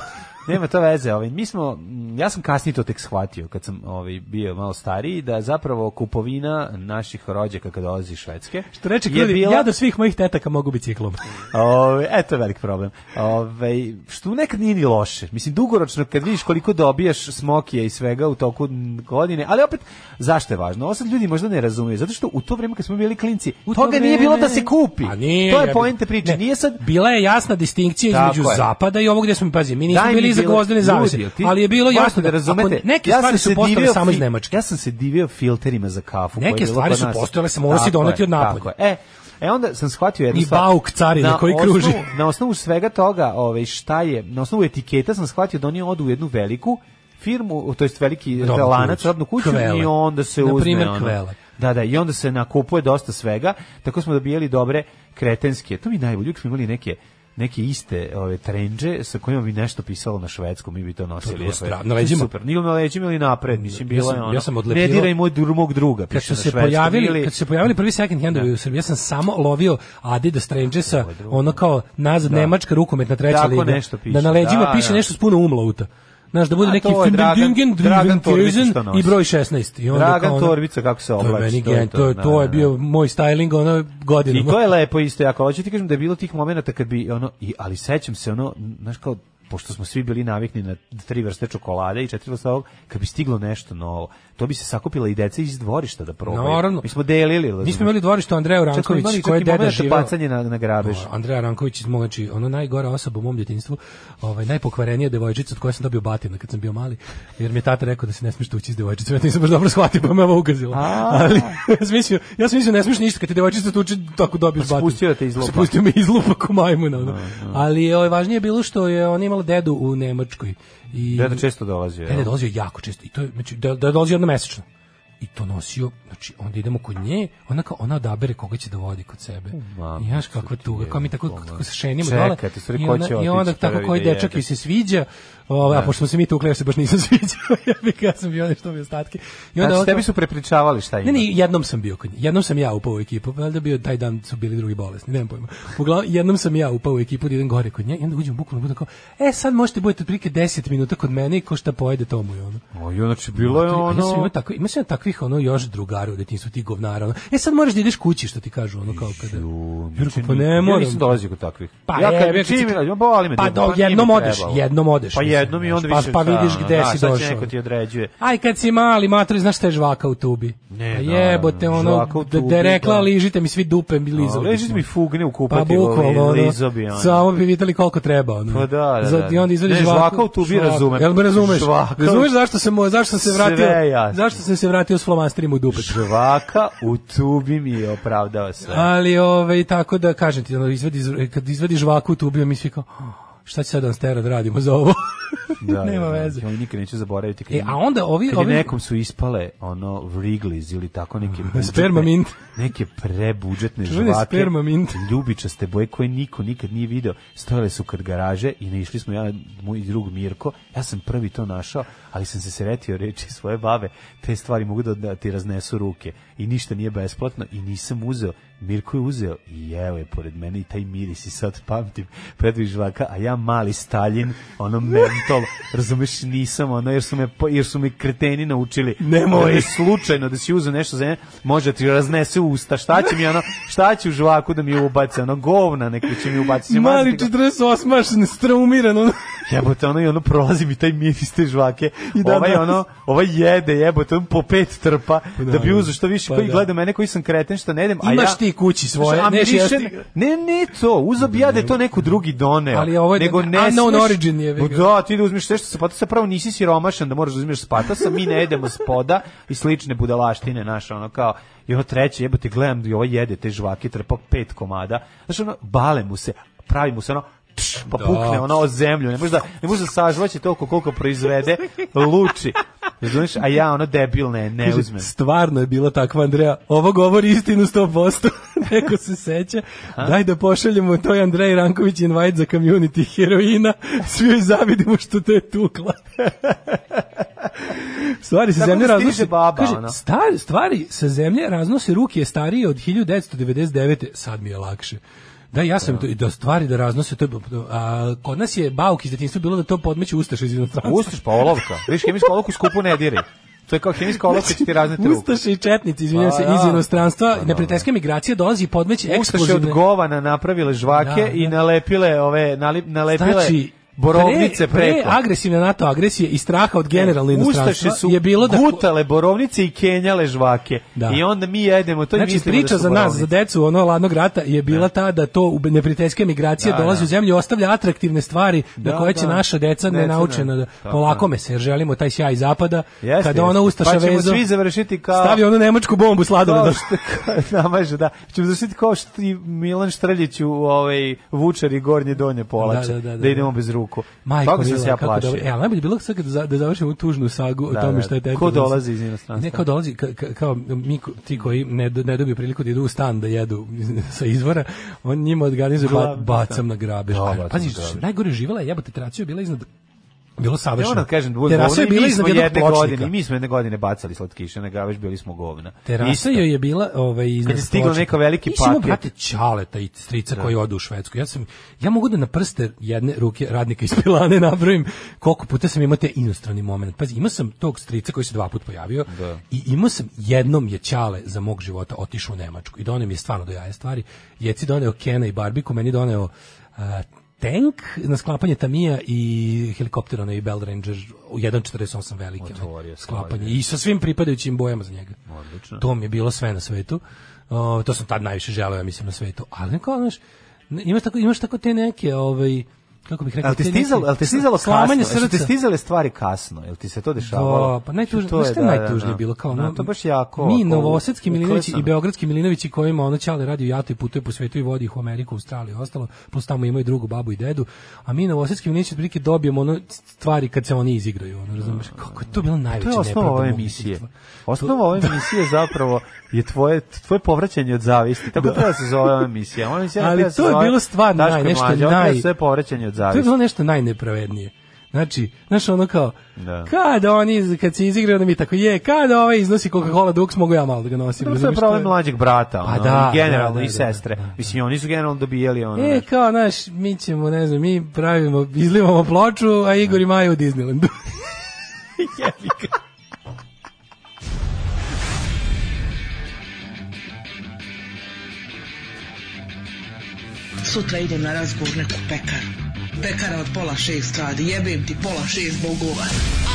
Nema to veze, ovaj mi smo ja sam kasnije to tek shvatio kad sam ovaj bio malo stariji da zapravo kupovina naših rođaka kad dolazi iz Švedske. Što reče je bila- ja do svih mojih tetaka mogu biciklom. Ove, eto velik problem. Ove, što nekad nije ni loše. Mislim, dugoročno, kad vidiš koliko dobijaš smokija i svega u toku godine, ali opet, zašto je važno? Ovo sad ljudi možda ne razumiju, zato što u to vreme kad smo bili klinci, U to toga nije vreme- bilo da se kupi. A nije, to je poenta priče. Nije sad... Bila je jasna distinkcija između je. zapada i ovog gde smo pazi, mi nismo Daj bili za gvozdene zavese, ljudi, ali je bilo jasno da, razumete. ako neke ja stvari se su postale samo iz Nemačke. Ja sam se divio filterima za kafu. Neke stvari su nas. postojale, samo si Tako doneti od napolja. E, E onda sam shvatio jednu I stvar. bauk carine koji osnovu- kruži. Na osnovu svega toga, ovaj, šta je, na osnovu etiketa sam shvatio da oni odu u jednu veliku firmu, to jest veliki Robnu lanac, robnu kuću Kvele. i onda se Na uzme primer, ono. Kvele. Da, da, i onda se nakupuje dosta svega, tako smo dobijali dobre kretenske. To mi je najbolje, uvijek smo imali neke neke iste ove trendže sa kojima bi nešto pisalo na švedskom, mi bi to nosili. to Na je leđima? Super. Nije na leđima ili napred, mislim, bilo je ono. ja sam ne odlepirao- diraj moj mog druga, Kad piše su na se švedskom, pojavili, ili- kad su se pojavili prvi second handovi u Srbiji, ja sam samo lovio Adidas Strangersa, ono kao nazad nemačka rukometna treća Tako liga. nešto piše. Da na leđima Da, piše da. nešto s puno umlauta. Znaš, da bude A, neki to je Dragan- Torbica i broj 16. I onda Dragan kao Torbica kako se To je oblači. to je to, to, je, da, to je da, bio moj styling ono godinama. I to je lepo isto, jako hoću ti kažem da je bilo tih momenata kad bi ono i ali sećam se ono, znaš kao pošto smo svi bili navikni na tri vrste čokolade i četiri vrste ovog, kad bi stiglo nešto novo, to bi se sakupila i deca iz dvorišta da probaju. Naravno. Mi smo delili. Mi smo imali dvorište Andreja Ranković, koji je deda živao. bacanje na, na grabež. O, Andreja Ranković iz mog, znači, ono najgora osoba u mom djetinjstvu, ovaj, najpokvarenija devojčica od koje sam dobio batina kad sam bio mali, jer mi je tata rekao da se ne smiješ tući s devojčicom, ja nisam baš dobro shvatio, pa me ovo ugazilo. Ali, ja sam mislio, ja sam mislio ne smiješ ništa, kad ti devojčica tuče, tako dobiješ Pa batin. spustio te izlupa. Spustio me izlupa ko majmuna. Ono. Ali ovaj, važnije je bilo što je on imala dedu u Nemačkoj. I, Deda često dolazio. Deda dolazio jako često i to je znači da da dolazio jednom mesečno. I to nosio, znači onda idemo kod nje, ona kao ona odabere koga će da vodi kod sebe. ma, I znaš kako tuga, kao mi tako kako se šenimo dole. stvari, I će i onda tako koji dečak joj se sviđa, ovaj, a pošto smo se mi tukli, ja se baš nisam sviđao, ja bih ja sam bio nešto mi ostatke. I onda Znači, tebi su prepričavali šta ima. ne, ne, jednom sam bio kod nje. Jednom sam ja upao u ekipu. Valjda bio taj dan su bili drugi bolesni, nemam pojma. Uglavnom jednom sam ja upao u ekipu da idem gore kod nje i onda uđem bukvalno budem kao, e sad možete budete otprilike 10 minuta kod mene i ko šta pojede to mu je ono. O, i znači, bilo je A Ja sam ono... imao takvi, ima sam takvih ono još drugara u detinjstvu tih govnara. Ono. E sad moraš da ideš kući što ti kažu ono kao kada. Ju, znači, pa ne Ja moram. nisam dolazio kod takvih. Pa ja je, kad ja čim, kad si- ja, boli me Pa do, jednom odeš, trebalo. jednom odeš. Pa jednom i onda znaš, više Pa, pa vidiš gde da, si sad će došao. neko ti određuje. Aj kad si mali matori, znaš šta je žvaka u tubi? Ne, Pa naravno, jebote, ono, da, da rekla, da. ližite mi svi dupe, mi lizovi. Leži smo. mi fugne u Pa kupatilu, bukvalno, ono, lizobi, ono. samo bi videli koliko treba, ono. Pa da, da, Za- da. I onda izvadiš žvaku. žvaka u tubi razumem. Jel me razumeš? Žvaka Razumeš zašto sam, zašto sam se vratio, zašto sam se vratio s flomasterima u dupe? Žvaka u tubi mi je opravdao sve. Ali, ovaj, tako da, kažem ti, ono, izvadi, kad izvadi žvaku u tubi, mi svi kao, "Oh, šta će sad on stera da radimo za ovo? Da, Nema da, da. veze. Ja nikad neću zaboraviti. Kad E, a onda ovi- kad ovi- nekom su ispale ono Wrigley's ili tako neke budžetne, Sperma mint. neke prebudžetne žvake. sperma mint. Ljubičaste boje koje niko nikad nije video. Stojale su kod garaže i naišli smo ja, moj drug Mirko. Ja sam prvi to našao, ali sam se sretio reči svoje babe. Te stvari mogu da, da ti raznesu ruke. I ništa nije besplatno i nisam uzeo. Mirko je uzeo i evo je pored mene i taj miris i sad pamtim predvih žvaka, a ja mali Stalin, ono mentol to, razumeš, nisam ono, jer su me, jer su me kreteni naučili. Nemoj. Da slučajno da si uzeo nešto za može da ti raznese usta, šta će mi ono, šta će u žvaku da mi ubace, ono govna neko će mi ubaciti. Mali maziti ga. 48 straumiran, ono. Jebote, ono i ono prolazi mi taj miris te žvake. I dan ovaj danas. ono, ovaj jede, jebote, on po pet trpa da, bi da. uzeo što više Pa koji da. gleda mene koji sam kreten što ne jedem, a Imaš ja ti kući svoje, A miriše- jesti. Ne, ne to, uzeo bi ja da to neko drugi doneo. Ali ovo je nego ne unknown smeš- origin je, Ma Da, ti da uzmeš sve što se patasa, pravo nisi siromašan da moraš da uzmeš spatasa, mi ne jedemo spoda i slične budalaštine naše, ono kao i ono treće, jebote, gledam da ovo jede te žvake, trpa pet komada, znaš ono, bale mu se, pravi mu se ono, tš, pa Da. pukne ono o zemlju, ne može da, ne može da sažvaće toliko koliko proizvede, luči, Razumeš, a ja ono debil ne, Kaže, uzmem. Stvarno je bila takva Andreja. Ovo govori istinu 100%. Neko se seća. Daj da pošaljemo toj Andrej Ranković invite za community heroina. Svi joj zavidimo što te je tukla. stvari Tako zemlje da raznose. baba, kaže, ono. stari, stvari sa zemlje raznose ruke starije od 1999. Sad mi je lakše. Da, ja sam i da stvari da raznose, to je, a, kod nas je bauk iz detinjstva bilo da to podmeće ustaše iz inostranstva. Ustiš pa olovka. Viš, hemijsku olovku skupu ne diri. To je kao hemijska olovka će ti razneti ruku. Ustaše i četnici, izvinjam Pa se, da. iz inostranstva, Pa da. neprijateljska migracija dolazi i podmeće Ustaše od eksplozivne... govana napravile žvake Da, i da. nalepile ove nalip, nalepile Znači, borovnice pre, preko. pre agresivne NATO agresije i straha od generalne inostranstva Ustaše su je bilo da... gutale borovnice i kenjale žvake. Da. I onda mi jedemo to i Znači, mislimo priča da za nas, za decu ono ladnog rata je bila ta da to u neprijateljske migracije Da, dolazi da. u zemlju ostavlja atraktivne stvari Da, na koje će da. naša deca Deca, nenaučena da. da polakome se, jer želimo taj sjaj zapada, Jeste, kada ona. Ustaša Pa vezo, svi završiti kao... stavi onu nemačku bombu sladoleda. Namaže, da. Ćemo završiti kao što Milan Štrljić u ovaj vučar i gornje donje polače, Da, da, da, da, da. idemo bez ruku. Majko Toga sam se ja kako plašio. dobro. E, ali najbolje je bilo sad za- da završimo tužnu sagu o Da, tome da. šta je teta. Ko da- dolazi iz inostranstva? Ne, kao dolazi, ka, ka- kao mi, ko- ti koji ne, ne dobiju priliku da idu u stan da jedu sa izvora, on njima organizuje ba, bacam na grabež. Da, Pazi, najgore živela je jebote, je bila iznad bilo Ja savršeno. moram da kažem, da terasa je bila mi iznad smo jednog jedne pločnika. godine, i mi smo jedne godine bacali slatkiše na gaveš, bili smo govna. Terasa Isto. joj je bila ovaj iznad Kad je stiglo pločnika. neko veliki Ti si imao, paket. brate Ćaleta i strica koji odu u Švedsku. Ja sam ja mogu da na prste jedne ruke radnika iz Pilane nabrojim koliko puta sam imao te inostrani moment. Pazi, imao sam tog strica koji se dva puta pojavio i imao sam jednom je Ćale za mog života otišao u Nemačku i doneo mi je stvarno do jaja stvari. Jeci doneo Kena i Barbiku, meni doneo a, tank na sklapanje Tamija i helikopter onaj Bell Ranger u 1.48 velike Otvorio sklapanje i sa svim pripadajućim bojama za njega. Odlično. To mi je bilo sve na svetu. O, to sam tad najviše želeo, ja mislim, na svetu. Ali neko, znaš, imaš tako, imaš tako te neke, ovaj, kako bih rekao, te stizalo, jel ti stizalo slamanje srca. stizale stvari kasno? Jel ti se to dešavalo? Da, pa najtužnije, To je, da, da, najtužnije da. bilo kao Da, ono, to baš jako. Mi Novosadski Milinovići i. Beogradski Milinovići kojima ono Ćale radi u jatu i putuje po svetu i vodi ih u Ameriku, Australiju i ostalo, plus tamo imaju drugu babu i dedu, a mi Novosadski Milinovići otprilike dobijemo ono stvari kad se oni izigraju, ono, razumeš, kako je to bilo najveće To je osnova ove emisije. Osnova ove emisije zapravo je tvoje tvoje povraćanje od zavisti. Tako treba da se zove ova emisija. Ova emisija Ali da se to je bilo stvarno naj- nešto Mlađa, da naj- se zove povraćanje od To je zavisti. bilo nešto najnepravednije. Znači, znaš ono kao, Da. kada oni, kad se izigraju, onda mi tako je, kada ovaj iznosi Coca-Cola Dux, mogu ja malo da ga nosim. To je problem mlađeg brata, Pa ono, da, i generalno da, da, i da, sestre. da, da. Mislim, oni su generalno dobijali ono. E, znaš. kao, znaš, mi ćemo, ne znam, mi pravimo, izlivamo ploču, a Igor i Maja u Disneylandu. Jebi Sutra idem na razgovor neku pekaru. Pekara od pola šest radi, jebem ti pola šest bogova.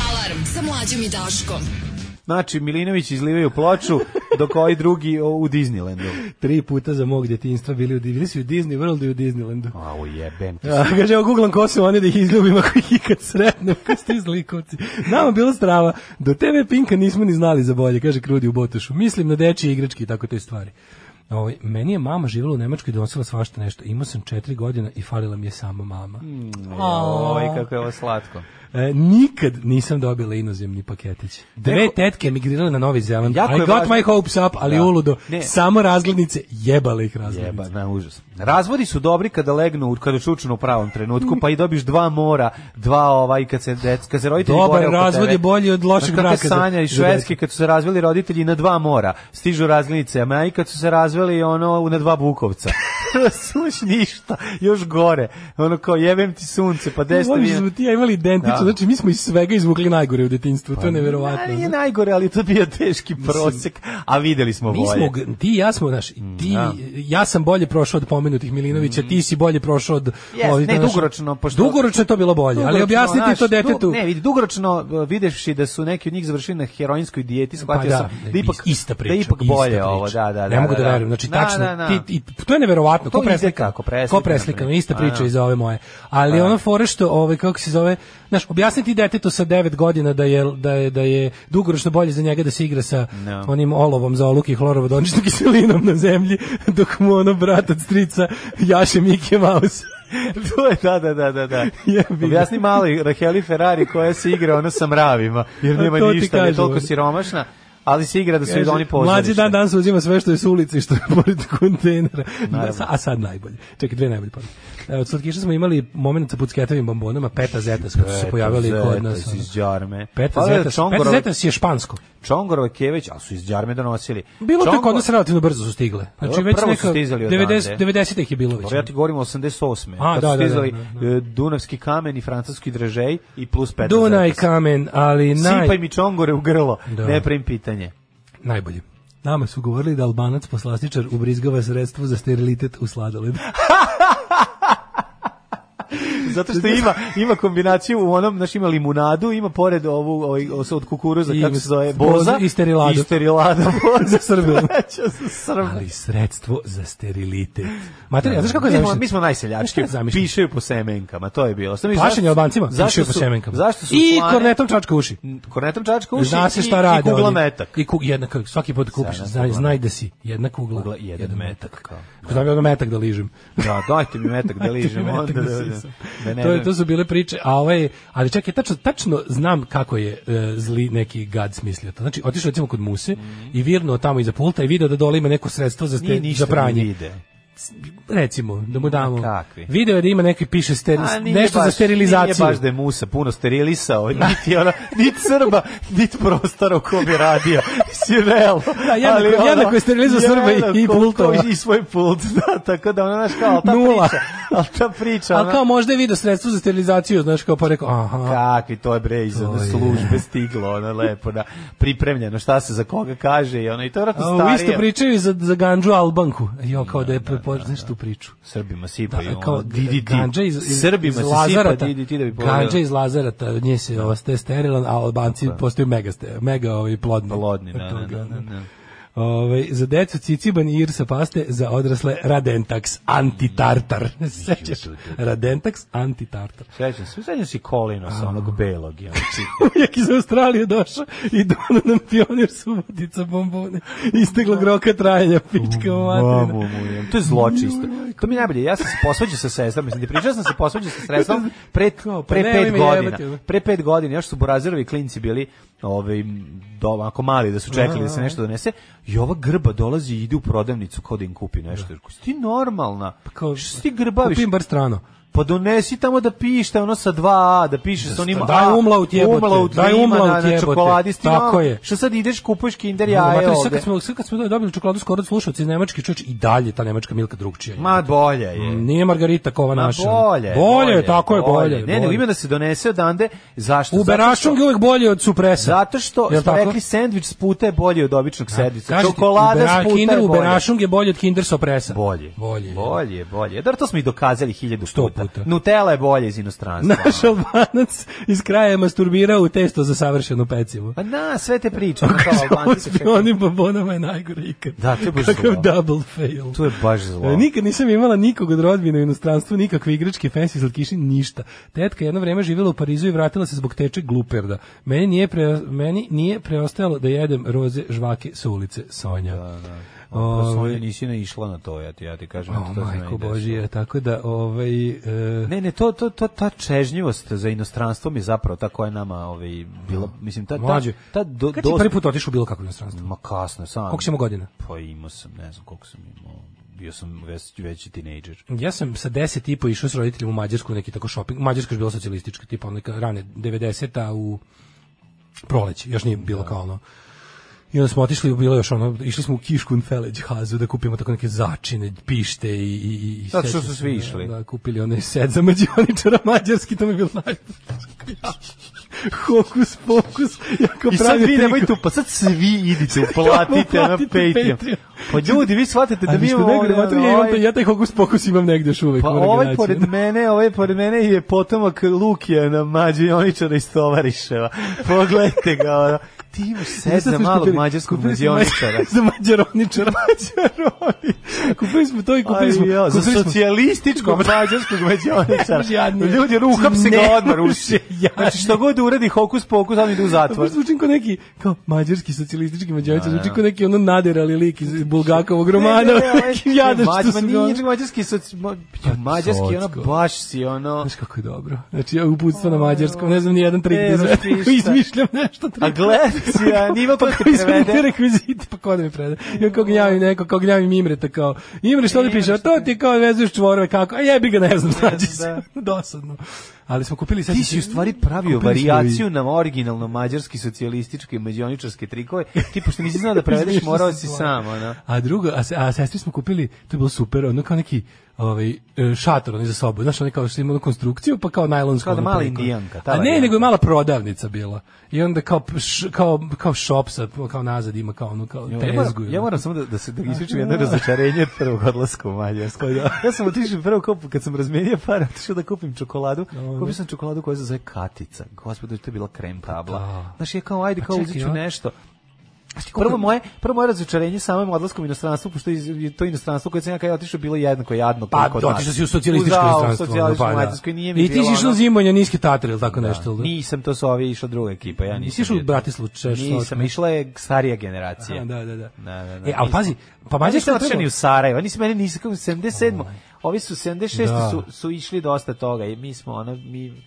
Alarm sa mlađom i Daškom. Znači, Milinović izlivaju ploču, dok ovaj drugi o, u Disneylandu. Tri puta za mog djetinjstva bili u, bili su u Disney World i u Disneylandu. A, ujebem ti. Ja, kaže, evo googlam ko su oni da ih izljubim ako ih ikad sretnem, ko ste izlikovci. Nama bilo strava. Do TV Pinka nismo ni znali za bolje, kaže Krudi u Botošu. Mislim na dečije igračke i tako te stvari. Ovaj, meni je mama živjela u Nemačkoj i donosila svašta nešto. Imao sam četiri godina i falila mi je sama mama. Oj, kako je ovo slatko. E, nikad nisam dobila inozemni paketić. Dve Neko- tetke emigrirale na Novi Zeland. Jako I got važno- my hopes up, ali Da. uludo. Ne. Samo razglednice, jebale ih razglednice. Jeba, na užas. Razvodi su dobri kada legnu, kada čučnu u pravom trenutku, pa i dobiš dva mora, dva ovaj, kad se, dec, kad se roditelji Dobar oko razvod je bolji od lošeg kako braka za- Sanja Švedske, decu. kad su se razveli roditelji na dva mora, stižu razglednice, a i kad su se razveli ono na dva bukovca. Razumeš ništa, još gore. Ono kao jebem ti sunce, pa desno vi... da smo ti imali identično, Da. Znači mi smo iz svega izvukli najgore u detinjstvu, to je neverovatno. Pa nije najgore, ali to bio teški prosek, a videli smo Mi bolje. smo, g- ti i ja smo, znaš, ti, da. ja sam bolje prošao od pomenutih Milinovića, ti si bolje prošao od... Jes, ovih, ne, znaš, dugoročno, pošto- Dugoročno je to bilo bolje, ali objasniti znaš, to detetu... Ne, vidi, dugoročno uh, videvši da su neki od njih završili na heroinskoj dijeti, shvatio Pa sam da, da ipak, ista priča, da ipak bolje priča. ovo, da, da, da. Ne mogu da, da, verujem, znači Da, tačno, da, da. Ti, i, to je neverovatno, ko preslika, ko preslikano, ista priča da. iz ove moje. Ali ono fore što, ovaj, kako se zove, znaš, objasniti detetu sa 9 godina da je, da je, da je dugoročno bolje za njega da se igra sa No. onim olovom za oluk i hlorovodoničnom kiselinom na zemlji, dok mu ono brat od strica jaše Mickey Mouse. to je, da, da, da, da, da. Objasni malo i Raheli Ferrari koja se igra ono sa mravima, jer nema to ništa, jer je toliko siromašna, ali se igra da su Kaže, oni pozorište. Mlađi dan danas uzima sve što je s ulice i što je pored kontejnera. Da, a sad najbolje. Čekaj, dve najbolje poruke. E, Od slatkiša smo imali moment sa pucketovim bombonama, Peta Zetas, koji su se Peta pojavili kod nas. iz Đarme. Peta Pa da, Zetas, Peta Čongorove- Zetas je špansko. Čongorove Keveć, ali su iz Đarme donosili. Bilo to Čongor- kod nas relativno brzo su stigle. Znači već prvo neka stizali 90 odande. 90 ih je bilo već. Ja ti govorim o 88. A, da, su da, da, stizali da, e, Dunavski kamen i francuski dražej i plus peta Dunaj zetas. kamen, ali naj, Sipaj mi čongore u grlo, Da. ne pravim pitanje. najbolje. Nama su govorili da Albanac poslastičar ubrizgava sredstvo za sterilitet u sladoled. Zato što ima ima kombinaciju u onom, znaš, ima limunadu, ima pored ovu ovaj, od kukuruza, I kako se zove, boza boza. i steriladu. I sterilada. za Srbiju. Za Srbiju. ali sredstvo za sterilitet. Materija, znaš kako je zamišljeno? mi smo najseljački, pišaju po semenkama, to je bilo. Misliš, Plašenje Albancima, pišaju po semenkama. Zašto su I kornetom čačka uši. Kornetom čačka uši Zna se šta rade. I kugla metak. I ku, jedna, kako svaki put kupiš, znaj, znaj da si. Jedna kugla, jedan metak. Znam ja ono metak da ližem. Da, dajte mi metak da ližem, onda da da, da, da ne, to, je, to su bile priče, a ovaj, ali čekaj, tačno, tačno znam kako je e, zli neki gad smislio to. Znači, otišao recimo kod Muse i virnuo tamo iza pulta i video da dole ima neko sredstvo za, ste, za pranje. mi vide. Recimo, da mu damo. kakvi? Video je da ima neki piše steri, A, nešto za baš- sterilizaciju. Nije baš da je Musa puno sterilisao, niti ona, niti Srba, niti prostora u kom je radio. Si realno. Da, jednako- jednako je sterilizao Srba i- i pultova. I svoj pult, da, tako da ona, znaš, kao, ali ta Nula. priča, ali ta priča, A ona, kao možda je video sredstvo za sterilizaciju, znaš, kao pa rekao, aha. kakvi, to je bre iz one službe stiglo, ona lepo, da, pripremljeno, šta se za koga kaže i ona, i to je vratno A, starije. isto pričaju za, za Ganđu Albanku. Jo, kao da je, prepo, znaš tu priču. Srbima sipaju, Da, kao DDT. Ganđa iz, iz, Srbima iz Lazarata, DDT da bi. Ganđa iz Lazarata, od nje se ostaje sterilan, a Albanci postaju mega, ste, mega ovaj, plodni. Plodni, da, da, da, da. Ovaj, za decu ciciban i irsa paste, za odrasle Radentax antitartar. Sećaš? Radentax antitartar. Sećam se, sećam se Kolino sa onog belog. Ja, Uvijek iz Australije došao i dono nam pionir subotica bombone. Isteglo groka trajanja, pička materina. To je zločisto. To mi je najbolje. Ja sam se posvađao sa sestrom, mislim, pričao sam se posvađao sa sestrom pre, pa pre pet godina. Pre pet godina, još su Burazerovi klinci bili ovaj, do, ako mali da su čekali da se nešto donese i ova grba dolazi i ide u prodavnicu kao da im kupi nešto. Si ti normalna? Kao, Što ti grbaviš? Kupim bar strano. Pa donesi tamo da piše ono sa 2A, da piše sa onim Daj A, umlaut jebote, umlaut daj da ima umlaut na, na jebote. čokoladi. Tako je. Što sad ideš, kupuješ kinder Ja, jaje sad ovde. kad smo sad kad smo dobili čokoladu skoro od slušaoci iz Nemačke, čoveč i dalje ta nemačka milka drugčija. Ma bolje je. Nije Margarita kova Ma naša. bolje, bolje, tako je bolje. Ne, nego ima da se donese odande. Zašto? U Berašung je uvek bolje od supresa. Zato što smo rekli sendvič s puta je bolji od običnog sendviča. Čokolada Ubera- s puta Kinder je u bolje. Berašung je bolje od Kinder Sopresa. Bolje. Bolje. Bolje, bolje. Dar to smo i dokazali hiljadu Sto puta. Puta. Nutella je bolje iz inostranstva. Naš albanac iz kraja je masturbirao u testo za savršenu pecivu. Pa na, sve te priče. onim bombonama je najgore ikad. Da, to je baš Kakav zlo. double fail. To je baš zlo. E, Nikad nisam imala nikog od rodbina u inostranstvu, nikakve igračke, fancy slatkiši, ništa. Tetka je jedno vreme živjela u Parizu i vratila se zbog teče gluperda. Meni nije, pre, meni nije preostajalo da jedem roze žvake sa ulice Sonja. Da, da. Sonja nisi naišla na to, ja ti, ja ti kažem. O, to majko. Božije, tako da, ovaj... E, Ne, ne, to, to, to, ta čežnjivost za inostranstvo mi je zapravo ta koja je nama ovaj, bila, mislim, ta, ta, Mlađe, ta do, kad si dosta- prvi put otišao bilo kakvo inostranstvo? Ma kasno sam. Koliko si imao godina? Pa imao sam, ne znam koliko sam imao. Bio sam već, veći tinejdžer. Ja sam sa 10 i po išao s roditeljima u Mađarsku neki tako shopping. Mađarska je bila socijalistička, tipa neka rane 90-a u proleće, još nije bilo kao ono I onda smo otišli, bilo još ono, išli smo u Kiškun Feleć hazu da kupimo tako neke začine, pište i... i, i Zato što su svi išli. Da, kupili onaj set za mađioničara mađarski, to mi je bilo najbolje. Hokus pokus. Ja kao I sad vi nemojte, pa sad svi idite, uplatite na Patreon. Pa ljudi, vi shvatite da mi imamo... negde, ono, vatri, ja, imam, ovaj- ja taj hokus pokus imam negde još uvek. Pa ovaj pored mene, ovaj pored mene je potomak Lukijana, mađioničara iz Tovariševa. Pogledajte ga, ono. Ti imaš set za malog mađarskog mađioničara. za mađaroničara. Mađaroni. Kupili smo to i kupili smo... Jo, za kupili socijalističkog mađarskog mađioničara. Ljudi, ruham se ga odmah ruši. Znači, što god uradi hokus pokus, on ide u zatvor. Zvučim kao neki, kao mađarski socijalistički mađarica, zvuči kao neki ono naderali lik iz Bulgakovog romana, Mađ- što su ga- mađarski, ma- mađarski, ono, baš si, ono... Znaš kako je dobro. Znači, ja uputstvo na mađarskom, ne znam ni jedan trik da ko izmišljam nešto. A trik. Gledaj, nivo ko te Koji mi prevede. rekviziti, pa ko da mi preda? Ja kao gnjavim neko, kao gnjavim Imreta, kao, Imre što da piše, a to ti kao vezuješ čvorove, kako, a jebi ga ne znam, znači se, dosadno. Ali smo kupili sad... Ti si u stvari pravio varijaciju na originalno mađarski socijalističke i mađioničarske trikove. Ti pošto nisi znao da prevedeš, morao si sam, ono. A drugo, a, a sestri smo kupili, to je bilo super, ono kao neki ovaj e, šator oni za sobu. Znaš, oni kao što ima konstrukciju, pa kao najlonsko. Kao da mala indijanka, A ne, nego je mala prodavnica bila. I onda kao š, kao kao shop sa kao nazad ima kao ono kao Ja moram, tezgu. ja moram samo da, da se da ispričam jedno razočarenje od prvog odlaska u Mađarsku. Ja sam otišao prvo kao kad sam razmenio pare, otišao da kupim čokoladu. Kupio sam čokoladu koja se zove Katica. Gospode, to je bila krem tabla. Da. Znaš, je kao ajde Pa kao uzet ću nešto. Prvo moje, prvo moje razočarenje samim odlaskom u inostranstvo, pošto je to inostranstvo koje sam ja otišao bilo jednako jadno Pa, kao kod nas. otišao si u socijalističko Da, inostranstvo. socijalističko pa, da. Nije mi I ti si išao zimonja niske Tatre ili tako nešto. da? Nisam, to su ovi išla druga ekipa, ja nisam. Nisi išao u. Bratislavu, Češ, Nisam, išla je starija generacija. Aha, da, da, da. Da, da, da. E, Nisam. pazi, pa Mađarska nisam otišao ni u Sarajevo, nisi meni nisi kako 77. Ovi su 76 Da. su, su išli dosta toga i mi smo ono mi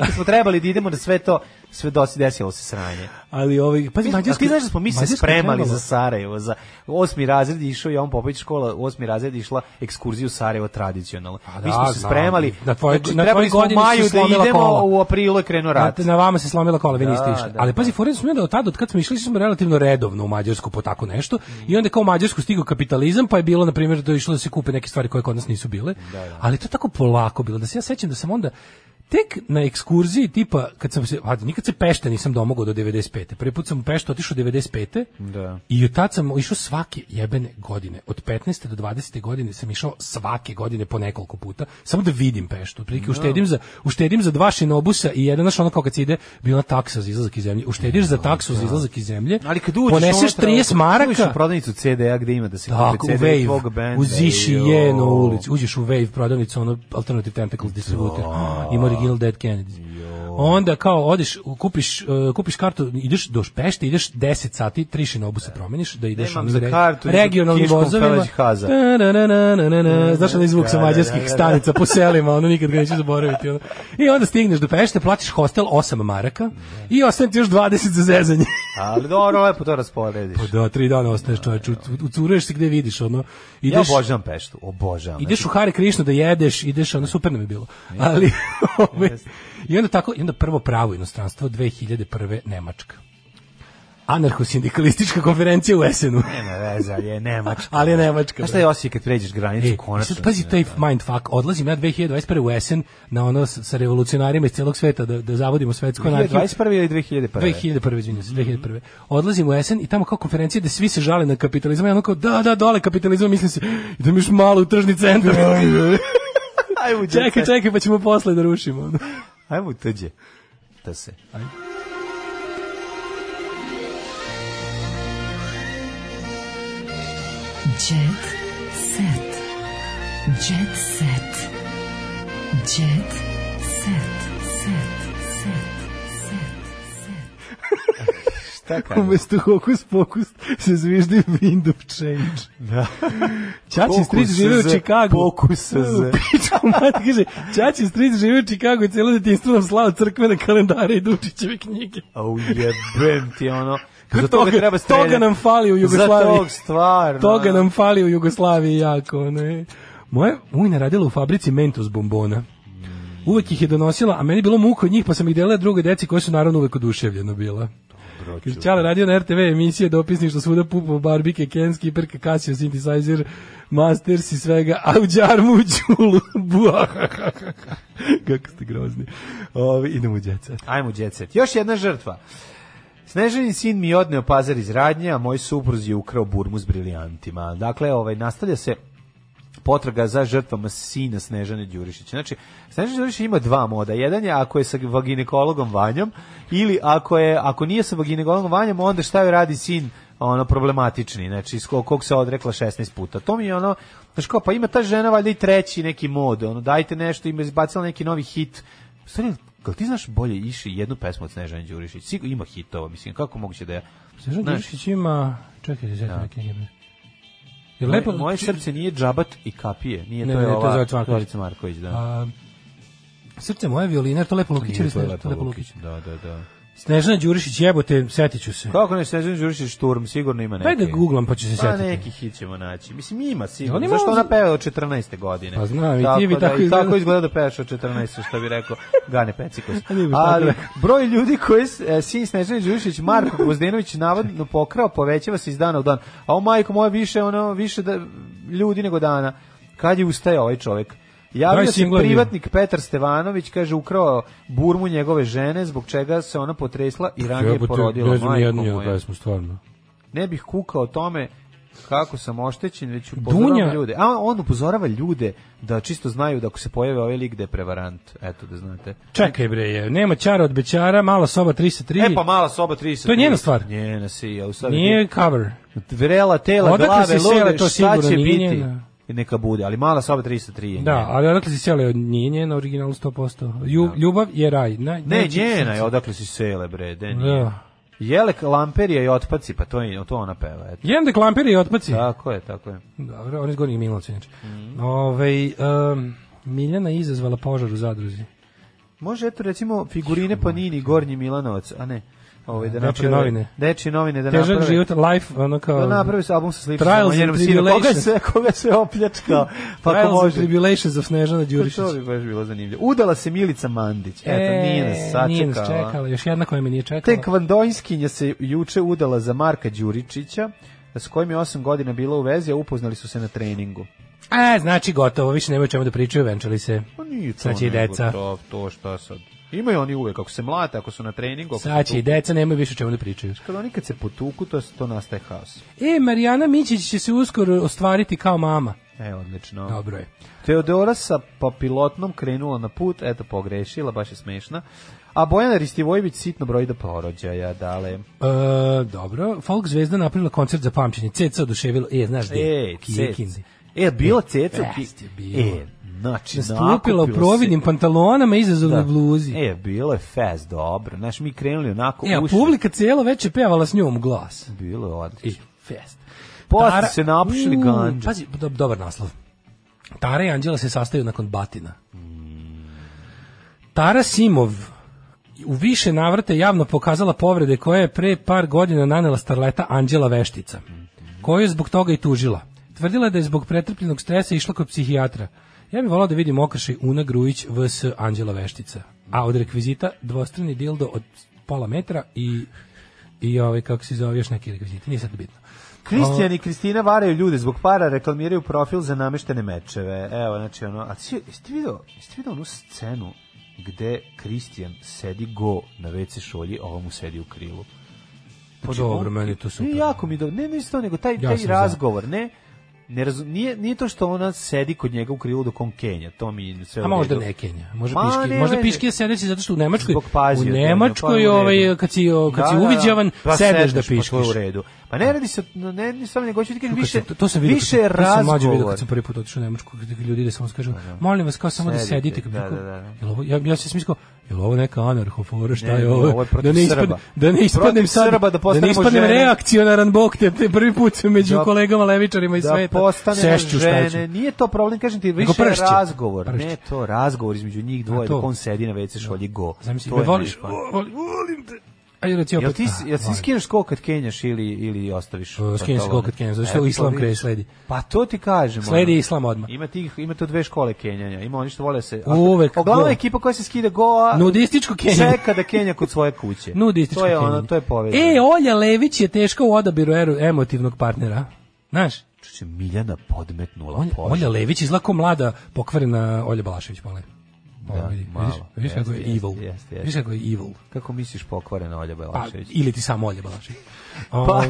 mi smo trebali da idemo na sve to, sve dosi desilo se sranje. Ali ovaj pazi Mi, a Mađarska. ti znaš da smo mi se spremali za Sarajevo, za osmi razred je išao Jovan Popović škola, osmi razred išla ekskurziju Sarajevo tradicionalno. mi da, smo se znam. spremali. Na tvojoj- znači, na trebali smo u maju da idemo, kola. u aprilu je krenuo rat. Na, na vama se slomila kola, vi niste Da, išli. da, Ali da. pazi, fore smo da od tada, od kad smo išli, smo relativno redovno u Mađarsku po tako nešto. I onda kao u Mađarsku stigao kapitalizam, pa je bilo, na primjer, da je išlo da se kupe neke stvari koje kod nas nisu bile. Ali to je tako polako bilo, da se ja sećam da sam onda tek na ekskurziji tipa kad sam se a nikad se Pešte nisam domogao do 95. Prvi put sam u Peštu otišao 95. Da. I od tad sam išao svake jebene godine. Od 15. do 20. godine sam išao svake godine po nekoliko puta. Samo da vidim Peštu. Otprilike uštedim za, uštedim za dva šinobusa i jedan naš ono kao kad se ide, bila taksa za izlazak iz zemlje. Uštediš za taksu za izlazak iz zemlje. Ali kad uđeš poneseš unutra, 30 uđeš u maraka. prodavnicu CD-a gde ima da se u CD Wave, tvog benda. u Ziši joj. je na ulici, uđeš u Wave prodavnicu, ono Alternative Tentacles distributer, ima the Gilded Kennedys. Onda kao odeš, kupiš, uh, kupiš kartu, ideš do Pešte, ideš 10 sati, tri šinobusa promeniš, da ideš Nemam onim za re- kartu, regionalnim vozovima. Na. Znaš onaj zvuk sa Da, da, mađarskih da, da. stanica po selima, ono nikad ga neću zaboraviti. Ono. I onda stigneš do Pešte, platiš hostel 8 maraka i ostane ti još 20 za zezanje. Ali dobro, lepo to rasporediš. Pa da, tri dana ostaneš čoveč, ucuruješ se gde vidiš, ono. Ja Ideš, obožavam Peštu, obožavam. Ideš Znači, u Hare Krišnu da jedeš, ideš, ono super nam je bilo. Ali ovaj, i onda tako, i onda prvo pravo inostranstvo 2001. Nemačka. Anarcho-sindikalistička konferencija u Esenu. Nema veze, ali je Nemačka. Ali je Nemačka. Znaš šta je osjećaj kad pređeš granicu, E, konačno? sad pazi taj mindfuck, odlazim ja 2021. u Esen na ono sa revolucionarima iz celog sveta da, da zavodimo svetsku anarhiju. 2021. ili 2001. 2001. izvinjam se, 2001. Odlazim u Esen i tamo kao konferencija da svi se žale na kapitalizam, ja ono kao da, da, dole kapitalizam, mislim se, idem još malo u tržni centar. Ajmo, čekaj, čekaj, pa ćemo posle da rušimo. Ajmo tuđe. Da se. Jet set. Jet set. Jet set. Set. Set. Šta kažeš? Umesto hokus pokus se zviždi wind of change. Da. Čači stric žive u Čikagu. Pokus za. Pičku mati, kaže, Čači stric žive u Čikagu i cijelo detinstvo nam slao crkvene kalendare i Dučićeve knjige. Au jebem ti ono. Za Toga- toga treba streljati. toga nam fali u Za Jugoslaviji. tog stvarno. Toga nam fali u Jugoslaviji jako. Ne. Moja ujna radila u fabrici Mentos bombona. Uvek ih je donosila, a meni bilo muka od njih, pa sam ih delila druge deci koje su naravno uvek oduševljeno bila. Kaže, Čale radio na RTV emisije, dopisništvo svuda pupo, barbike, Ken, skiperka, Casio, synthesizer, Masters i svega, a u džarmu u čulu. Kako ste grozni. Ovi, idemo u djeca. Ajmo jet set. Još jedna žrtva. Snežanin sin mi je odneo pazar iz radnje, a moj supruz je ukrao burmu s briljantima. Dakle, ovaj, nastavlja se potraga za žrtvama sina Snežane Đurišića. Znači, Snežana Đurišić ima dva moda. Jedan je ako je sa vaginekologom Vanjom ili ako je ako nije sa vaginekologom Vanjom, onda šta joj radi sin ono problematični, znači iz kog, se odrekla 16 puta. To mi je ono, znači kao, pa ima ta žena valjda i treći neki mod, ono, dajte nešto, ima izbacila neki novi hit. Stvari, Jel ti znaš bolje iši jednu pesmu od Snežane Đurišić? Sigurno ima hitova, mislim, kako moguće da je... Snežana Đurišić ima... Čekaj, da Da. neke njebe. Je moje, lepo... moje srce nije džabat i kapije, nije Ne, to ne, je to je ova Marković. Marković, da. A, srce moje violine, to Lepo Lukić to je? Lepo je Lepo. Lukić. Da, da, da. Snežana Đurišić, jebote, setit ću se. Kako ne Snežana Đurišić šturm, sigurno ima neki. Daj da googlam pa ću se Pa setiti. neki hit ćemo naći. Mislim, ima sigurno. On ima Zašto ona peva od 14. godine? Pa znam, i ti bi da, tako izgleda. tako izgleda da pevaš od 14. što bi rekao Gane Pecikos. Ali broj ljudi koji e, sin Snežane Đurišić, Marko Gvozdenović navodno pokrao, povećava se iz dana u dan. A o majko moja više, ono, više da, ljudi nego dana. Kad je ustaje ovaj čovek? Javio se privatnik Petar Stevanović, kaže, ukrao burmu njegove žene, zbog čega se ona potresla i ranije porodila. Pesmu, stvarno. Ne bih kukao o tome kako sam oštećen, već upozoravam ljude. A on upozorava ljude da čisto znaju da ako se pojave ovaj lik da je prevarant. Eto da znate. Čekaj bre, je, nema čara od bećara, mala soba 303. E pa mala soba 30. To je njena stvar. Njena si, a u Nije cover. vrela tela, Odakle glave, lude, šta će biti? njena. Neka bude, ali mala soba 303 je Da, ali odakle si sele, nije njena original 100%. Lju, Ljubav je raj. Na, Ne, njena je, odakle si sele, bre, de nije. Da. Jelek, lamperija i otpaci, pa to, je, to ona peva, eto. Jedan deklampir i otpaci. Tako je, tako je. Dobro, on iz Gornjeg Milanovca, inače. Mhm. Ovaj, um, Miljana izazvala požar u zadruzi. Može, eto, recimo, figurine Panini, Gornji Milanovac, a ne, ovaj, da naprave- novine. Dečije novine, da Težak naprave. život, life, ono kao... Da napravi se album sa o njenom sinu. Koga se, koga se opljačkao? Pa Trials ako može. Tribulations of Snežana Đurišić. To bi baš bilo zanimljivo. Udala se Milica Mandić. Eto, nije nas sačekala. Nije nas čekala, još jedna koja me nije čekala. Tek Vandojskinja se juče udala za Marka Đuričića, s kojim je 8 godina bila u vezi, a upoznali su se na treningu. E, znači gotovo, više nemaju čemu da pričaju, venčali se. Pa nije to Sad će i nego deca. To, to šta sad. Imaju oni uvek, ako se mlate, ako su na treningu. Sad će i deca, nemaju više čemu da pričaju. Kad oni kad se potuku, to, to nastaje haos. E, Marijana Mićić će se uskoro ostvariti kao mama. E, odlično. Dobro je. Teodora sa papilotnom krenula na put, eto pogrešila, baš je smešna. A Bojana Ristivojević sitno broji do porođaja, dale. E, dobro, folk zvezda napravila koncert za pamćenje. Ceca oduševilo. E, znaš gde? E. E, bila ceca Best Ki- je bilo. E, znači, Nastupila u nakupilo se- providnim pantalonama i izazovnoj Da. bluzi. E, bilo je fest, dobro. Znaš, mi krenuli onako E, a ušli. publika cijelo već je pevala s njom u glas. Bilo je I odlično. fest. Posle se napušili ganđa. Pazi, do, dobar naslov. Tara i Anđela se sastaju nakon batina. Tara Simov u više navrata javno pokazala povrede koje je pre par godina nanela starleta Anđela Veštica, koju je zbog toga i tužila. Tvrdila je da je zbog pretrpljenog stresa išla kod psihijatra. Ja bih volao da vidim okršaj Una Grujić vs. Anđela Veštica. A od rekvizita dvostrani dildo od pola metra i i ovaj kako se zove još neki rekviziti, nije sad bitno. Kristijan i Kristina varaju ljude zbog para, reklamiraju profil za nameštene mečeve. Evo, znači ono, a si, jeste ti video, jeste video onu scenu gde Kristijan sedi go na WC šolji, a ovo mu sedi u krilu? Pa dobro, meni je to super. Ne, jako mi dobro, ne, ne isto, nego taj, Ja taj sam za. razgovor, ne, ne razum, nije, nije to što ona sedi kod njega u krilu dok on kenja, to mi sve A možda ne Kenja, možda Ma, piški, ne možda veze. piški sedeći zato što u Nemačkoj, pazio, u Nemačkoj pa ovaj, kad si, kad Da, si da, da. uviđavan, Pa sedneš da pa piškiš. je u redu. Pa ne radi se, ne, ne samo nego ću ti više, to, to sam vidio, više kad, sam- to sam mlađe vidio razgovor. kad sam prvi put otišao u Nemačku, kad ljudi da samo kažu, molim vas kao samo da Sedite, da, da, da. Ja, ja se smislio, jel ovo neka anarhofora, šta Ne, je ovo? ovo je protiv da ne ispadne, Srba. da ne ispadnem sad, Srba da da ne postanemo ispadnem žene. reakcionaran bog te, te prvi put među Da- kolegama levičarima iz da sveta. postane Sešću šta ću. žene, nije to problem, kažem ti, više pršće. razgovor, Pršće. ne to razgovor između njih dvoje, dok on sedi na WC šolji go. Zamisli, je voliš, volim te. Ajde, Jel opet- ti, ah, jel ti volim. skineš skol kad kenjaš ili, ili ostaviš? Skineš skol kad kenjaš, zato što E, islam kraj sledi. Pa to ti kažem. Sledi ono. islam odmah. Ima, tih, ima to dve škole kenjanja. Ima oni što vole se... Uvek Uglavnom go. ekipa koja se skida go, a Nudističko kenjanje. čeka da kenja kod svoje kuće. Nudističko To je ono, kenjanje. to je povezano. E, Olja Lević je teška u odabiru emotivnog partnera. Znaš? Čuće, Miljana podmetnula Olja. Olja Lević izgleda kao mlada pokvarena Olja Balašević, malo. Da, vidi, malo. Vidiš, vidiš kako je evil. jeste, jeste. Vidiš kako je evil. Kako misliš pokvarena Olja Pa, Belašević? ili ti samo Olja Balašević. Pa, Ovaj,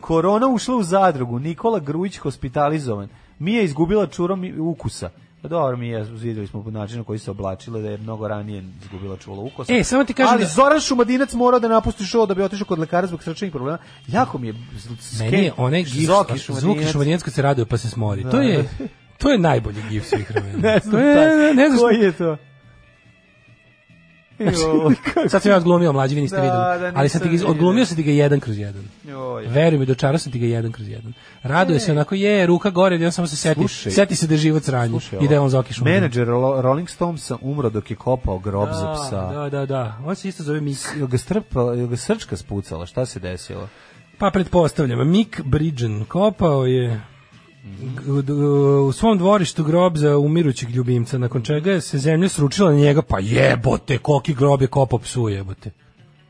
korona ušla u zadrugu, Nikola Grujić hospitalizovan. Mija izgubila čurom i- ukusa. Pa dobro, mi je, vidjeli smo po načinu koji se oblačila da je mnogo ranije izgubila čulo ukusa. E, samo ti kažem Ali da- Zoran Šumadinac morao da napusti show da bi otišao kod lekara zbog srčanih problema. Jako mi je... Meni je onaj gif, Zoki Šumadinac kad se raduje pa se smori. To Da, je, da. To je najbolji gif svih vremena. Ne znam, taj. ne znam Koji je to? Joj, kako- Sad sam ja odglumio, mlađi vi niste Da, videli. da, Ali sam ti ga, odglumio sam ti ga jedan kroz jedan. Joj. Veruj mi, dočarao sam ti ga jedan kroz jedan. Raduje se onako, je, ruka gore, on samo se seti, Slušaj. seti se da je život. Slušaj, I da je on Zoki Šumadinac. Menadžer Ro- Rolling Stonesa umro dok je kopao grob za psa. Da, da, da. On se isto zove Mik. Jel ga, strpa, jel ga srčka spucala? Šta se desilo? Pa pretpostavljam, Mick Bridgen kopao je u svom dvorištu grob za umirućeg ljubimca, nakon čega je se zemlja sručila na njega, pa jebote, koliki grob je kopao psu jebote.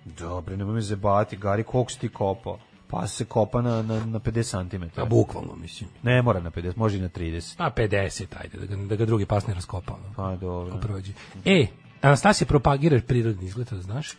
Dobro, nemoj me zebati, Gari, koliko si ti kopao? Pa se kopa na, na, na 50 cm. A bukvalno, mislim. Ne mora na 50, može i na 30. Pa 50, ajde, da ga, da ga drugi pas ne raskopa. ono. Pa dobro. E, Anastasija propagira prirodni izgled, to znaš?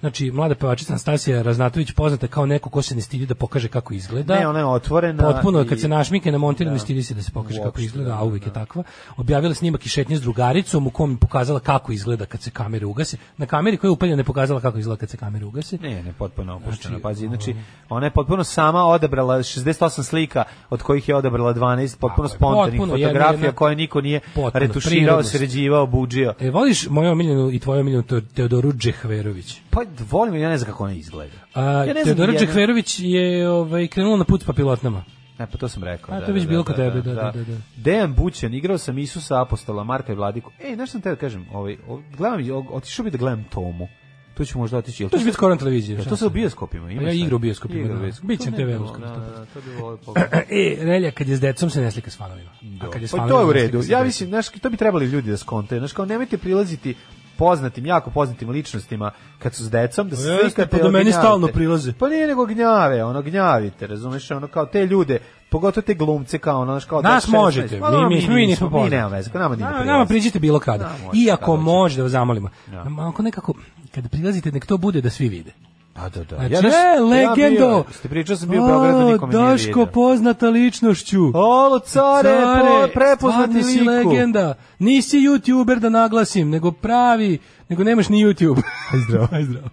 Znači, mlada pevačica Anastasija Raznatović poznata kao neko ko se ne stidi da pokaže kako izgleda. Ne, ona je otvorena. Potpuno, i- kad se našmike namontira, Da. ne stidi se da se pokaže kako Uopšte, izgleda, da, a uvijek je da. takva. Objavila snimak i šetnje s drugaricom u kom je pokazala kako izgleda kad se kamere ugase. Na kameri koja je upaljena je pokazala kako izgleda kad se kamere ugase. Ne, ne, potpuno opuštena. Znači, Pazi, znači, ona je potpuno sama odabrala 68 slika, od kojih je odabrala 12 potpuno spontanih fotografija koje niko nije Potpuno, retuširao, sređivao, buđio. E, voliš moju omiljenu i tvoju omiljenu Te- Teodoru Džehverović? Pa volim, ja ne znam kako ona izgleda. A, Ja ne znam Teodora Džehverović je ovaj, krenula na put s papilotnama. Ne, pa to sam rekao. A, da, to već da, bilo da, kod tebe, da, da, da, da. Dejan Bućan, igrao sam Isusa, Apostola, Marka i Vladiku. Ej, znaš sam te da kažem, ovaj, gledam, otišao bi da gledam Tomu. Tu ću možda otići. To će biti skoro na televiziji. To se u bioskopima? Ima Pa ja igram u bioskopima, Igra da. Biće na TV-u da, to. da, da, bi volio pogledati. E, Relja, kad je s decom se ne slika s fanovima. A kad je s Pa fanovima, to je u redu. Ja mislim, znaš, to bi trebali ljudi da skontaju. Znaš, kao nemojte prilaziti poznatim, jako poznatim ličnostima kad su s decom, da se Pa jeste, slikate pa do meni gnjavite. stalno prilaze. Pa nije nego gnjave, ono gnjavite, razumeš, ono kao te ljude, pogotovo te glumce kao ono, kao Nas 16. možete, Pa, mi, mi, mi, nismo Mi poznati. nema veze, nama nije Nama, nama priđite bilo kada. Da, Iako može da vas zamolimo. Ja. Nama Ako nekako, kada prilazite, nek to bude da svi vide. Da, da, da. Znači, Ja, znaš, e, ja legendo! bio- Ste pričao sam bio u Beogradu, niko me nije Daško poznata ličnošću. Olo, care, po, prepoznati si liku. legenda. Nisi youtuber da naglasim, nego pravi, nego nemaš ni YouTube. Aj zdravo, aj zdravo.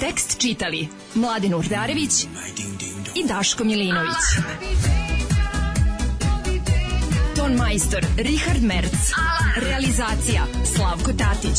Tekst čitali Mladin Urdarević i Daško Milinović. Ton majstor Richard Merc. Realizacija Slavko Tatić.